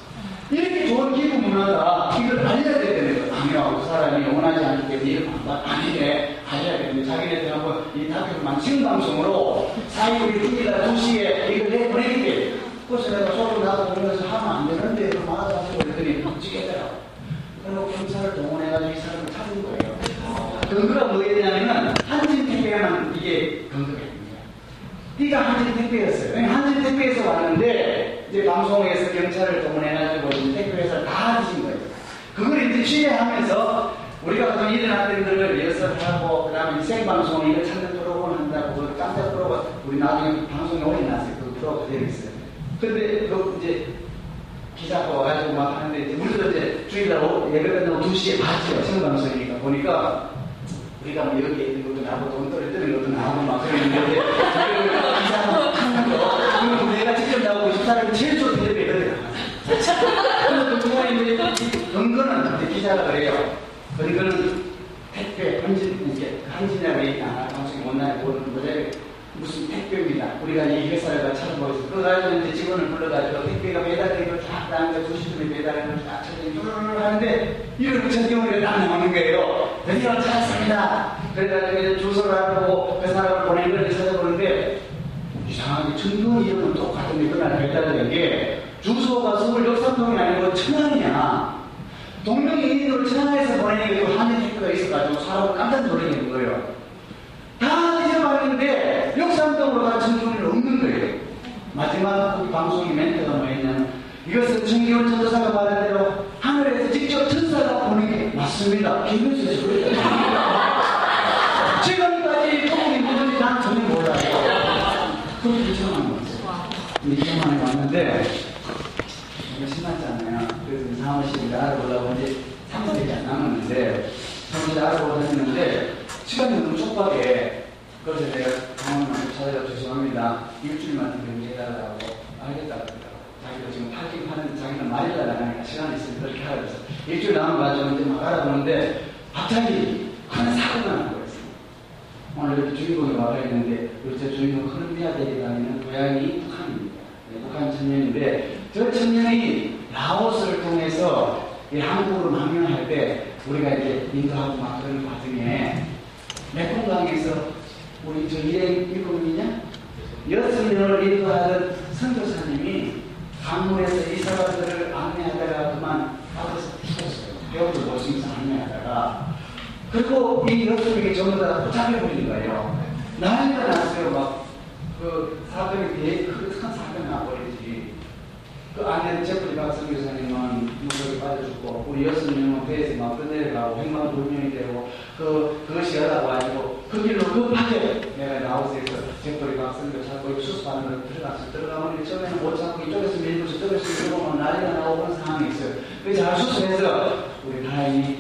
Speaker 1: 이렇게 좋은 기부 문화가 이걸 알려야 되는 거야. 당연하고 그 사람이 원하지 않기 때문에 이걸 아니래. 알려야 되는데 자기네들 한번 이 다큐만 생방송으로 사이우리 중이다 2시에 이걸 때 그래서 내가 소리 나도 그러면서 하면 안 되는데 그럼 알아서 그랬더니 찍겠더라고. 그리고 경찰을 동원해가지고 이 사람을 찾은 거예요. 근거가 뭐였냐면은 한진 택배만 네가 한진 택배였어요. 한진 택배에서 왔는데 이제 방송에서 경찰을 동원해가지고 택배 회사를 다 뒤진 거예요. 그걸 이제 취재하면서 우리가 보통 일어났던 일들을 리허설하고 그다음에 생방송 이거 찾는 프로그램 한다고 그 깜짝 프로그램 우리 나중에 방송에 올려놨어요. 그 프로가 되어 있어요. 근데 그 이제 기자가 와가지고 막 하는데 이제 우리도 이제 주일날 예배 끝나고 2시에 봤죠. 생방송이니까 보니까 우리가 뭐 여기에 있는 것도 나오고 돈 떨어뜨리는 것도 나오고 막 그러는데 이제 근거는 이제 기자가 그래요. 근거는 택배 한진 이제 한진이라고 얘기하나 방송에 못나게 보는 모델 무슨 택배입니다. 우리가 이 회사를 찾아보고 있어. 그거 가지고 이제 직원을 불러가지고 택배가 배달되고 쫙 나는데 2시쯤에 배달을 쫙 찾아니 뚜루루루 하는데 이런 전경을 딱 나오는 거예요. 드디어 찾았습니다. 그래가지고 주소를 알아보고 그 사람을 보낸 걸 찾아보는데 이상하게 전경 이름은 똑같은데 그날 배달된 게 주소가 역삼동이 아니고 천안이야. 동명이인으로 천안에서 보내는 게 한일 택배가 있어가지고 사람을 깜짝 놀라는 거예요. 다 잊어버렸는데 역삼동으로 간 청소년이 없는 거예요. 마지막 그 방송의 멘트가 뭐였냐면 이것은 정기훈 전도사가 말한 대로 하늘에서 직접 천사가 보는 게 맞습니다. 김현수에서 그랬다. 지금까지 조금이 누군지 난 전혀 몰라요. 그렇게 이상한. 근데 이상한에 왔는데 이거 신났잖아요. 그래서 사무실을 알아보려고 이제 3분이 안 남았는데 사무실 알아보려고 했는데 시간이 너무 촉박해. 그래서 내가 강원을 찾아가 죄송합니다. 일주일만 경계해달라고 알겠다. 자기도 지금 팔긴 하는 자기는 말이 나가니까 시간이 있으면 그렇게 하라 그래서 일주일 남아가지고 이제 막 알아보는데 갑자기 큰 사고가 난 거였어요. 오늘 이렇게 주인공이 와가 있는데 저 주인공 콜롬비아 대에 다니는 고향이 북한입니다. 네, 북한 청년인데 저 청년이 라오스를 통해서 한국으로 망명할 때 우리가 이제 인도하고 막 그런 과정에 메콩강에서 우리 저 일행 일곱이냐 여섯 명을 인도하던 선교사님이 강물에서 이 사람들을 안내하다가 그만 빠져서 죽었어요. 배우들 모시면서 안내하다가 그리고 이 여섯 명이 전부 다 붙잡혀버린 거예요. 난리가 났어요. 막 그 사건이 되게 큰 사건이 나버리지. 그 안에 제프리 박성 교사님은 무속에 빠져 죽고 우리 여섯 명은 배에서 막 끝내려가고 행방 불명이 되고 그 그것이 하다고 가지고 그 길로 급하게 내가 나오세서 제프리 박성 교사고 수습하는 걸 들어가서 들어가면 처음에는 못 찾고 이쪽에서 밀고서 저쪽에서 밀고 난리가 그런 상황이 있어요. 그래서 잘 수습해서 우리 다행히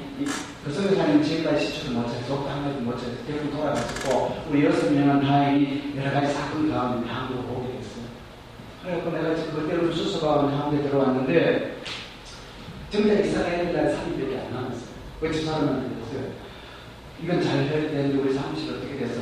Speaker 1: 그 선교사님 지금까지 시초를 못 찾아서 한 가지 못 찾아서 결국 돌아갔었고 우리 여섯 명은 다행히 여러 가지 사건 가운데 한국으로 오게. 그래서 내가 지금 그대로 수습하고 한국에 들어왔는데 정작 이스라엘이라는 사람들이 안 남았어요. 왜저 사람한테 됐어요? 이건 잘 해야 되는데 우리 사무실 어떻게 돼서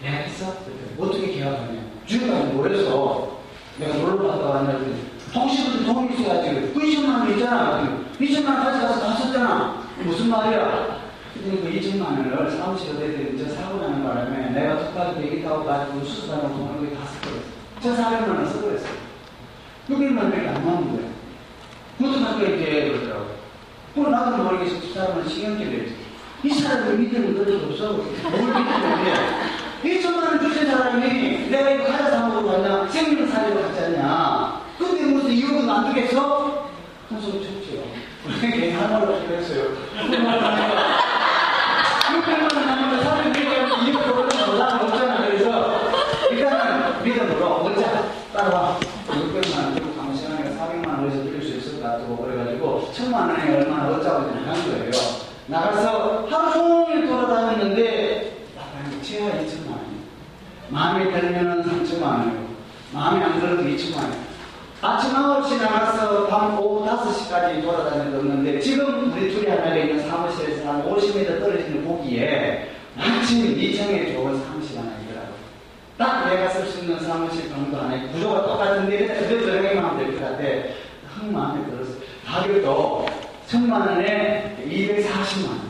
Speaker 1: 내가 했어? 어떻게 계약하냐? 주인까지 모여서 내가 놀러 갔다 왔는데 통신부터 돈이 있어야지 2천만 원 있잖아 2천만 원 가져가서 다 썼잖아 무슨 말이야? 그 2천만 원을 사무실에 어떻게 저 사고 나는 바람에 내가 특파기 비행기 타고 가지고 수습하는 돈을 거기 다 썼거든 저 400만 원 써버렸어 600만 원밖에 안 남은 거야 고등학교에 대해 그러더라고 그럼 나도 그 사람은 신경질이지. 이 사람을 믿는 것도 없어. 뭘 믿는데 2천만 원 주신 사람이 내가 이거 과자 사먹으러 갔냐 살리러 갔지 않냐? 근데 무슨 이유는 안? 한 소리 쳤죠. 우리 한말로 그랬어요 600만 원 남으면 사람이 그러니까 이유가 그러면 몰라 없잖아 그래서 일단은 믿음으로 먼저 따라와 600만 원 주고 가면 시간에 400만 원 어디서 빌릴 수 있을 것 같고 그래가지고 1000만 원에 얼마나 어쩌고 나간 거예요 나가서 하루 종일 돌아다녔는데 나가는 최하 2천만 원이에요 마음에 들면은 3천만 원이고 마음에 안 들어도 2천만 원. 아침 9시 나가서 밤 오후 5시까지 돌아다녔는데 지금 우리 둘이 하나에 있는 사무실에서 한 50m 떨어지는 고기에 마침 2층에 좋은 사무실 하나 있더라고. 딱 내가 쓸 수 있는 사무실 하나 있고 구조가 똑같은데 그대로 들어가기만 하면 될 것 같아. 흥 마음에 들었어. 가격도 1000만 원에 240만 원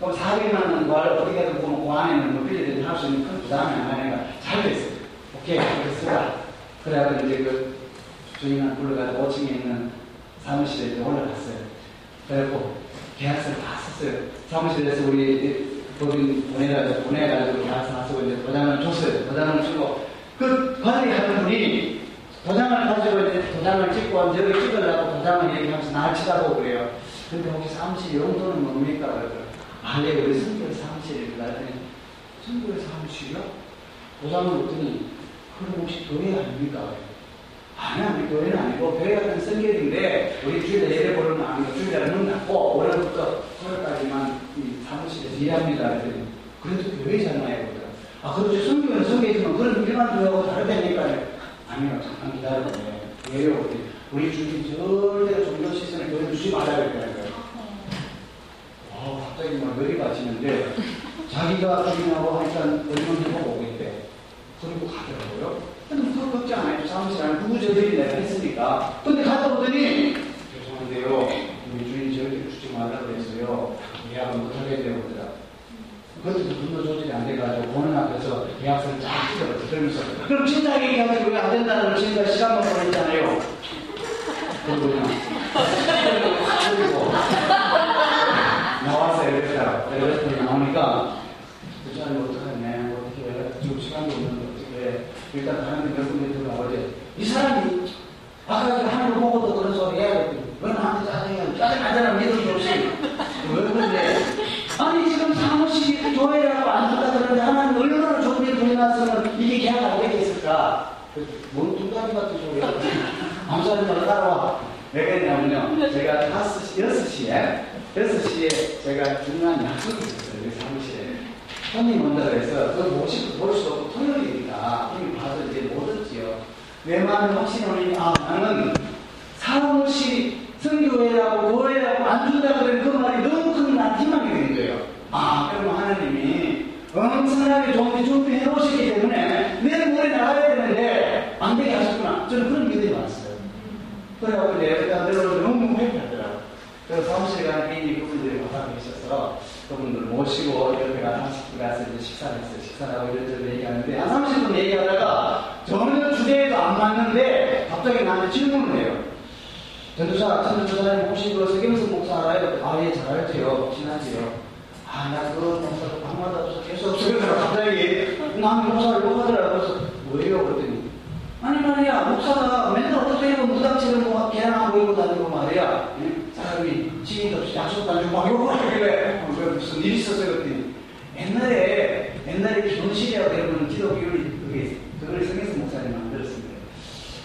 Speaker 1: 그럼 400만 원 걸 어디가든 보면 그 안에는 뭐 빌리든 할수 있는 큰 부담이 안 가니까 잘 됐어 오케이 그랬어 그래가지고 이제 그 주인한 불러가지고 5층에 있는 사무실에 올라갔어요. 그래갖고 계약서를 다 썼어요. 사무실에서 우리 법인 보내가지고, 보내가지고 계약서 다 쓰고 이제 도장을 줬어요. 도장을 주고 그 관리 하는 분이 도장을 가지고 이제 도장을 찍고 저기 찍으려고 도장을 얘기하면서 날 치다보고 그래요. 근데 혹시 사무실 용도는 뭡니까? 그러더라고요. 아, 네, 우리 성교회 사무실입니다. 그랬더니 성교회 사무실이요? 도장을 줬더니 그럼 혹시 교회 아닙니까? 아니야, 우리 교회는 아니고 교회 같은 성결인데 우리 주일에 예배 보려면 아니고 주일에 문 닫고 월요일부터 토요일까지만 이 사무실에서 일합니다. 그랬더니 그래도 교회잖아요. 그러더라. 아, 그렇죠. 성교회는 성교회지만 그런 일반 교회하고 다르다니까요. 아니요, 잠깐 기다려보세요. 왜요? 우리 주님 절대로 종교 시선을 교회 주지 말라 그랬다니까요. 와, 갑자기 막 열이 받치는데 자기가 주님하고 하니까 얼마나 해보고 오겠대. 그리고 가더라고요. 근데 그거 걱정 안 해도 사무실 안에 저들이 내가 했으니까. 근데 갔다 오더니 죄송한데요. 우리 주인 절대 주지 말라고 그랬어요. 예약을 못하게 되어보더라. 그것도 분노 조절이 안 돼가지고 보는 앞에서 계약서를 쫙 찢어버렸어. 그러면서 그럼 진작 얘기하지 왜안 된다는 걸 지금까지 시간만 보냈잖아요. 그리고 그냥 그리고 나와서 이랬다. 이랬더니 나오니까 그 사람이 어떡하네. 어떻게 지금 시간도 없는데 어떻게 일단 다른 데 몇 군데 들어가보지. 이 사람이 아까 그 하늘 보고도 그런 소리 돼. 왜 나한테 짜증이야? 짜증 나잖아. 믿음이 없이. 왜 그런데? 아니 지금 사무실이 교회라고 안 된다 그러는데 하나님 얼마나 좋은 일 보내놨으면 이게 계약 안 되겠을까? 뭔 뚱가지 같은 소리야. 감사님 너 따라와. 왜 그랬냐면요. 제가 5시, 6시에, 6시에 제가 중요한 약속이 있었어요. 사무실에. 손님 온다 그래서 그거 모시고 볼수 없고 토요일이니까 형님 봐서 이제 못 듣지요. 내 마음에 오니 아 나는 사무실이 성교회라고 교회라고 안 준다 그러는 그 말이 너무 큰난 희망이 되는 거예요. 아 그러면 하나님이 엄청나게 좋은 준비해 놓으시기 때문에 내일 모레 나가야 되는데 안 되게 하셨구나. 저는 그런 믿음이 왔어요. 그래갖고 여기다 내려오면 너무 회개하더라고요. 그래서 사무실에 가는 개인이 그분들이 와서 계셔서 그분들 모시고 옆에 가서 가서 이제 식사를 했어요. 식사를 하고 이런저런 얘기하는데 한 30분 얘기하다가 전혀 주제에도 안 맞는데 갑자기 나한테 질문을 해요. 전도사, 전도사님 혹시 그 세경석 목사 알아요? 아, 예, 잘 알죠. 친하지요. 아, 나그 목사를 방마다 없어서 계속 저기서 갑자기 나는 목사를 욕하더라고. 그래서 뭐예요? 그랬더니 아니 말이야 목사가 맨날 어떻게 입고 무당치를 뭐 개랑하고 입고 다니고 말이야 응? 사람이 지인도 없이 약속도 안 주고 막 욕을 하길래 무슨 일 있었어요 그랬더니 옛날에 옛날에 기원실이라고 여러분 기독교를 그게 그걸 성에서 목사님 만들었습니다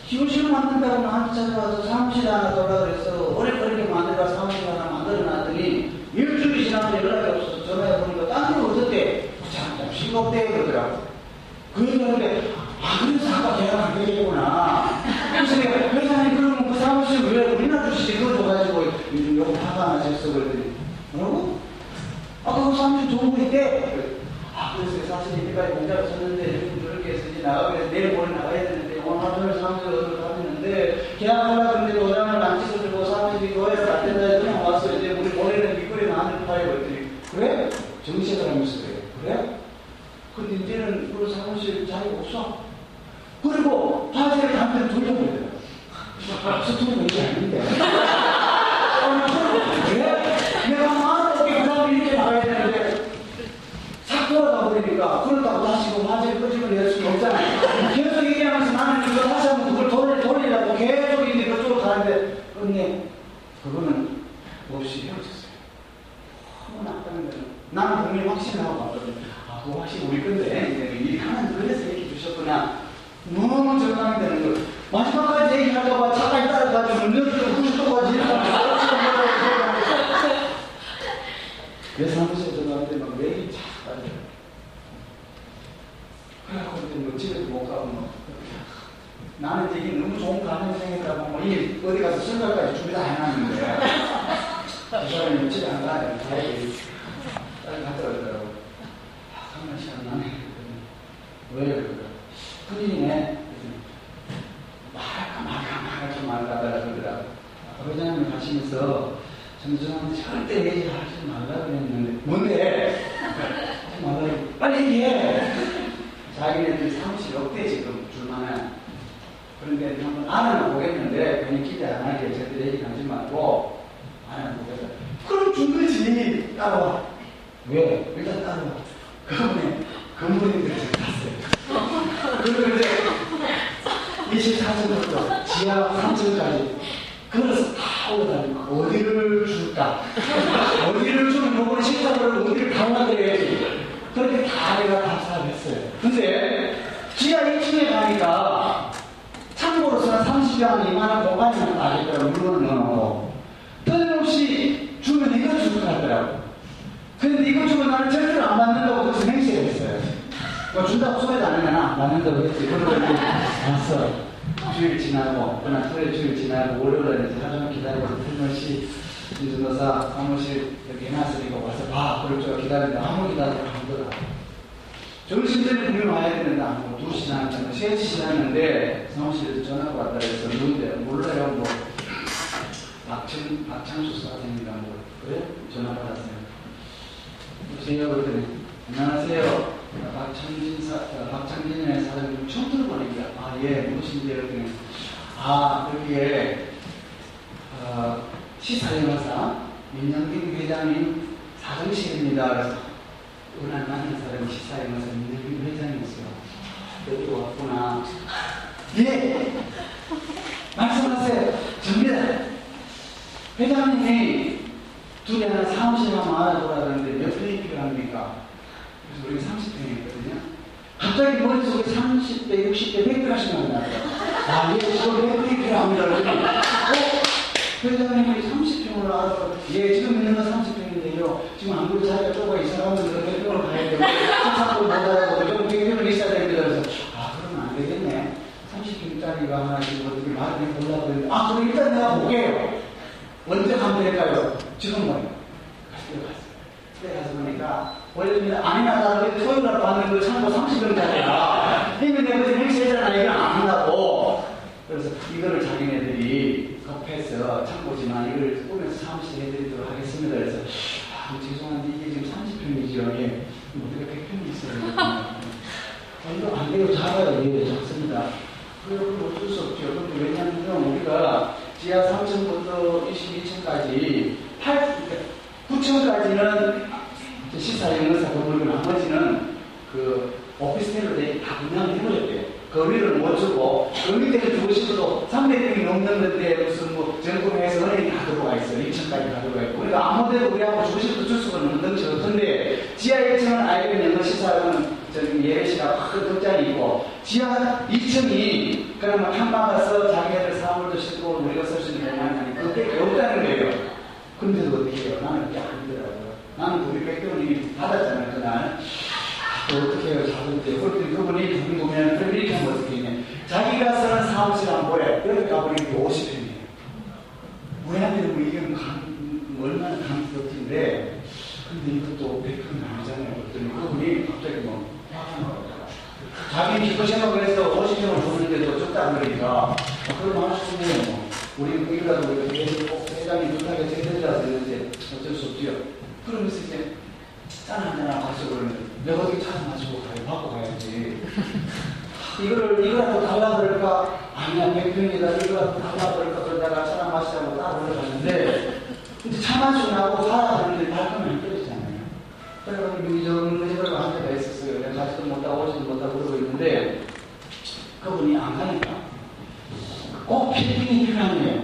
Speaker 1: 기원실을 만든다고 나한테 찾아와서 사무실 하나 돌라 그래서 오래걸리게 만들어 사무실 하나 만들어 놨더니 일주일이 지나면 연락이 없어서 전화해 보니까 딴 데로 어떻게 참 싱겁대요 그러더라고 그 얘기하는데 아, 그래서 아까 계약 안 되겠구나. 그래서 회장님, 그러면 그 사무실 왜 우리나 주시지? 그거 화가 나셨어. 그랬더니, 뭐라고? 아까 그 사무실 좋은 거 있대? 아, 그래서 사실 이때까지 공작을 썼는데, 해서 이제 나가고 해서 내일 모레 나가야 되는데, 오늘 하루 종일 사무실 어디로 가는데, 계약하려고 했는데 도장을 안 찍어주고 사무실이 교회를 안 된다 해서 그냥 왔어. 이제 우리 모레는 미국에 나한테 파요. 그랬더니, 그래? 정시에 하면서 그래. 그래? 근데 이제는 그 사무실 자리 없어. 그리고 화제를 담배 돌려버려요. 스토리가 이게 아닌데. 왜? 내가 마음 없게 그 사람이 이렇게 나가야 되는데, 싹 버리니까, 그렇다고 다시 그 화제를 끄집어 낼 수가 없잖아요. 계속 얘기하면서 나는 이거 다시 한번 그걸 돌, 돌리려고 계속 이제 그쪽으로 가는데, 근데, 그거는 없이 헤어졌어요. 너무 나쁘는 거예요. 나는 분명히 확신하고 갔거든요. 아, 그거 확실히 우리 건데, 일이 하나님 그래서 이렇게 주셨구나. 너무 절망이 되는 거예요. 마지막까지 얘기할까봐 차까지 따라가지고 너희들 후식도까지 내 사무실에 들어갔는데 막 매일 차 따라요. 이제 뭐 집에도 못 가고 뭐. 나는 이게 너무 좋은 가능성이 생겼다고 뭐이 어디 가서 설날까지 준비 다 해놨는데 그 사람이 뭐 집에 안 가요. 자기 딸 갔다 오더라고. 아, 정말 시간 나네. 왜 그럴까? 큰일이네. 말할까 말까 말할까 말까 그러더라고. 회장님 가시면서 정정한테 절대 얘기하지 말라 그랬는데 뭔데? 말라 빨리 얘기해. 자기네들 사무실 없대 지금 줄만한. 그런데 한번 알아는 보겠는데 괜히 기대 안 하게 절대 얘기 하지 말고 알아는 보겠다. 그럼 준 거지. 따라와. 왜? 일단 따라와. 그러면 근본인들이 갔어요. 그리고 이제 24년부터 지하 3층까지. 그래서 다 올라다니고 어디를 줄까? 어디를 주면 요번에 식사를 어디를 강화드려야지. 그렇게 다 내가 답사를 했어요. 근데 지하 1층에 가니까 참고로서는 30여 이만한 공간이면 나겠더라고 물건을 넣어놓고 틀림없이 주면 이거 줄것 같더라고. 근데 이거 주면 나는 절대로 안 받는다고 그래서 맹세를 했어요. 너 준다고 소리도 안 하면 안 받는다고 했지. 그러더니 알았어. 주일 지나고, 그날 토요일 주일 지나고, 월요일에 하루 기다리고, 틀림없이 인준도사 사무실 이렇게 해놨으니까 와서 봐. 그럴 줄 기다리는데 아무 안 오더라고. 점심전에 분명 와야 안 오고, 2시 지났잖아. 3시 지났는데 사무실에서 전화가 왔다 그래서 누군데 몰라요. 뭐, 박창, 박창수 사장님이랑 뭐, 그래? 전화 받았어요. 여보세요? 그랬더니, 안녕하세요. 박창진 사, 박창진의 사장님 처음 들어보니까, 아, 예, 무엇인지 그랬더니, 아, 여기에, 어, 시사영화사 민영빈 회장님 사정실입니다. 그래서, 은한 많은 사람이 시사영화사 민영빈 회장이었어요. 여기 왔구나. 예! 말씀하세요. 접니다. 회장님이 둘이 하나 사무실만 알아보라는데 몇 평이 필요합니까? 그래서 우리 30평이었거든요. 갑자기 머릿속에 30대, 60대, 100대 하시는 나더라고요. 아, 예, 지금 100평이 필요합니다. 그러더니, 어? 회장님이 30평을 알아봐. 예, 지금 있는 건 30평인데요. 지금 안 그래도 자리가 좁아 이사가면서 100평을 가야 되고, 책상도 못 알아보고, 좀 100평은 있어야 됩니다. 그래서, 아, 그러면 안 되겠네. 30평짜리가 하나 지금 어떻게 말을 해보려고 했는데, 아, 그럼 일단 내가 볼게요. 언제 가면 될까요? 지금 뭐예요? 갔어요, 갔어요. 그때 가서 보니까, 원래는 아니나 다르게 토요일 날 받는 그 참고 30평짜리야. 이미 내가 행세잖아. 이건 안 한다고. 그래서 이거를 자기네들이 급해서 참고지만 이걸 꾸며서 사무실 해드리도록 하겠습니다. 그래서, 아, 죄송한데 이게 지금 30평이죠. 예. 어떻게 100평이 있어요? 아, 이거 안 돼요. 작아요. 예, 작습니다. 그럼 어쩔 수 없죠. 근데 왜냐하면 우리가 지하 3층부터 22층까지 8, 9층까지는 시사영의사 건물이고 나머지는 그 오피스텔로 다 분양을 해버렸대요. 거리를 못 주고 그 밑에는 주고 싶어도 300평이 넘는 건데 무슨 뭐 전국에서 은행이 다 들어와 있어요. 2층까지 다 들어와 있고 그러니까 아무데도 우리하고 주고 싶어도 줄 수가 없는 덩치 없던데 지하 1층은 알게 되면 시사는 저기 예배시가 큰 극장이 지하 2층이 그러면 한방 가서 자기네들 사물도 싣고 우리가 쓸수 있는 공간이 그게 없다는 거예요. 근데도 어떻게 해요? 나는 그게 아니더라고요. 나는 우리 백병이 받았잖아요, 그날. 또 어떻게 해요? 자본때. 그랬더니 그분이 궁금해요. 그럼 이렇게 하면 어떻게 했냐. 자기가 쓰는 사무실 안 보여. 여기 가보니까 50평이에요. 우리한테는 뭐 이게 감, 얼마나 감격인데, 근데 이것도 100평이 아니잖아요. 그랬더니 그분이 갑자기 뭐, 화가 나요. 자기 기도 생각을 해서 50평을 줬는데도 적다 그러니까, 있네요. 뭐. 우리 이라도 우리가 꼭 회장이 못하게 제대로라서 이제 어쩔 수 없지요. 그러면서 이제 짠 한잔 마시고 그러면 내가 어떻게 짠 마시고 가요? 받고 가야지. 이거를 이거라도 달라 그럴까? 아니야 백평이다 이거라도 달라 그럴까? 그러다가 차랑 마시자고 딱 올라갔는데 이제 차 마시고 나고 살아가는데 발걸음이 떨어지잖아요. 그래가지고 이저런 이저런 한 대가 있었어요. 내가 가지도 못하고 오지도 못하고 그러고 있는데 그분이 안 가니까 꼭 필핑이 필요하네요.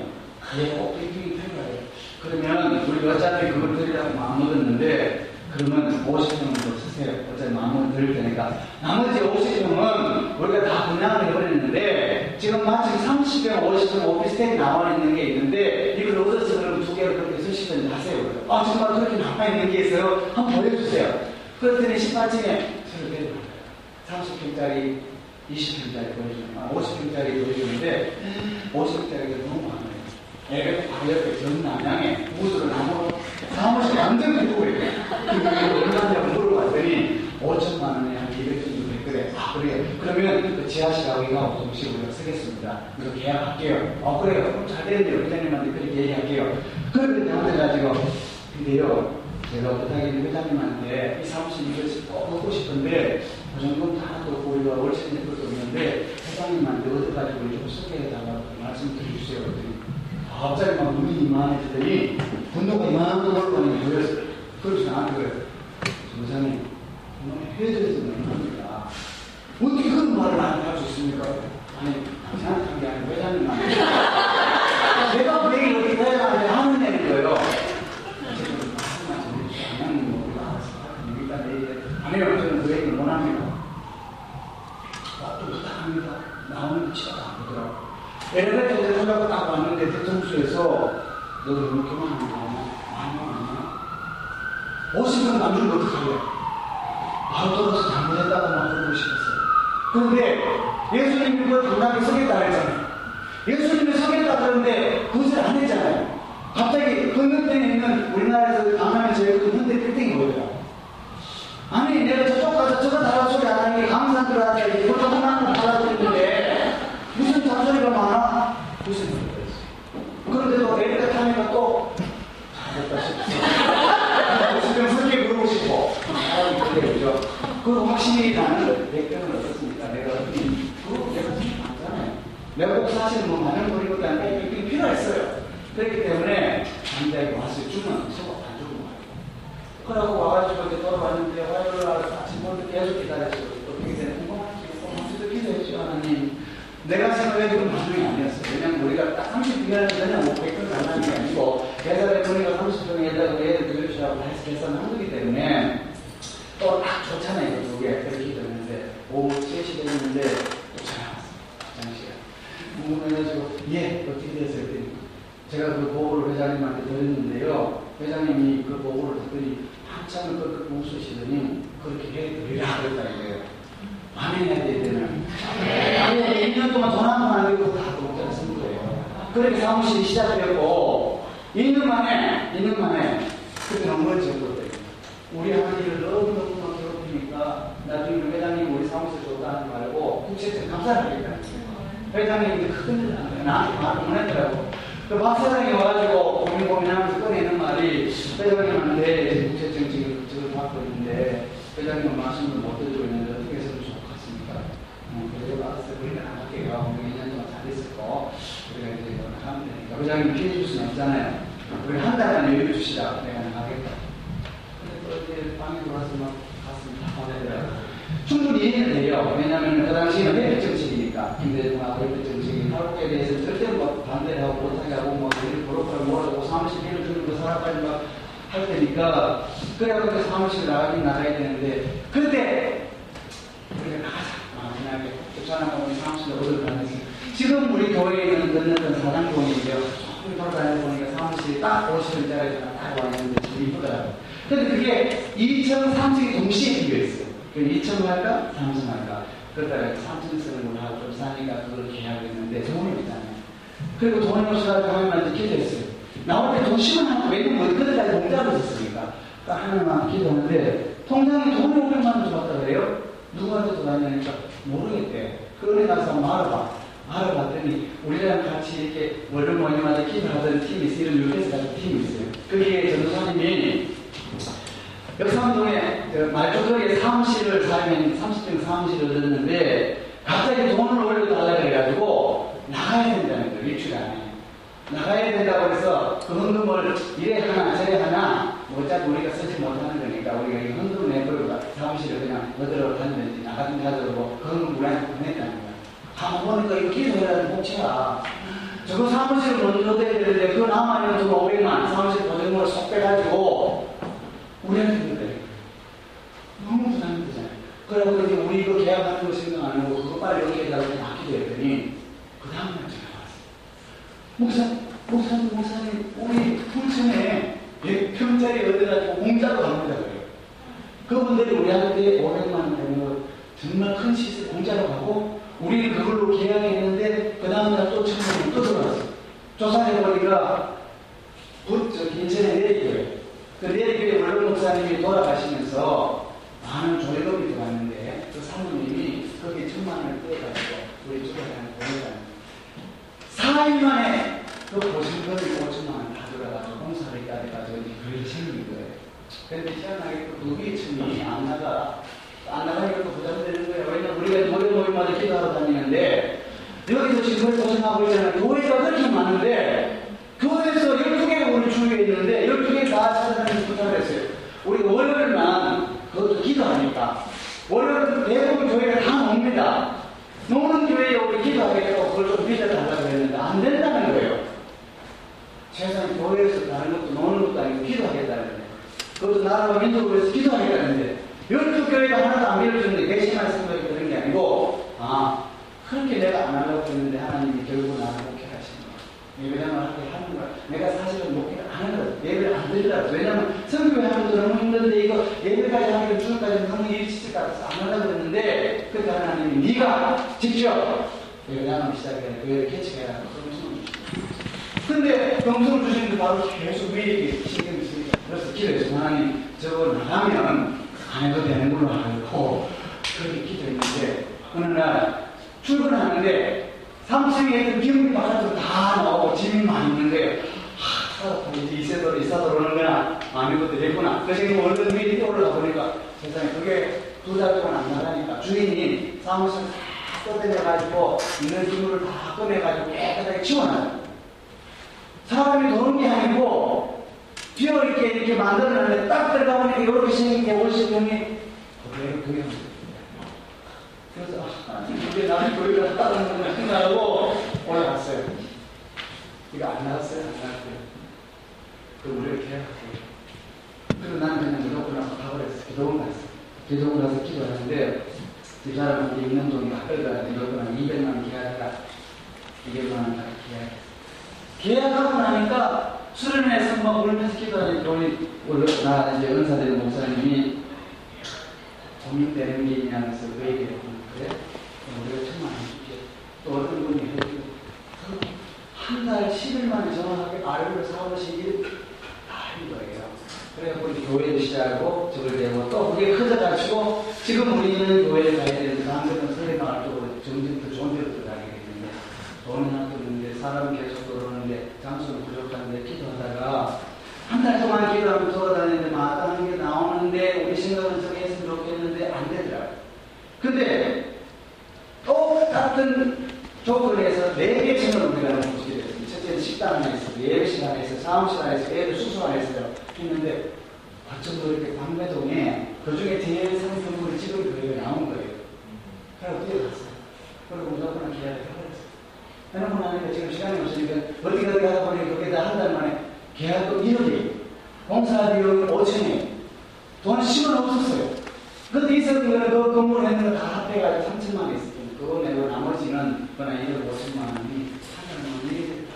Speaker 1: 예, 꼭 필핑이 필요해요. 그러면 우리 어차피 그걸 드리라고 마음먹었는데 그러면 50평으로 쓰세요. 어차피 마음을 드릴 테니까. 나머지 50평은 우리가 다 분양을 해버렸는데 지금 마침 30평, 50평 오피스텔이 나와 있는 게 있는데 이걸 얻어서 그럼 두 개를 그렇게 쓰시든지 하세요. 아, 정말 그렇게 나와 있는 게 있어요? 한번 보여주세요. 그랬더니 18층에 서로 내려가요. 30평짜리 20평짜리 보여주는, 아, 50평짜리 보여주는데, 50평짜리가 너무 많아요. 애가 바로 옆에 전남양에 우주로 나무, 사무실 완전 있래 그게 얼마냐고 물어봤더니, 5천만 원에 한 200 정도 됐그래. 아, 그래요. 그러면 그 지하실하고 이거하고 동시에 우리가 쓰겠습니다. 이거 계약할게요. 어, 그래요. 그럼 잘 되는데요. 회장님한테 그렇게 얘기할게요. 그러면 나한테 가지고, 근데요, 제가 부탁인 회장님한테 이 사무실 이것을 꼭 먹고 싶은데, 그 정도는 다또 우리가 월세 낼 것도 없는데 회장님한테 얻어가지고 좀 소개해달라고 말씀드려주세요. 그랬더니 갑자기 막 눈이 이만해지더니 분노가 이만한 걸 보니 보였어요. 그래서 나한테 그래요. 회장님, 정말 헤어져서 너무합니다. 어떻게 그런 말을 나한테 할수 있습니까? 아니, 생각한 게 아니고 회장님만. 내가 그 얘기를 어떻게 회장한테 하는 애는 거예요. 그냥 뭐 우리가 알아서 일단 내일 아니요 저는 그 얘기를 원합니다. 아, 또 부탁합니다. 나오는 치가 안 보더라고. 엘리베이터에서 손잡고 딱 왔는데 대통수에서 너도 하는 거야? 아니야, 아니야. 50분 남주면 어떡할래? 바로 떨어서 잘못했다고 막 그러고 싶었어요. 그런데 예수님이 그걸 당당히 서겠다 그랬잖아요. 예수님이 서겠다 그러는데 그것을 안 했잖아요. 갑자기 건너편에 있는 우리나라에서 강남에 제일 큰 현대 빌딩이 뭐예요? 아니 내가 저쪽 가서 저거 달라 소리 안 하는 게 강산 들어가야 돼. 이것도 하나는 달라드리는데 무슨 잔소리가 많아? 무슨 소리가 있어. 그런데도 내리가 타니까 또 잘했다 싶어. 지금 설계 부르고 싶어. 사람이 그래 그죠? 그 확실히 나는 백병을 얻었으니까 내가 그거 내가 생각하잖아요. 내가 꼭 사실 뭐 많은 거리것도 아니라 백병이 필요했어요. 그렇기 때문에 남자에게 왔을 서고 안 주고 말고. 그러고 와가지고 이제 돌아왔는데 화요일 날 아침부터 계속 기다렸어요. 어떻게 되는 궁금하지? 고맙습니다. 기도했죠, 하나님. 내가 생각해도 반응이 아니었어요. 왜냐면 우리가 딱 30분이라는 그냥 뭐 100분 달라는 게 아니고 계산해 보니까 30분에 얘다가 얘를 들려주라고 해서 계산한 거기 때문에 또 딱 좋잖아요. 두 개. 그렇게 기도했는데 오후 3시 됐는데 또 전화 왔어요. 장시간. 궁금해가지고 예, 어떻게 됐어요? 제가 그 보고를 회장님한테 드렸는데요. 회장님이 그 보고를 듣더니 한참을 끄끄 웃으시더니 그렇게 해드리라 그랬다 이거예요. 반응해야 되는. 아니, 2년 동안 돈 한 번안 내고 다 공짜로 쓴 거예요. 그렇게 사무실이 시작되었고, 2년 만에, 2년 만에, 그때 너무 정도돼요. 우리 할머니를 너무너무 괴롭히니까, 나중에 회장님 우리 사무실 줬다 하지 말고, 국세청 감사를 하겠다. 회장님이 큰일 났네. 나한테 말을 못 했더라고. 그 박사장이 와가지고 고민 고민하면서 꺼내는 말이 회장님한테 국세청 지금 저걸 받고 있는데 회장님은 말씀을 못 드리고 있는데 어떻게 해서? 어, 그래서 알았어요. 우리는 안 할게요. 우리 2년 동안 잘했었고 우리가 이제 이거 하면 되니까 회장님 피해 줄 수는 없잖아요. 우리 한 달만 여유 주시라. 내가 하겠다. 근데 또 이제 방에 들어와서 막 가슴이 다 보내더라고요. 충분히 이해는 돼요. 왜냐하면 그 당시에는 혜택 정책이니까 김대중하고 혜택 정책이 한국에 대해서 절대 뭐 반대를 하고 못하게 하고 뭐 보로크를 몰아주고 사무실 일을 주는 거 사람까지 막 할 테니까 그래갖고 사무실 나가긴 나가야 되는데 그때 우리 사무실에 어딜 가겠어 지금 우리 교회에 있는 건너던 사장동이죠 조금 돌아다니다 보니까 사무실이 딱 50원짜리 딱와 있는데 참 이쁘더라고요 근데 그게 2층, 3층이 동시에 비어있어요 2층 할까? 3층 할까? 그러다가 3층 쓰는 걸 하고 좀 싸니까 그걸 계약했는데 돈이 없잖아요. 그리고 돈이 없어가지고 하나님한테 기도했어요. 나올 때돈 10원 하나 왜냐면 그때까지 공짜로 줬으니까. 그러니까 하나님한테 기도하는데 통장에 돈이 500만 원 줬다 그래요? 누구한테 줬냐니까 모르겠대. 그러니 가서 알아봐. 알아봤더니 우리랑 같이 이렇게 월요 모임마다 기도하던 팀이 있어요. 이런 가진 팀이 있어요. 거기에 전도사님이 역삼동에 그 말조석에 사무실을 살면 30평 사무실을 얻었는데 갑자기 돈을 올려달라 그래가지고 나가야 된다는 거예요. 일주일 안에. 나가야 된다고 해서 그 헌금을 이래 하나 저래 하나 뭐 어차피 우리가 쓰지 못하는 거니까 우리가 이 헌금 내버리고 사무실을 그냥 어디로 갔는지 나가든지 하도록 그 헌금 우리한테 보냈다는 거야. 한번 보니까 이거 기도해라는 복채야. 저거 사무실을 먼저 얻어야 되는데 그 남아있는 돈 500만 사무실 보증금을 쏙 빼가지고 우리한테 그래. 너무 부담되잖아요. 그래서 이제 우리 이거 계약하는 거 생각 안 하고 그거 빨리 여기 해달라고 맡기도 했더니 그 다음날 전화 왔어. 목사, 목사님, 목사님, 우리 풍천에 100평짜리 얻어가지고 공짜로 갑니다. 그분들이 우리한테 500만 원 되는 거 정말 큰 시세 공짜로 가고 우리는 그걸로 계약했는데 그 다음날 또 천만 원 뜯어갔어. 조사해보니까 붓, 저, 인천에 내리고요. 그 내리교회 원로 목사님이 돌아가시면서 많은 조례금이 들어갔는데 그 사모님이 거기에 천만 원을 떼어가지고 우리 조사장을 보내다는 4일 만에 그 보증금이 5천만 그런데 희한하게 누비 층이 안 나가. 안 나가니까 부담되는 거예요. 왜냐면 우리가 모임 모임마다 기도하러 다니는데 여기서 지금 도전하고 있잖아요. 교회가 그렇게 많은데 교회에서 12개가 우리 주위에 있는데 12개 다 찾아다니는 부탁을 했어요. 우리 월요일만 그것도 기도하니까 월요일은 대부분 교회가 다 옵니다. 노는 교회에 우리 기도하겠다고 그걸 좀 믿어달라고 했는데 안 된다는 거예요. 세상 교회에서 다른 것도 노는 것도 아니고 기도하겠다는 거예요. 그것도 나라와 민족을 위해서 기도하겠다는데 열두 교회가 하나도 안 밀어주는데 개심할 생각이 드는 게 아니고 아 그렇게 내가 안 하려고 했는데 하나님이 결국 나를 목회하시는 거야 예배장을 하게 하는 거야. 내가 사실은 목회를 안 하는 거야 예배를 안 드리라고. 왜냐면 성교회 하는 것도 너무 힘든데 이거 예배까지 하기로 주일까지 너무 것 같아서 안 하려고 했는데 그때 하나님이 네가 직접 예배장을 시작해 교회를 개척해라 근데 병성을 주시는데 바로 계속 위에 신경 그래서 기도해서 하나님 저거 나가면 안 해도 되는 걸로 알고 그렇게 기도했는데 어느 날 출근하는데 3층에 있던 기운이 바깥으로 다 나오고 짐이 많이 있는데 하, 이세돌 이사돌 오는구나 많은 것도 됐구나. 그래서 얼른 위에 올라가 보니까 세상에 그게 두 달 동안 안 나가니까 주인이 사무실 다 꺼내가지고 있는 기물을 다 꺼내가지고 깨끗하게 치워놔요. 사람이 도는 게 아니고 비어 이렇게 이렇게 만들어놨는데 딱 들어가 보니까 이렇게 생긴 게 병이 그대로 그냥 그래서 아, 이게 나는 교회가 따르는 걸 생각하고 올라갔어요. 이거 안 나왔어요? 안 나왔어요. 그 우리를 계약했어요. 그리고 나는 그냥 무조건 하고 가버렸어요. 기도원 갔어요. 기도원 가서 기도하는데 이 사람한테 있는 돈이 가까이가 무조건 한 200만 원 계약하다 200만 원 계약했어요. 계약하고 나니까 수련회에서 막 울면서 기도하니 돈이 나 이제 은사되는 목사님이 고민되는 게 있냐면서 왜 얘기를 그래? 우리가 천만 원 줄게. 또 어떤 분이 해주고 한달 10일 만에 정확하게 4월 10일 다한 거예요. 우리 교회도 시작하고 저걸 되고 또 그게 커져가지고 지금 우리는 교회에 가야 되는데 다음번에 설레마을 쪽으로 점점 더 좋은 데로 들어가게 되는데 돈은 하나도 없는데 사람 계속 들어오는데 장소는 부족한데 기도하다가 한 기도하면 돌아다니는데 마땅한 게 나오는데 우리 생각은 저게 했으면 좋겠는데 안 되더라고요. 근데 똑같은 조건에서 네개 층을 우리가 놓치게 됐습니다. 첫째는 식당 안에서, 예배실 안에서, 사무실 안에서, 애들 숙소 안에서 했는데 어쩜 이렇게 광배동에 그 중에 제일 상품으로 찍은 교회가 나온 거예요. 그래서 뛰어갔어요. 그리고 무조건 기다려 해놓고 나니까 지금 시간이 없으니까 어디 하다 보니 거기다 한 달 만에 계약금 1억이 공사 비용이 5천이 돈 10원 없었어요. 근데 있었던 거는 그 건물 했는 거다 합해가지고 3천만 원 있었거든요. 그거 내고 나머지는 그나 1억 5천만 원이 하나만 일이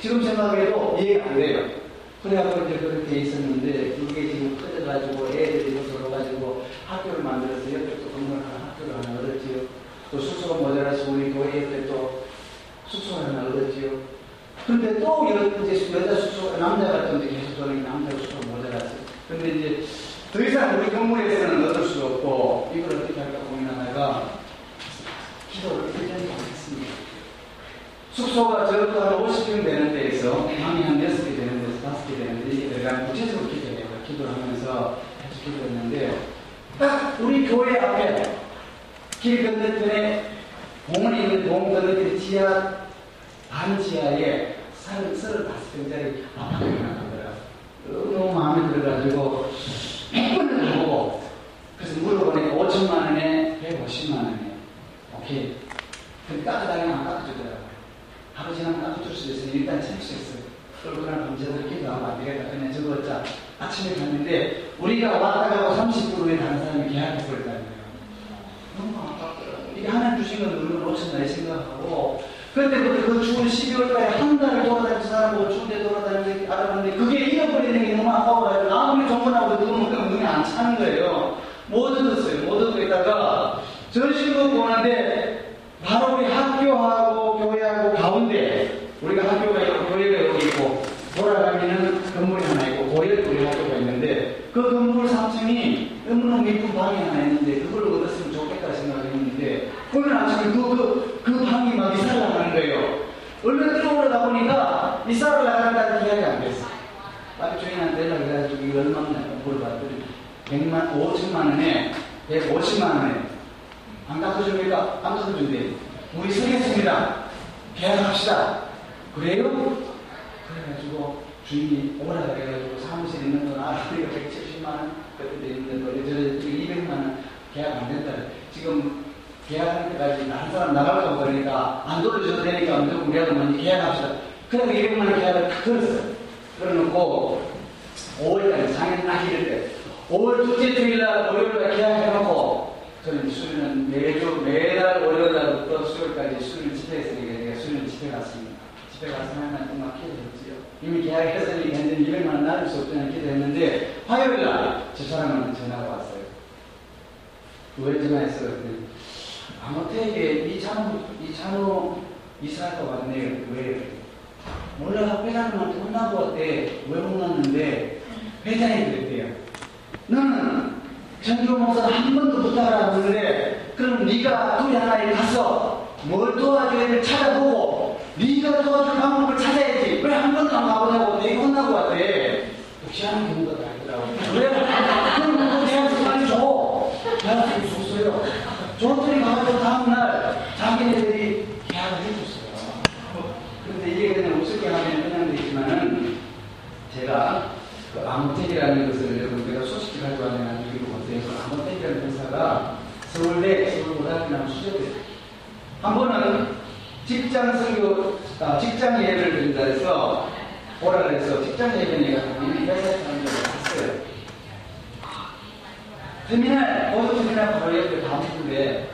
Speaker 1: 지금 생각해도 이해가 안 돼요. 그래갖고 이제 그렇게 있었는데 그게 지금 커져가지고 애들이 서러가지고 학교를 만들어서 옆에 또 건물 하나 학교를 하나 얻었지요. 또 숙소가 모자라서 우리 교회 옆에 또 숙소 하나 얻었지요. 근데 또 여, 이제 여자 숙소, 남자 같은데 계속 저는 남자 숙소가 모자랐어요. 근데 이제 더 이상 우리 건물에서는 얻을 수 없고 이걸 어떻게 할까 고민하다가 기도를 1년이 했습니다. 숙소가 저것도 한 50평 되는 데에서 방이 한 6개 되는 데서 5개 되는 데 이게 내가 구체적으로 기도해요. 기도를 하면서 계속 기도했는데 딱 우리 교회 앞에 길 건너편에 공원에 있는 공 건너편 지하 반지하에 35평짜리 아파트가 나가더라고요. 너무 마음에 들어가지고 100번을 가고 그래서 물어보니까 5천만 원에 150만 원에 오케이. 근데 깎아달라면 안 깎아주더라고요. 하루 지나면 깎아줄 수 있으니 일단 착수했어요. 그리고 그날 밤새도록 기도하면 안 되겠다. 그냥 적었자. 아침에 갔는데 우리가 왔다 가고 30분 후에 다른 사람이 계약해버렸다는 거예요. 너무 아깝더라고요. 이게 하나님 주신 건 물론 5천 원에 생각하고 그런데 그 추운 12월달에 한 달을 돌아다니는 사람 보고 추운데 돌아다니는 알아봤는데 그게 잃어버리는 게 너무 아까워가지고 아무리 눈을 먹으면 눈이 안 차는 거예요. 못 얻었어요. 못 얻고 있다가 전시도 보는데 바로 우리 학교하고 교회하고 가운데 우리가 학교가 있고 교회가 여기 있고 돌아가면은 건물이 하나 있고 고일 우리 학교가 있는데 그 건물 3층이 너무너무 예쁜 방이 하나 있는데 그걸 얻었으면 좋겠다 생각했는데 오늘 아침에 그, 그, 그 방이 막 이사를 나가는 거예요. 얼른 들어오려다 보니까 이사를 나간다는 이야기 안 됐어. 빨리 주인한테 연락해가지고 이거 얼마나 물어봤더니 100만, 5천만 원에 150만 원에 안 갚아줍니까? 안 갚아준대. 우리 서겠습니다. 계약합시다. 그래요? 그래가지고 주인이 오라 그래가지고 사무실 있는 돈 알아보니까 170만 원 그때 있는 돈저 200만 원 계약 안 된다. 지금 계약할 때까지 한 사람 나갈까 그러니까 안 돌려줘도 되니까 무조건 우리하고 먼저 계약합시다. 그래서 200만 원 계약을 다 들었어요. 5월까지 장애 딱 이럴 때 5월 둘째 주일날 월요일날 계약해놓고 저는 수련은 매주 매달 월요일날부터 수요일까지 수련을 집회했으니까 제가 수련을 집회 갔습니다. 집회 가서 하나님 정말 기도했지요. 이미 이미 현재 200만 원 나눌 수 없다는 기도했는데 화요일날 저 사람한테 전화가 왔어요. 왜 전화했어? 그랬더니 아무튼 이 찬우 이 찬우 이사가 왔네요. 왜? 몰라 회장님한테 혼나고 왔대. 왜 혼났는데 회장이 그랬대요. 너는 전교 목사 한 번도 부탁을 안 하는데 그럼 네가 둘이 하나에 가서 뭘 도와줘야 될 찾아보고 네가 도와줄 방법을 찾아야지 왜 한 번도 안 가보냐고 내가 혼나고 왔대. 혹시하는 경우가 아니더라고. 왜? 그럼 그 대학교 빨리 줘. 대학교 줬어요. 줬더니 가가지고 다음날 자기네들이 계약을 해줬어요. 근데 이게 그냥 우습게 하면 그냥 되지만은 제가 그 아무텍이라는 것을 여러분 가지고 왔는 나중에 보세요. 그 아무텍이라는 회사가 서울대 서울고등학교 수제돼요. 한 번은 직장 선교, 아, 직장 예배를 드린다 해서 오라 그래서 직장 예배 내가 이미 회사에 사는 적을 봤어요. 터미널, 보도 터미널 바로 옆에 가보는데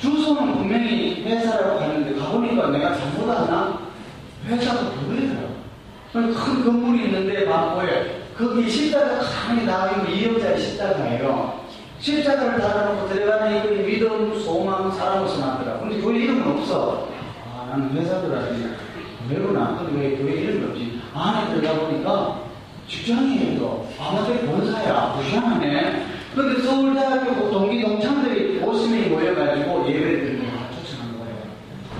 Speaker 1: 주소는 분명히 회사라고 하는데 가보니까 내가 잘못 왔나? 회사가 그거더라고. 큰 건물이 있는데 막 보여. 거기 십자가 강하게 나와있는 2억짜리 십자가예요. 십자가를 달아놓고 들어가는 이 믿음, 소망, 사랑으로서 나더라. 근데 교회 이름은 없어. 아, 나는 회사들 알지. 왜그러나? 근데 왜 교회 이름이 없지? 안에 들어가 보니까 직장이에요. 아마도 본사야. 무시하네. 근데 서울대학교 동기 동창들이 50명이 모여가지고 예배를 드리는 거 초청한 거예요.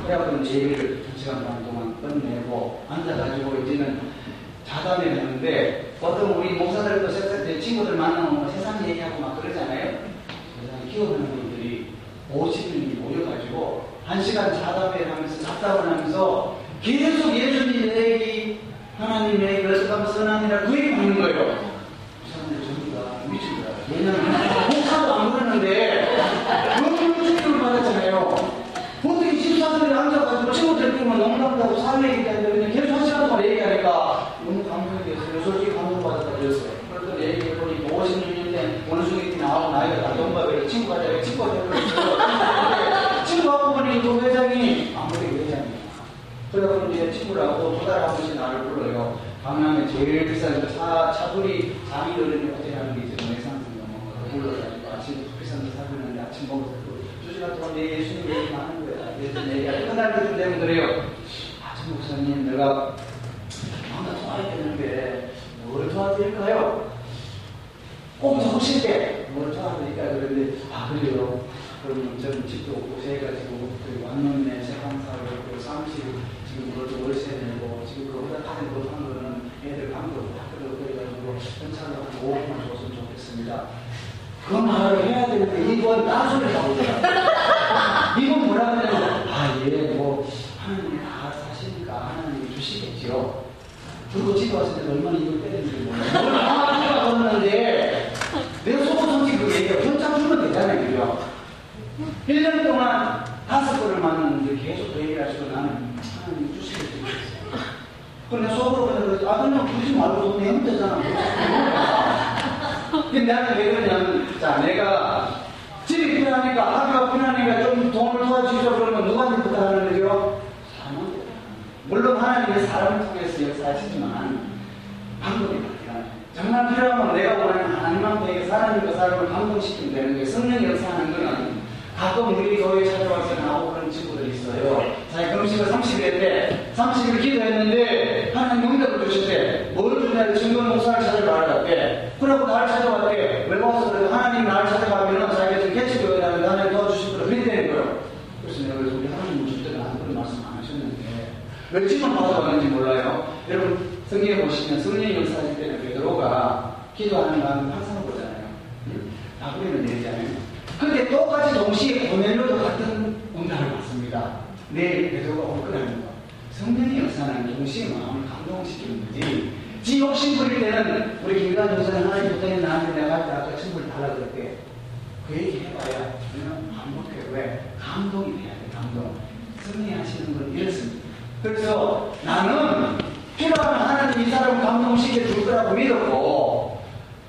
Speaker 1: 그래가지고 예배를 2시간 반동 안 끝내고 앉아가지고 이제는 자담회 하는데 어떤 우리 목사들도 제 친구들 만나면 뭐 세상 얘기하고 막 그러잖아요. 세상 키워가는 분들이 50명이 모여가지고 한 시간 자담회를 하면서 잡담을 하면서 계속 예수님 얘기, 하나님 얘기, 그래서 가면 선한이라 그 얘기 하는 거예요. 사람들 전부 다 미친다. 왜냐면 목사도 안 그러는데 너무 충격을 받았잖아요. 어떻게 집사들이 앉아가지고 친구들 끼면 농담하고 사회 얘기하는데 그냥 계속 한 시간 동안 얘기하니까 너무 감동이 됐어요. 솔직히 감동받았다 그랬어요. 그랬더니 얘기해보니 56년 된 어느 소개팅 나하고 나이가 다 동갑이라 친구가 되고 친구가 되고 친구하고 보니 그 회장이 아무리 회장이야. 보니 이제 친구라고 두 달에 한 번씩 나를 불러요. 강남에 제일 비싼 그 차, 차돌이 잠이 들리는 호텔이라는 게 있어요. 그거 불러가지고 아침 비싼 데 사주는데 아침 먹어서 두 시간 동안 내 예수님 얘기 많은 거야. 예수님 얘기가 끝날 때쯤 되면 그래요. 아, 참 목사님, 내가 뭔가 도와야 되는데 뭘 도와드릴까요? 꼭때뭘 도와드릴까 그랬는데 아 그래요. 그러면 저는 집도 없고 세가지고 그리고 세상사를 그리고 사무실 지금 그것도 월세 내고 지금 그거보다 다른 못한 거는 애들 방도 학교도 그래가지고 현찰로 한 5억만 줬으면 좋겠습니다. 그 말을 해야 되는데 이건 딴소리 나오더라. 이건 뭐라 그러냐면 아예 뭐 하나님 다 사시니까 하나님이 주시겠지요. 그리고 집에 왔을 때 얼마나 이걸 때리는지 몰라요. 뭘 하나님가 줬는데 내가 속고 솔직히 그 얘기가 현장 주면 되잖아요. 그죠? 1년 동안 다섯 번을 만났는데 계속 그 얘기를 하시고 나는 하나님 주시겠지. 그런데 속으로 그냥 아, 그냥 주지 말고 돈 내면 되잖아. 근데 나는 왜 그러냐면, 자, 내가 집이 필요하니까, 학교가 필요하니까 좀 돈을 도와주시죠. 그러면 누구한테 부탁하는 거죠? 사람한테. 물론 하나님의 사람을 통해서 역사하시지만, 방법이 바뀌어요. 정말 필요하면 내가 원하는 하나님한테 하나님과 사람을 감동시키면 되는 거예요. 성령 역사하는 거는 가끔 우리 교회에 찾아와서 나오고 그런 친구들이 있어요. 자기 금식을 30일 때, 30일 기도했는데, 하나님 응답을 때, 뭘 주냐를 증거 목사를 찾아가라대. 그러고 나를 찾아왔대. 왜 와서 그래? 하나님 나를 찾아가면은 자기가 지금 개치교회 다니는데 하나님 도와주실 거라. 되는 거예요. 그래서 내가 그래서 우리 하나님 오실 때는 안 그런 말씀 안 하셨는데, 왜 지금 받아봤는지 몰라요. 여러분, 성경에 보시면 성령이 역사하실 때는 베드로가 기도하는 마음을 항상 보잖아요. 다 그러면 되잖아요. 근데 똑같이 동시에 고넬료도 같은 응답을 받습니다. 베드로가 올 거라는 거. 성령의 역사는 동시에 마음을 감동시키는 거지. 지 욕심 부릴 때는 우리 김관 교사는 하나님 부탁이 나한테 내가 아까 친구를 달라 그랬대. 그 얘기 해봐야 저는 반복해요. 왜? 감동이 돼야 돼, 감동. 성령이 하시는 건 이렇습니다. 그래서 나는 필요하면 하나님 이 사람을 감동시켜 줄 거라고 믿었고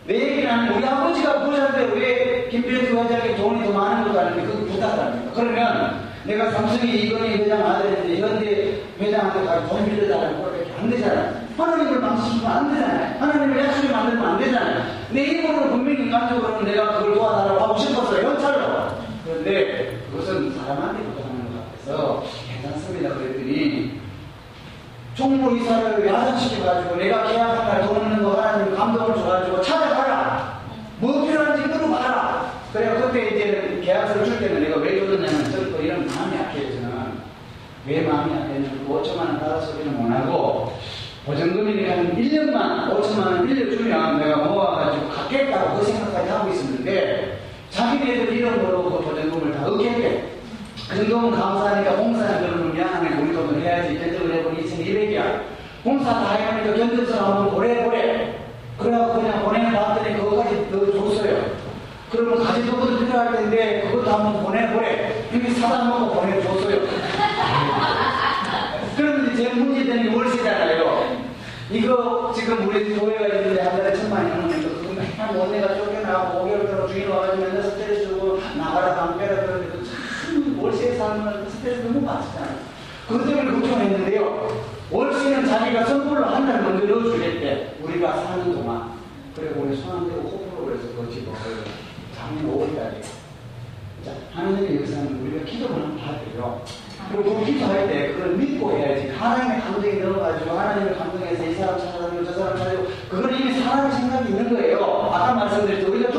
Speaker 1: 내 얘기는 우리 아버지가 부자인데 왜 김필수 회장이 돈이 더 많은 것도 아닌데 그게 부탁합니까? 그러면 내가 삼성이 이건희 회장 아들인데 현대 회장한테 가서 돈 빌려달라고 그렇게 안 되잖아요. 하나님을 망치시면 안 되잖아요. 하나님을 약속이 만들면 안 되잖아요. 내 입으로 분명히 인간적으로는 내가 그걸 도와달라고 하고 싶었어요. 현찰로. 그런데 그것은 사람한테 부탁하는 것 같아서 괜찮습니다. 그랬더니 총무 이사를 야단시켜가지고 내가 계약한 날돈 없는 거 하나님 감동을 줘가지고 찾아가라. 뭐 필요한지 물어봐라. 그래 그때 이제 계약서를 줄 때는 내가 왜 줬느냐면 저도 이런 마음이 약해요 저는. 왜 마음이 약했냐면 5천만 원 받아서 소리는 못하고 보증금이니까 1년만 5천만 원 빌려주면 내가 모아가지고 갖겠다고 그 생각까지 하고 있었는데 자기네들 이름으로 그 보증금을 다 얻겠대. 그 정도면 감사하니까 공사는 그러면 미안하네. 우리 돈을 해야지. 견적을 해보니 2200이야. 공사 다 해보니까 견적서 한번 보래 보래. 그래갖고 그냥 보내봤더니 그거까지 더 줬어요. 그러면 가지도도 필요할 텐데 그것도 한번 보내보래 이렇게 사다 놓고 보내줬어요 그러면 이제 제 문제되는 월세잖아요 이거 지금 우리 교회가 있는데 한 달에 천만 그거 맨날 원내가 쫓겨나고 5개월 동안 주인 와가지고 맨날 스트레스 주고 나가라 방빼라 그러는데 참 월세 사는 스트레스 너무 많잖아요. 그것 때문에 걱정했는데요. 월세는 자기가 선불로 한 달 먼저 넣어주겠대. 우리가 사는 동안. 그리고 우리 소환대고 호프로 그래서 거치고 작년 5월달에. 자, 하나님의 역사는 우리가 기도만 하면 다 돼요 그리고 그 기도할 때 그걸 믿고 해야지. 하나님의 감정이 넣어가지고 하나님의 감정에서 이 사람 찾아다니고 저 사람 찾아다니고 그건 이미 사람의 생각이 있는 거예요. 아까 말씀드렸죠. 우리가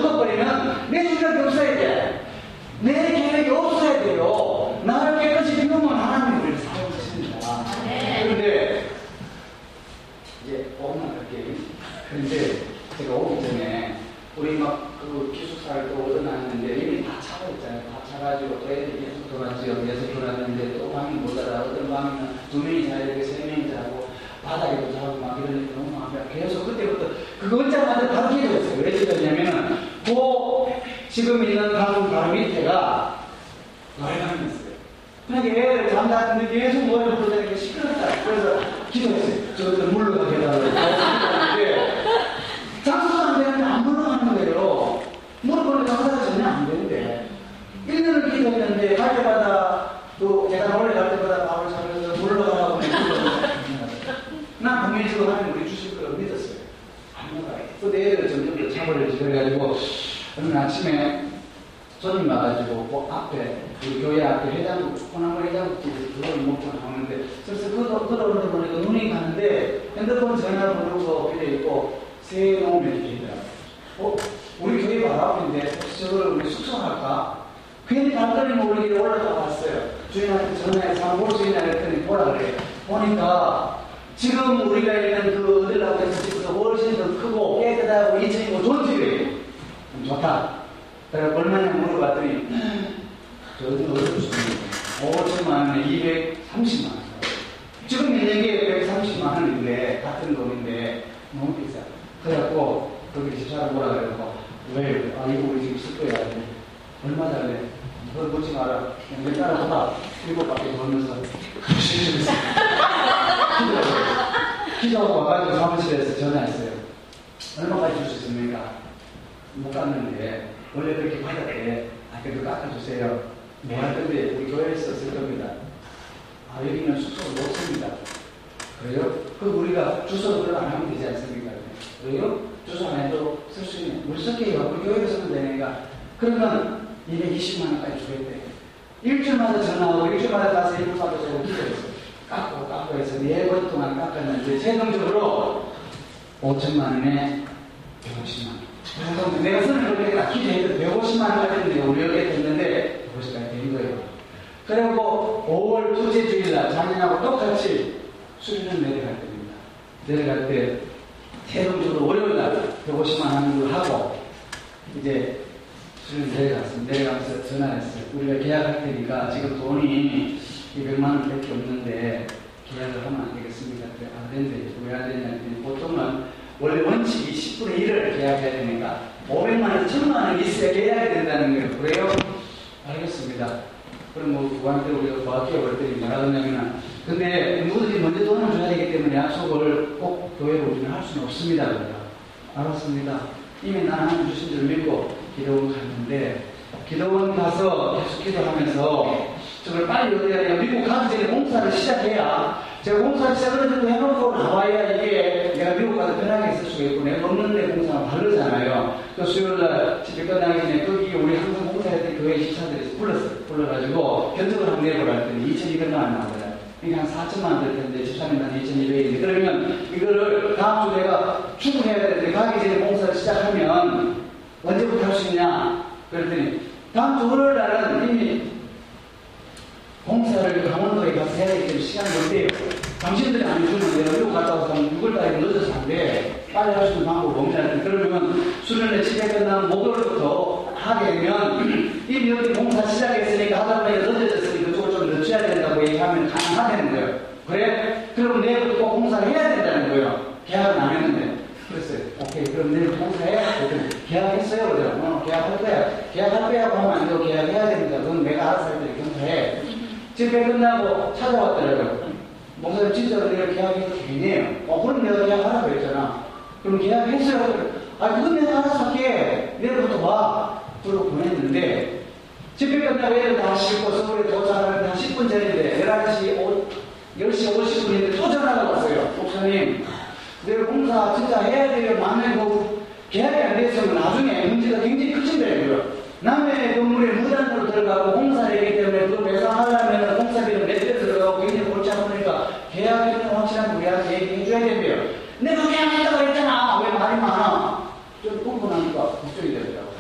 Speaker 1: 수준을 내려갔습니다. 내려가면서 전화했어요. 우리가 계약할 테니까 지금 돈이 200만 원밖에 없는데 계약을 하면 안 되겠습니까? 안 된대. 왜안 되냐 했더니 보통은 원래 원칙이 10분의 1을 계약해야 되니까 500만 원, 1000만 원 있어야 계약이 된다는 거예요. 그래요? 알겠습니다. 그럼 뭐, 그한테 우리가 을 때리 뭐라 그러냐면 근데 누구든지 먼저 돈을 줘야 되기 때문에 약속을 꼭 교회로 우리는 할 수는 없습니다. 그러니까. 알았습니다. 이미 나는 주신 줄 믿고 기도원 갔는데 기도원 가서 계속 기도하면서 저걸 빨리 어디야 미국 가기 전에 공사를 시작해야 제가 공사 시작을 해놓고 나와야 이게 내가 미국 가서 편하게 있을 수가 있고 내가 없는데 공사가 바르잖아요. 그 수요일날 집에 끝나기 전에 거기 우리 항상 공사했던 교회 시차들이 불렀어. 불러가지고 견적을 한번 내보라 했더니 2,200만 원 나오더라. 이게 한 4천만 원될 텐데 집사님한테 2,200인데 그러면 이거를 다음 주 내가 출근해야 되는데 가기 전에 공사를 시작하면 언제부터 할 수 있냐? 그랬더니 다음 주 월요일 날은 이미 공사를 강원도에 가서 해야 되기 시간이 못 돼요. 당신들이 안 해주면 내가 미국 갔다 와서 6월달에 늦어서 안 돼. 빨리 할 수 있는 방법 없냐. 그러면 수련회 집에 끝나면 목요일부터 하게 되면 이미 여기 공사 시작했으니까 하다 보니까 늦어졌으니까 그쪽을 좀 늦춰야 된다고 얘기하면 가능하다는 거예요. 그래? 그럼 내일부터 꼭 공사를 해야 된다는 거예요. 계약은 안 했는데. 그랬어요. 오케이. 그럼 내일 공사해? 계약했어요. 그래요. 어, 계약할 거야. 계약할 거야. 하면 안 되고 계약해야 됩니다. 그건 내가 알아서 할 테니까 공사해. 집회 끝나고 찾아왔더라고요. 목사님 진짜로 내가 계약해서 괜히해요. 어, 그럼 내가 계약하라고 했잖아. 그럼 계약했어요. 아, 그건 내가 알아서 할게. 내일부터 와. 그러고 보냈는데, 집회 끝나고 애들 다 싣고 서울에 도착하는데 한 10분 전인데, 11시, 5, 10시 50분인데 또 전화가 왔어요. 목사님, 내일 공사 진짜 해야 돼요. 뭐 계약이 안 됐으면 나중에 문제가 굉장히 커진다고요. 남의 건물에 무단으로 들어가고 공사를 했기 때문에 그걸 배상하려면 공사비는 몇배 들어가고 굉장히 골치 아프니까 계약에는 확실한 우리한테 얘기해줘야 된대요. 내가 계약했다고 했잖아. 왜 말이 많아? 좀 나니까 걱정이 되더라고.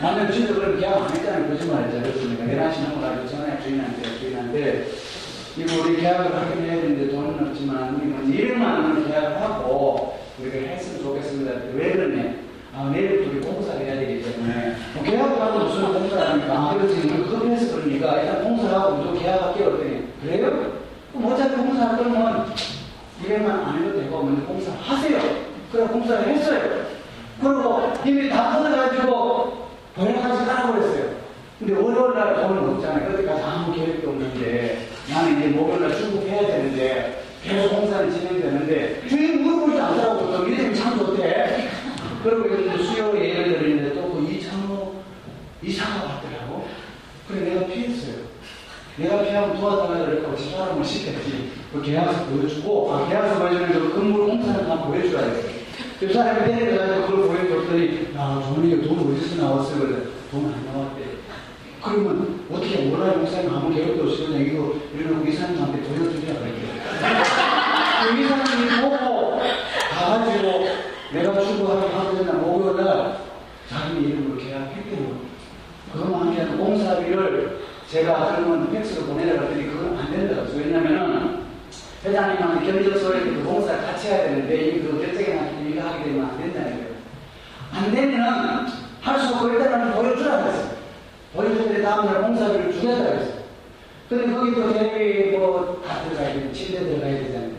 Speaker 1: 나는 진짜 그럼 계약 안 했잖아요. 거짓말 했잖아요. 그렇습니까? 11시 넘어가지고 전화해 주인한테, 주인한테 이거 우리 계약을 하긴 해야 되는데 돈은 없지만 우리 뭐 200만 원 계약을 하고 우리가 했으면 좋겠습니다. 왜 그러냐? 아, 내일부터 공사를 해야 되기 때문에 뭐 계약을 하고 무슨 공사를 합니까? 아, 그렇지. 급해서 그러니까 일단 공사를 하고 무조건 계약할게요. 그랬더니 그래요? 그럼 어차피 공사할 거면 200만 안 해도 되고 먼저 공사를 하세요. 그래 공사를 했어요. 그리고 이미 다 뜯어가지고 도약하지 까라고 그랬어요. 근데 월요일 날 돈은 없잖아요. 그때까지 아무 계획도 없는데 나는 이제 목요일 날 출국해야 되는데 계속 공사는 진행되는데 주인 물어보지도 않더라고. 그러고 이제 수요 예를 드리는데 또그 이창호, 이창호 왔더라고. 그래, 내가 피했어요. 내가 피하면 도와달라 그러니까 그랬다고 집사람을 뭐 시켰지. 그 계약서 보여주고, 아, 계약서 보여주면 건물 홍사를 다 보여줘야 돼. 그 사람이 때려가지고 그걸 보여줬더니, 아, 돈이, 돈 어디서 나왔어요? 그래. 돈안 나왔대. 그러면 어떻게 오라는 목사님 아무 계획도 없이 그냥 이거 이러고 이사님한테 보여주냐, 그랬게. 그 이사님이 보고, 가가지고 내가 추구하는 5월이나 목요일날 자기 이름으로 계약했대요. 그것만 하면 공사비를 제가 그러면 팩스로 보내려고 했더니 그건 안 된다고. 왜냐면은 회장님한테 견적서를 그 공사 같이 해야 되는데 이미 그 결정이 났기 때문에 하게 되면 안 된다는 거예요. 안 되면은 할 수가 없고 일단은 보여주라 그랬어요. 보여주는데 다음날 공사비를 주겠다 그랬어요. 근데 거기 또 대비 뭐다 들어가야 되고 침대 들어가야 되잖아요.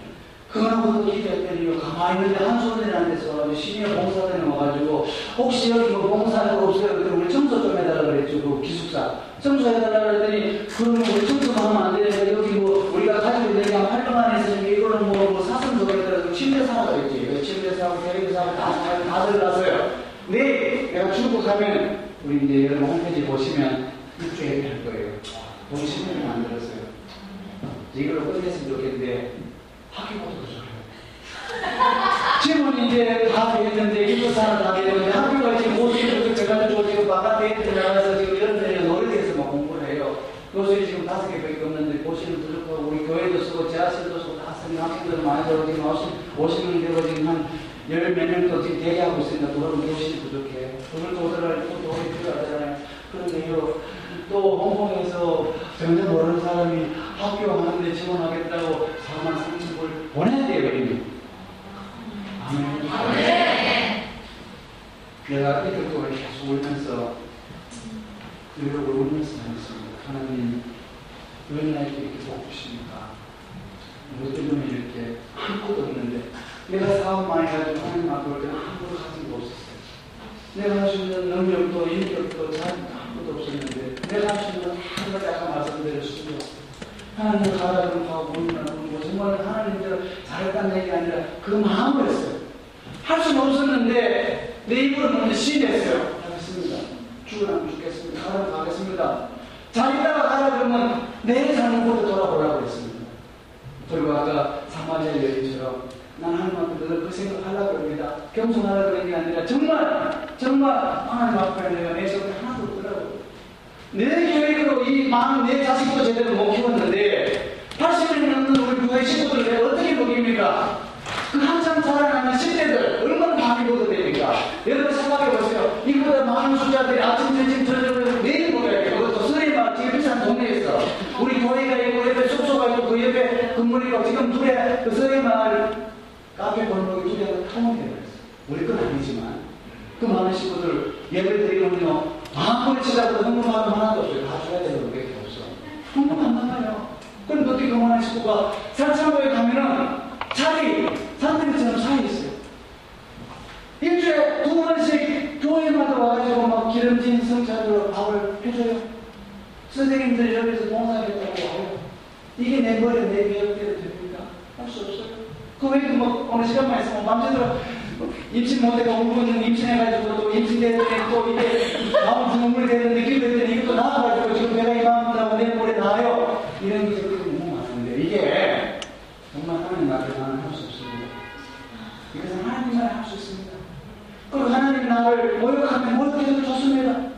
Speaker 1: 그거하고도 기대했더니 가만히 있는데 안 돼서 시니어 봉사단에 와가지고 혹시 여기 뭐 봉사가 없어요? 그럼 우리 청소 좀 해달라 그랬죠. 그 기숙사. 청소해달라 그랬더니 그러면 우리 청소만 하면 안 되니까 여기 뭐 우리가 가지고 있는 게 활동 안 했으니까 이거는 뭐, 뭐 사슴 저기더라도 침대 사고 있지. 침대 사고 테레비 사고 다, 다 들어가서요. 네, 내가 출국하면 우리 이제 여러분 홈페이지 보시면 일주일에 할 거예요. 돈 10년을 만들었어요. 이걸로 끝냈으면 좋겠는데. 지금은 이제 다 되었는데 이거 사람 다 되었는데 학교가 지금 모시를 해가지고 지금 바깥에 들어가서 지금 이런 데에 놀이에서 막 공부를 해요. 교실이 지금 다섯 개밖에 없는데 고시는 부족하고 우리 교회도 쓰고 지하실도 쓰고 다 쓰는 학생들 많이 들어 지금 오십, 오시는 되고 지금 한 열 몇 명도 지금 대기하고 있으니까 돌아오는 교실이 부족해. 돈을 도달할 또 돈이 필요하잖아요. 그런데요, 또 홍콩에서 전혀 모르는 사람이 학교 하는데 지원하겠다고 4만 3천 불 보내야 돼요, 우리. 아멘. 아멘. 내가 이럴 동안 계속 울면서, 이러고 울면서 다녔습니다. 하나님, 왜 나에게 이렇게 복주십니까? 뭐 때문에 이렇게 아무것도 없는데, 내가 사업 많이 가지고 하나님 앞에 올때 아무것도 가진 게 없었어요. 내가 할 수 있는 능력도, 인격도, 자격도 아무것도 없었는데, 내가 할 수 있는 한 가지 아까 말씀드렸습니다. 하나님 가라는 거, 문이나 문, 공부하는 하나님께서 잘했다는 얘기가 아니라 그 마음을 했어요. 할 수는 없었는데 내 입으로 먼저 시인했어요. 알겠습니다. 죽으라면 죽겠습니다. 가라면 가겠습니다. 자기다가 가라 그러면 내일 사는 곳으로 돌아보라고 했습니다. 그리고 아까 사마리아 여인처럼 난 하나님한테 늘그 생각하려고 합니다. 겸손하려고 하는 게 아니라 정말 정말 하나님 앞에 내가 내 속에 하나도 없더라고요. 내 계획으로 이 마음 내 자식도 제대로 못 키웠는데 80년 친구들 내가 어떻게 먹입니까? 그 한참 자라나는 10대들 얼마나 많이 먹어됩니까? 여러분 생각해보세요. 이보다 많은 숫자들이 아침, 점심, 저녁을 매일 먹어야 돼요. 그것도 선생님하고 지금 비싼 동네에서 우리 교회가 있고 옆에 숙소가 있고 그 옆에 건물이고 지금 둘에 그 선생님을 카페 골목에 둘에 통원되어 있어요. 우리 건 아니지만 그 많은 식구들 예를 들면요 아무리 치자고 흥분하는 하나도 없어요. 다 줘야 되는 게 없어. 흥분안 나가요. 그럼 너희 가만히 있고가 산책로에 가면은 자리 산들처럼 사이 있어요. 일주일에 두 번씩 교회마다 와가지고 막 기름진 성찬으로 밥을 해줘요. 선생님들 여기서 봉사하겠다고 와요. 이게 내 머리 내 미역대로 됩니까? 할 수 없어요. 그 외에도 뭐 어느 시간만 있으면 밤새도록 임신 못해가 울고는 임신해가지고 또 임신됐더니 또 이게 마음 눈물이 되는 느낌이 되더니 이것도 나아가지고 정말 하나님 앞에 나는 할 수 없습니다. 이것은 하나님만 할 수 있습니다. 그리고 하나님 나를 모욕하며 모욕해서 좋습니다.